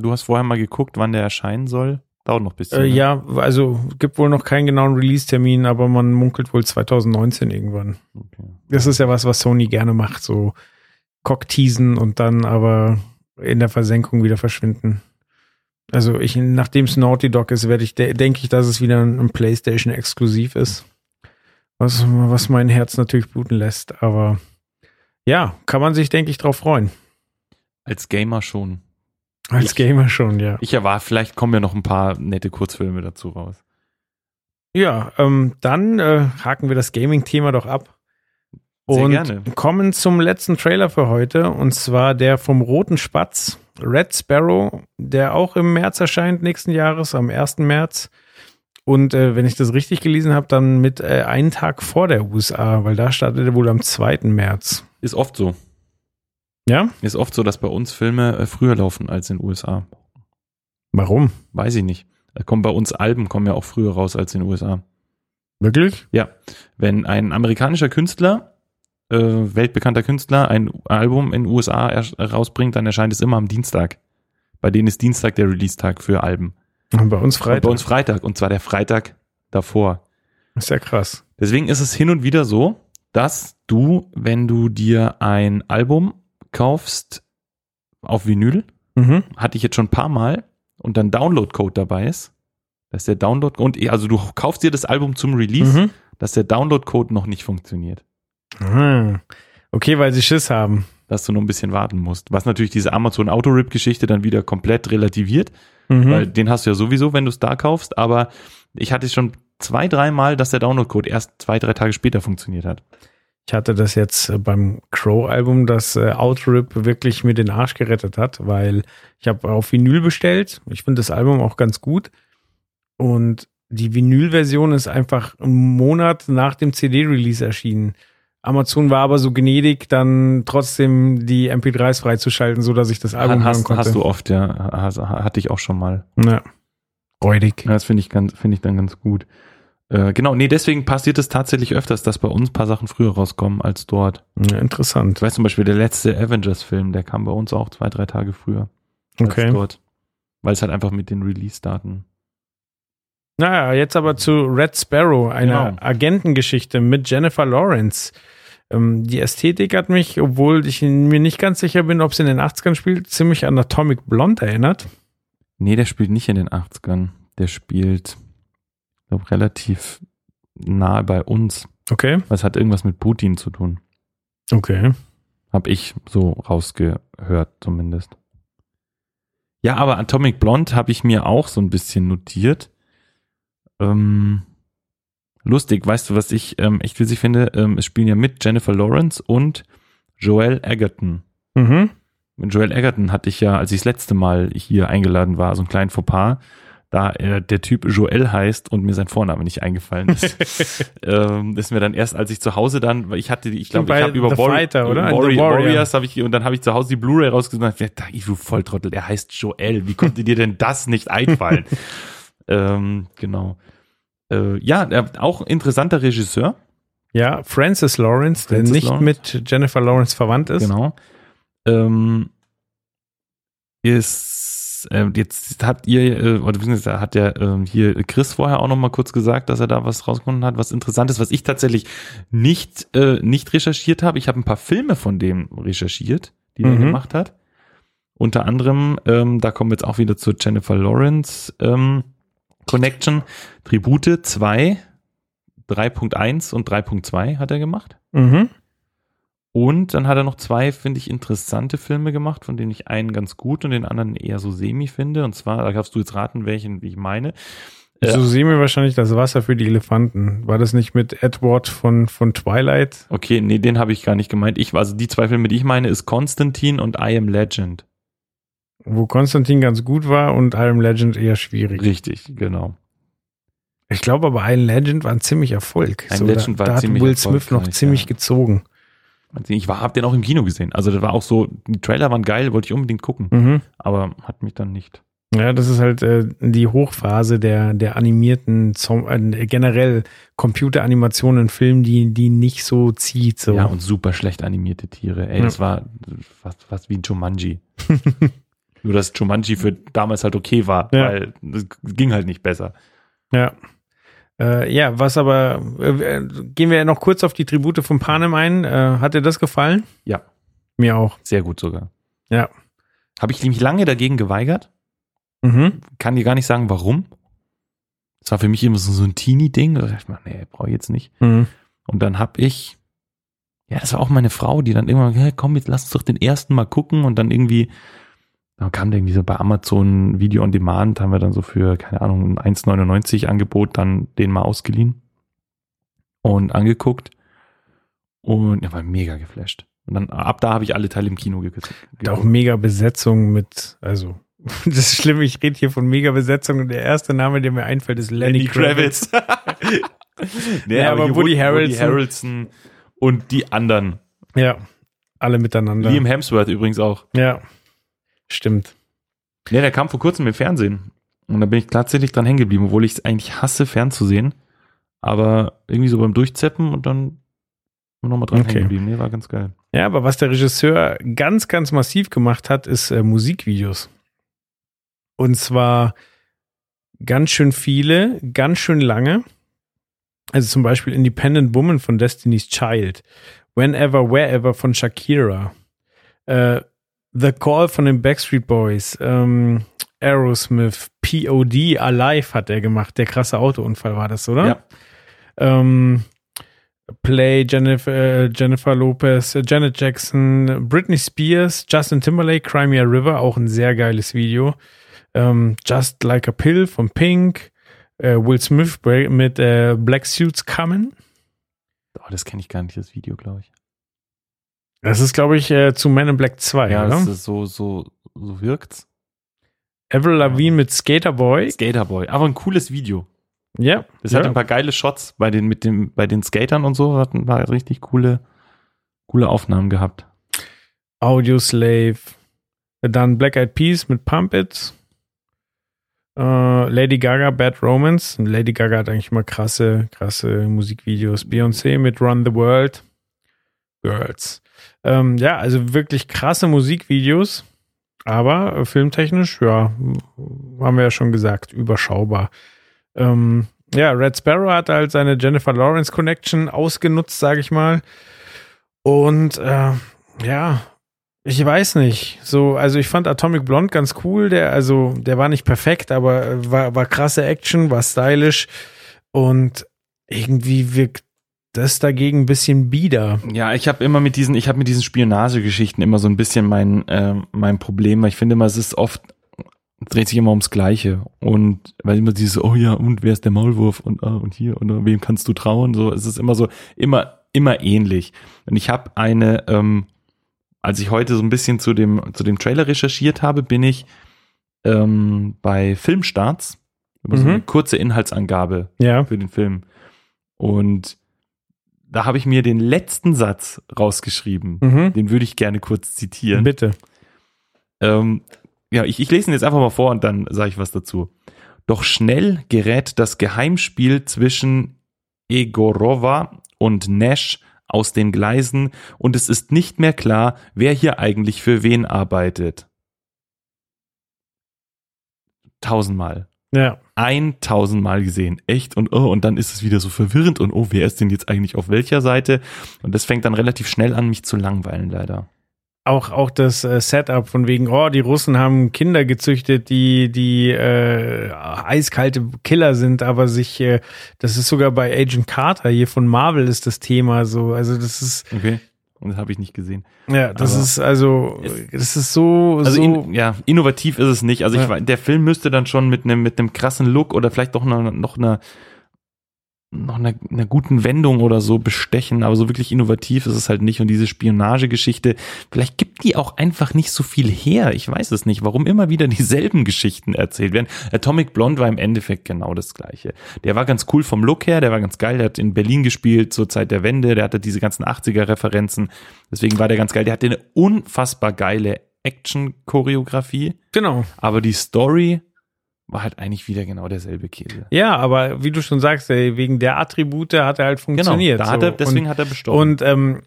du hast vorher mal geguckt, wann der erscheinen soll? Dauert noch ein bisschen. Äh, ne? ja, also gibt wohl noch keinen genauen Release-Termin, aber man munkelt wohl 2019 irgendwann. Okay. Das ist ja was, was Sony gerne macht, so Cockteasen und dann aber in der Versenkung wieder verschwinden. Also ich, nachdem es Naughty Dog ist, werde ich, de denke ich, dass es wieder ein, ein PlayStation-Exklusiv ist. Was, was mein Herz natürlich bluten lässt. Aber ja, kann man sich, denke ich, drauf freuen. Als Gamer schon. Als Ich- Gamer schon, ja. Ich erwarte, vielleicht kommen ja noch ein paar nette Kurzfilme dazu raus. Ja, ähm, dann äh, haken wir das Gaming-Thema doch ab. Sehr und gerne. kommen zum letzten Trailer für heute und zwar der vom Roten Spatz, Red Sparrow, der auch im März erscheint nächsten Jahres, am 1. März. Und äh, wenn ich das richtig gelesen habe, dann mit äh, einen Tag vor der USA, weil da startet er wohl am 2. März. Ist oft so. Ja? Ist oft so, dass bei uns Filme äh, früher laufen als in den USA. Warum? Weiß ich nicht. Da kommen bei uns Alben, kommen ja auch früher raus als in den USA. Wirklich? Ja, wenn ein amerikanischer Künstler, äh, weltbekannter Künstler, ein Album in den USA rausbringt, dann erscheint es immer am Dienstag. Bei denen ist Dienstag der Release-Tag für Alben. Und bei uns Und Freitag. bei uns Freitag und zwar der Freitag davor. ist ja krass. Deswegen ist es hin und wieder so, dass du, wenn du dir ein Album kaufst auf Vinyl, Mhm. hatte ich jetzt schon ein paar Mal und dann Download-Code dabei ist, dass der Download und also du kaufst dir das Album zum Release, Mhm. dass der Download-Code noch nicht funktioniert, Ah. Okay, weil sie Schiss haben. dass du noch ein bisschen warten musst. Was natürlich diese Amazon Autorip-Geschichte dann wieder komplett relativiert, Mhm. weil den hast du ja sowieso, wenn du es da kaufst, aber ich hatte schon zwei, dreimal, dass der Download-Code erst zwei, drei Tage später funktioniert hat. Ich hatte das jetzt äh, beim Crow-Album, das äh, Outrip wirklich mir den Arsch gerettet hat, weil ich habe auf Vinyl bestellt. Ich finde das Album auch ganz gut. Und die Vinyl-Version ist einfach einen Monat nach dem CD-Release erschienen. Amazon war aber so gnädig, dann trotzdem die MP3s freizuschalten, so dass ich das Album hören hast, konnte. hast du oft, ja, hast, hatte ich auch schon mal. Ja. Räudig. Ja, das finde ich, ganz- finde ich dann ganz gut. Äh, genau, nee, deswegen passiert es tatsächlich öfters, dass bei uns ein paar Sachen früher rauskommen als dort. Ja, interessant. Ich weiß zum Beispiel, der letzte Avengers-Film, der kam bei uns auch zwei, drei Tage früher als Okay. dort. Weil es halt einfach mit den Release-Daten. Naja, jetzt aber zu Red Sparrow, einer Genau. Agentengeschichte mit Jennifer Lawrence. Ähm, die Ästhetik hat mich, obwohl ich mir nicht ganz sicher bin, ob es in den 80ern spielt, ziemlich an Atomic Blonde erinnert. Nee, der spielt nicht in den 80ern. Der spielt, ich glaube, relativ nahe bei uns. Okay. Was hat irgendwas mit Putin zu tun? Okay. Hab ich so rausgehört zumindest. Ja, aber Atomic Blonde habe ich mir auch so ein bisschen notiert. Ähm, lustig, weißt du, was ich ähm, echt witzig finde? Ähm, es spielen ja mit Jennifer Lawrence und Joel Egerton. Mhm. Mit Joel Egerton hatte ich ja, als ich das letzte Mal hier eingeladen war, so ein kleinen Fauxpas, da äh, der Typ Joel heißt und mir sein Vorname nicht eingefallen ist. ähm, ist mir dann erst, als ich zu Hause dann, weil ich hatte, die- ich glaube, ich habe über Warri- Fighter, oder? Warri Warrior. Warriors habe ich und dann habe ich zu Hause die Blu-ray rausgesucht und dachte, ich, du Volltrottel, er heißt Joel. Wie konnte dir denn das nicht einfallen? ähm, genau. Äh, ja, er, auch interessanter Regisseur. Ja, Francis Lawrence, der Francis nicht Lawrence. mit Jennifer Lawrence verwandt ist. Genau. Ähm, ist, äh, jetzt habt ihr, äh, oder beziehungsweise hat ja ähm, hier Chris vorher auch noch mal kurz gesagt, dass er da was rausgefunden hat, was interessant ist, was ich tatsächlich nicht, äh, nicht recherchiert habe. Ich habe ein paar Filme von dem recherchiert, die er Mhm. gemacht hat. Unter anderem, ähm, da kommen wir jetzt auch wieder zur Jennifer Lawrence ähm, Connection. Tribute 2, 3.1 und 3.2 hat er gemacht. Mhm. Und dann hat er noch zwei, finde ich, interessante Filme gemacht, von denen ich einen ganz gut und den anderen eher so semi finde. Und zwar, da darfst du jetzt raten, welchen ich meine. Äh, So sehen wir wahrscheinlich das Wasser für die Elefanten. War das nicht mit Edward von, von Twilight? Okay, nee, den habe ich gar nicht gemeint. Ich, also die zwei Filme, die ich meine, ist Constantine und I Am Legend. Wo Konstantin ganz gut war und Iron Legend eher schwierig. Richtig, genau. Ich glaube aber Iron Legend war ein ziemlich Erfolg. Iron Legend da, war da hat Will Smith noch ziemlich ja. gezogen. Ich war, hab den auch im Kino gesehen. Also das war auch so, die Trailer waren geil, wollte ich unbedingt gucken, Mhm. aber hat mich dann nicht. Ja, das ist halt äh, die Hochphase der, der animierten, Zom äh, generell Computeranimationen in Filmen, die, die nicht so zieht. So. Ja, und super schlecht animierte Tiere. Ey, Ja. das war fast, fast wie Jumanji. Nur, dass Jumanji für damals halt okay war, Ja. weil es ging halt nicht besser. Ja. Äh, ja, was aber, äh, gehen wir noch kurz auf die Tribute von Panem ein. Äh, hat dir das gefallen? Ja. Mir auch. Sehr gut sogar. Ja. Habe ich mich lange dagegen geweigert. Mhm. Kann dir gar nicht sagen, warum. Das war für mich immer so, so ein Teenie-Ding. Da dachte ich mir, nee, brauche ich jetzt nicht. Mhm. Und dann hab ich, ja, das war auch meine Frau, die dann irgendwann, hey, komm, jetzt lass uns doch den ersten mal gucken. Und dann irgendwie, dann kam der irgendwie so bei Amazon Video on Demand, haben wir dann so für, keine Ahnung, ein 1,99 Angebot dann den mal ausgeliehen und angeguckt. Und er war mega geflasht. Und dann ab da habe ich alle Teile im Kino geküsst. Hat auch mega Besetzung mit, also, das ist schlimm, ich rede hier von mega Besetzung und der erste Name, der mir einfällt, ist Lenny, Kravitz. nee, Ja, aber Woody Woody Harrelson. Harrelson und die anderen. Ja, alle miteinander. Liam Hemsworth übrigens auch. Ja, stimmt. Nee, der kam vor kurzem im Fernsehen. Und da bin ich tatsächlich dran hängen geblieben, obwohl ich es eigentlich hasse, fernzusehen. Aber irgendwie so beim Durchzeppen und dann nochmal dran Okay. hängen geblieben. Nee, war ganz geil. Ja, aber was der Regisseur ganz, ganz massiv gemacht hat, ist äh, Musikvideos. Und zwar ganz schön viele, ganz schön lange. Also zum Beispiel Independent Woman von Destiny's Child, Whenever, Wherever von Shakira, äh, The Call von den Backstreet Boys, ähm, Aerosmith, POD, Alive hat er gemacht. Der krasse Autounfall war das, oder? Ja. Ähm, Play, Jennifer, äh, Jennifer Lopez, äh, Janet Jackson, Britney Spears, Justin Timberlake, Crimea River, auch ein sehr geiles Video. Ähm, Just Like a Pill von Pink, äh, Will Smith mit äh, Black Suits Coming. Oh, das kenne ich gar nicht, das Video, glaube ich. Das ist, glaube ich, äh, zu Man in Black 2, Ja, oder? so, so, so wirkt's. Avril Lavigne mit Skater Boy. Skaterboy. Aber ein cooles Video. Ja. Das ja. hat ein paar geile Shots bei den, mit dem, bei den Skatern und so. Hat ein paar richtig coole, coole Aufnahmen gehabt. Audio Slave. Dann Black Eyed Peas mit Pump It. Äh, Lady Gaga, Bad Romance. Und Lady Gaga hat eigentlich immer krasse, krasse Musikvideos. Beyoncé mit Run the World. Girls. Ähm, ja, also wirklich krasse Musikvideos. Aber äh, filmtechnisch, ja, haben wir ja schon gesagt, überschaubar. Ähm, ja, Red Sparrow hat halt seine Jennifer Lawrence Connection ausgenutzt, sage ich mal. Und äh, ja, ich weiß nicht. So, also ich fand Atomic Blonde ganz cool. Der, also, der war nicht perfekt, aber äh, war, war krasse Action, war stylisch und irgendwie wirkt das dagegen ein bisschen bieder. Ja, ich habe immer mit diesen, ich habe mit diesen Spionagegeschichten immer so ein bisschen mein, ähm, mein Problem, weil ich finde immer, es ist oft, dreht sich immer ums Gleiche. Und weil immer dieses, oh ja, und wer ist der Maulwurf und, ah, und hier, und wem kannst du trauen? So, es ist immer so, immer, immer ähnlich. Und ich habe eine, ähm, als ich heute so ein bisschen zu dem, zu dem Trailer recherchiert habe, bin ich ähm, bei Filmstarts über so Mhm. eine kurze Inhaltsangabe Ja. für den Film. Und da habe ich mir den letzten Satz rausgeschrieben. Mhm. Den würde ich gerne kurz zitieren. Bitte. Ähm, ja, ich, ich lese ihn jetzt einfach mal vor und dann sage ich was dazu. Doch schnell gerät das Geheimspiel zwischen Egorova und Nash aus den Gleisen und es ist nicht mehr klar, wer hier eigentlich für wen arbeitet. Tausendmal. Ja. 1000 Mal gesehen. Echt und oh, und dann ist es wieder so verwirrend und oh, wer ist denn jetzt eigentlich auf welcher Seite? Und das fängt dann relativ schnell an, mich zu langweilen, leider. Auch, auch das äh, Setup von wegen, oh, die Russen haben Kinder gezüchtet, die, die äh, eiskalte Killer sind, aber sich, äh, das ist sogar bei Agent Carter hier von Marvel ist das Thema so. Also das ist, Okay. Und das habe ich nicht gesehen. ja, das Aber ist also, es- das ist so, Also so in, ja, innovativ ist es nicht. Also ich, Ja. wei- der Film müsste dann schon mit einem mit einem krassen Look oder vielleicht doch noch, noch einer noch einer, einer guten Wendung oder so bestechen, aber so wirklich innovativ ist es halt nicht. Und diese Spionagegeschichte, vielleicht gibt die auch einfach nicht so viel her. Ich weiß es nicht, warum immer wieder dieselben Geschichten erzählt werden. Atomic Blonde war im Endeffekt genau das Gleiche. Der war ganz cool vom Look her, der war ganz geil, der hat in Berlin gespielt zur Zeit der Wende, der hatte diese ganzen 80er-Referenzen. Deswegen war der ganz geil. Der hatte eine unfassbar geile Action-Choreografie, genau. aber die Story war halt eigentlich wieder genau derselbe Käse. Ja, aber wie du schon sagst, ey, wegen der Attribute hat er halt funktioniert. Genau, da hat so. er, deswegen und, hat er bestimmt. Und ähm,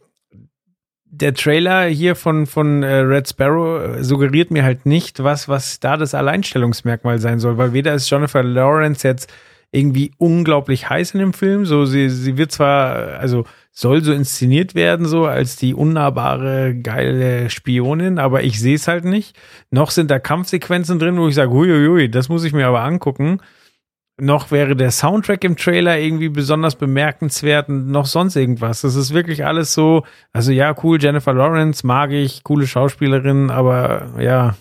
der Trailer hier von, von äh, Red Sparrow äh, suggeriert mir halt nicht, was, was da das Alleinstellungsmerkmal sein soll, weil weder ist Jennifer Lawrence jetzt irgendwie unglaublich heiß in dem Film, so sie, sie wird zwar, also soll so inszeniert werden, so als die unnahbare, geile Spionin, aber ich sehe es halt nicht. Noch sind da Kampfsequenzen drin, wo ich sage, huiuiui, das muss ich mir aber angucken. Noch wäre der Soundtrack im Trailer irgendwie besonders bemerkenswert und noch sonst irgendwas. Das ist wirklich alles so, also ja, cool, Jennifer Lawrence mag ich, coole Schauspielerin, aber ja,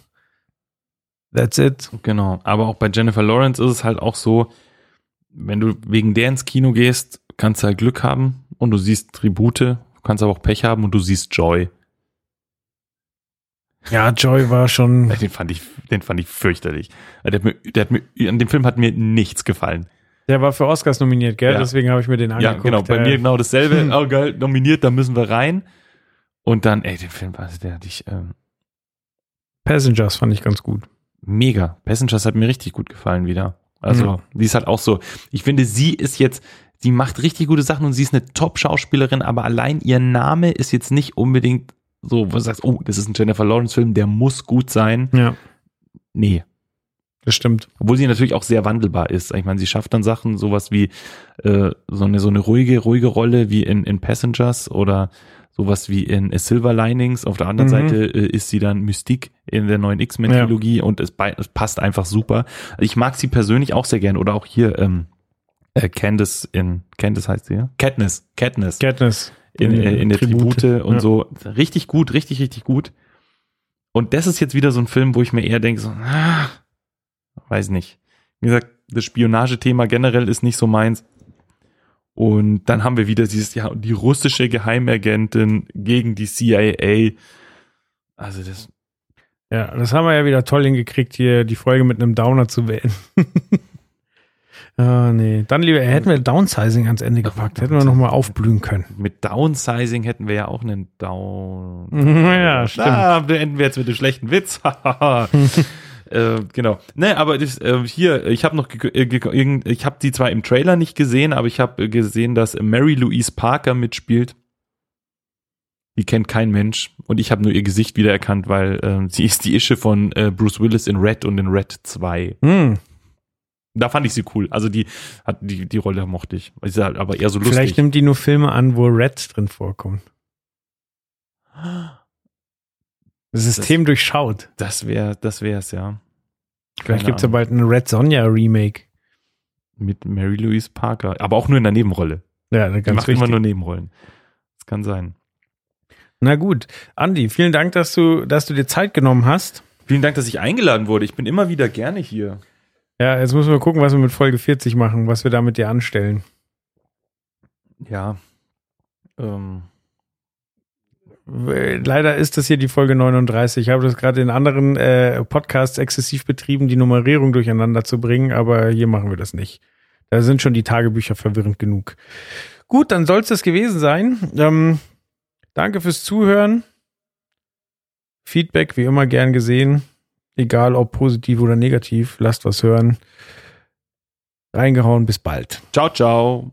that's it. Genau, aber auch bei Jennifer Lawrence ist es halt auch so, wenn du wegen der ins Kino gehst, kannst du halt Glück haben und du siehst Tribute, du kannst aber auch Pech haben und du siehst Joy. Ja, Joy war schon, Den fand ich, den fand ich fürchterlich. Der hat mir, der hat mir, an dem Film hat mir nichts gefallen. der war für Oscars nominiert, gell? Ja. Deswegen habe ich mir den Ja, angeguckt. genau, bei äh, mir genau dasselbe. Hm. Oh geil, nominiert, da müssen wir rein. Und dann, ey, den Film, also der hatte ich, ähm, Passengers fand ich ganz gut. mega. Passengers hat mir richtig gut gefallen wieder. Also, Ja. die ist halt auch so. Ich finde, sie ist jetzt, sie macht richtig gute Sachen und sie ist eine Top-Schauspielerin, aber allein ihr Name ist jetzt nicht unbedingt so, wo du sagst, oh, das ist ein Jennifer Lawrence-Film, der muss gut sein. Ja, Nee. das stimmt. Obwohl sie natürlich auch sehr wandelbar ist. Ich meine, sie schafft dann Sachen, sowas wie äh, so eine so eine ruhige, ruhige Rolle wie in, in Passengers oder sowas wie in Silver Linings. Auf der anderen Mhm. Seite äh, ist sie dann Mystique in der neuen X-Men-Trilogie und es, es passt einfach super. Ich mag sie persönlich auch sehr gern. Oder auch hier ähm, äh, Candice in Candice heißt sie, ja? Katniss. Katniss Katniss. in, äh, in der Tribute, und Ja. so. Richtig gut, richtig, richtig gut. Und das ist jetzt wieder so ein Film, wo ich mir eher denke, so, ah, weiß nicht. Wie gesagt, das Spionagethema generell ist nicht so meins. Und dann haben wir wieder dieses, ja, die russische Geheimagentin gegen die CIA. Also das, Ja, das haben wir ja wieder toll hingekriegt, hier die Folge mit einem Downer zu wählen. ah, nee. Dann lieber, hätten wir Downsizing ans Ende gepackt, hätten wir nochmal aufblühen können. mit Downsizing hätten wir ja auch einen Down. Ja, stimmt. Da beenden wir jetzt mit dem schlechten Witz. äh, genau. Ne, aber das, äh, hier, ich habe noch, äh, ich habe die zwar im Trailer nicht gesehen, aber ich habe gesehen, dass Mary Louise Parker mitspielt. Die kennt kein Mensch und ich habe nur ihr Gesicht wiedererkannt, weil äh, sie ist die Ische von äh, Bruce Willis in Red und in Red 2. Hm, Da fand ich sie cool. Also die hat die die Rolle mochte ich. Ist halt aber eher so lustig. vielleicht nimmt die nur Filme an, wo Red drin vorkommt. Das System durchschaut. das wäre das wär's ja. Vielleicht Keine gibt's ja bald ein Red Sonja Remake. mit Mary Louise Parker, aber auch nur in der Nebenrolle. Ja, Die ganz macht immer wichtig. nur Nebenrollen. Das kann sein. Na gut. Andi, vielen Dank, dass du, dass du dir Zeit genommen hast. Vielen Dank, dass ich eingeladen wurde. Ich bin immer wieder gerne hier. Ja, jetzt müssen wir gucken, was wir mit Folge 40 machen, was wir da mit dir anstellen. Ja. Ähm, Leider ist das hier die Folge 39. Ich habe das gerade in anderen äh, Podcasts exzessiv betrieben, die Nummerierung durcheinander zu bringen, aber hier machen wir das nicht. Da sind schon die Tagebücher verwirrend genug. Gut, dann soll es das gewesen sein. Ähm, danke fürs Zuhören. Feedback wie immer gern gesehen. Egal ob positiv oder negativ. Lasst was hören. Reingehauen. Bis bald. ciao, ciao.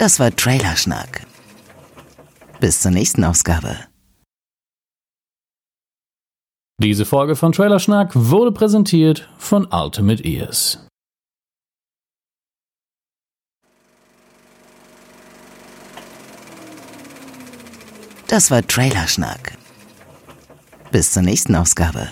Das war Trailerschnack. Bis zur nächsten Ausgabe. Diese Folge von Trailerschnack wurde präsentiert von Ultimate Ears. Das war Trailerschnack. Bis zur nächsten Ausgabe.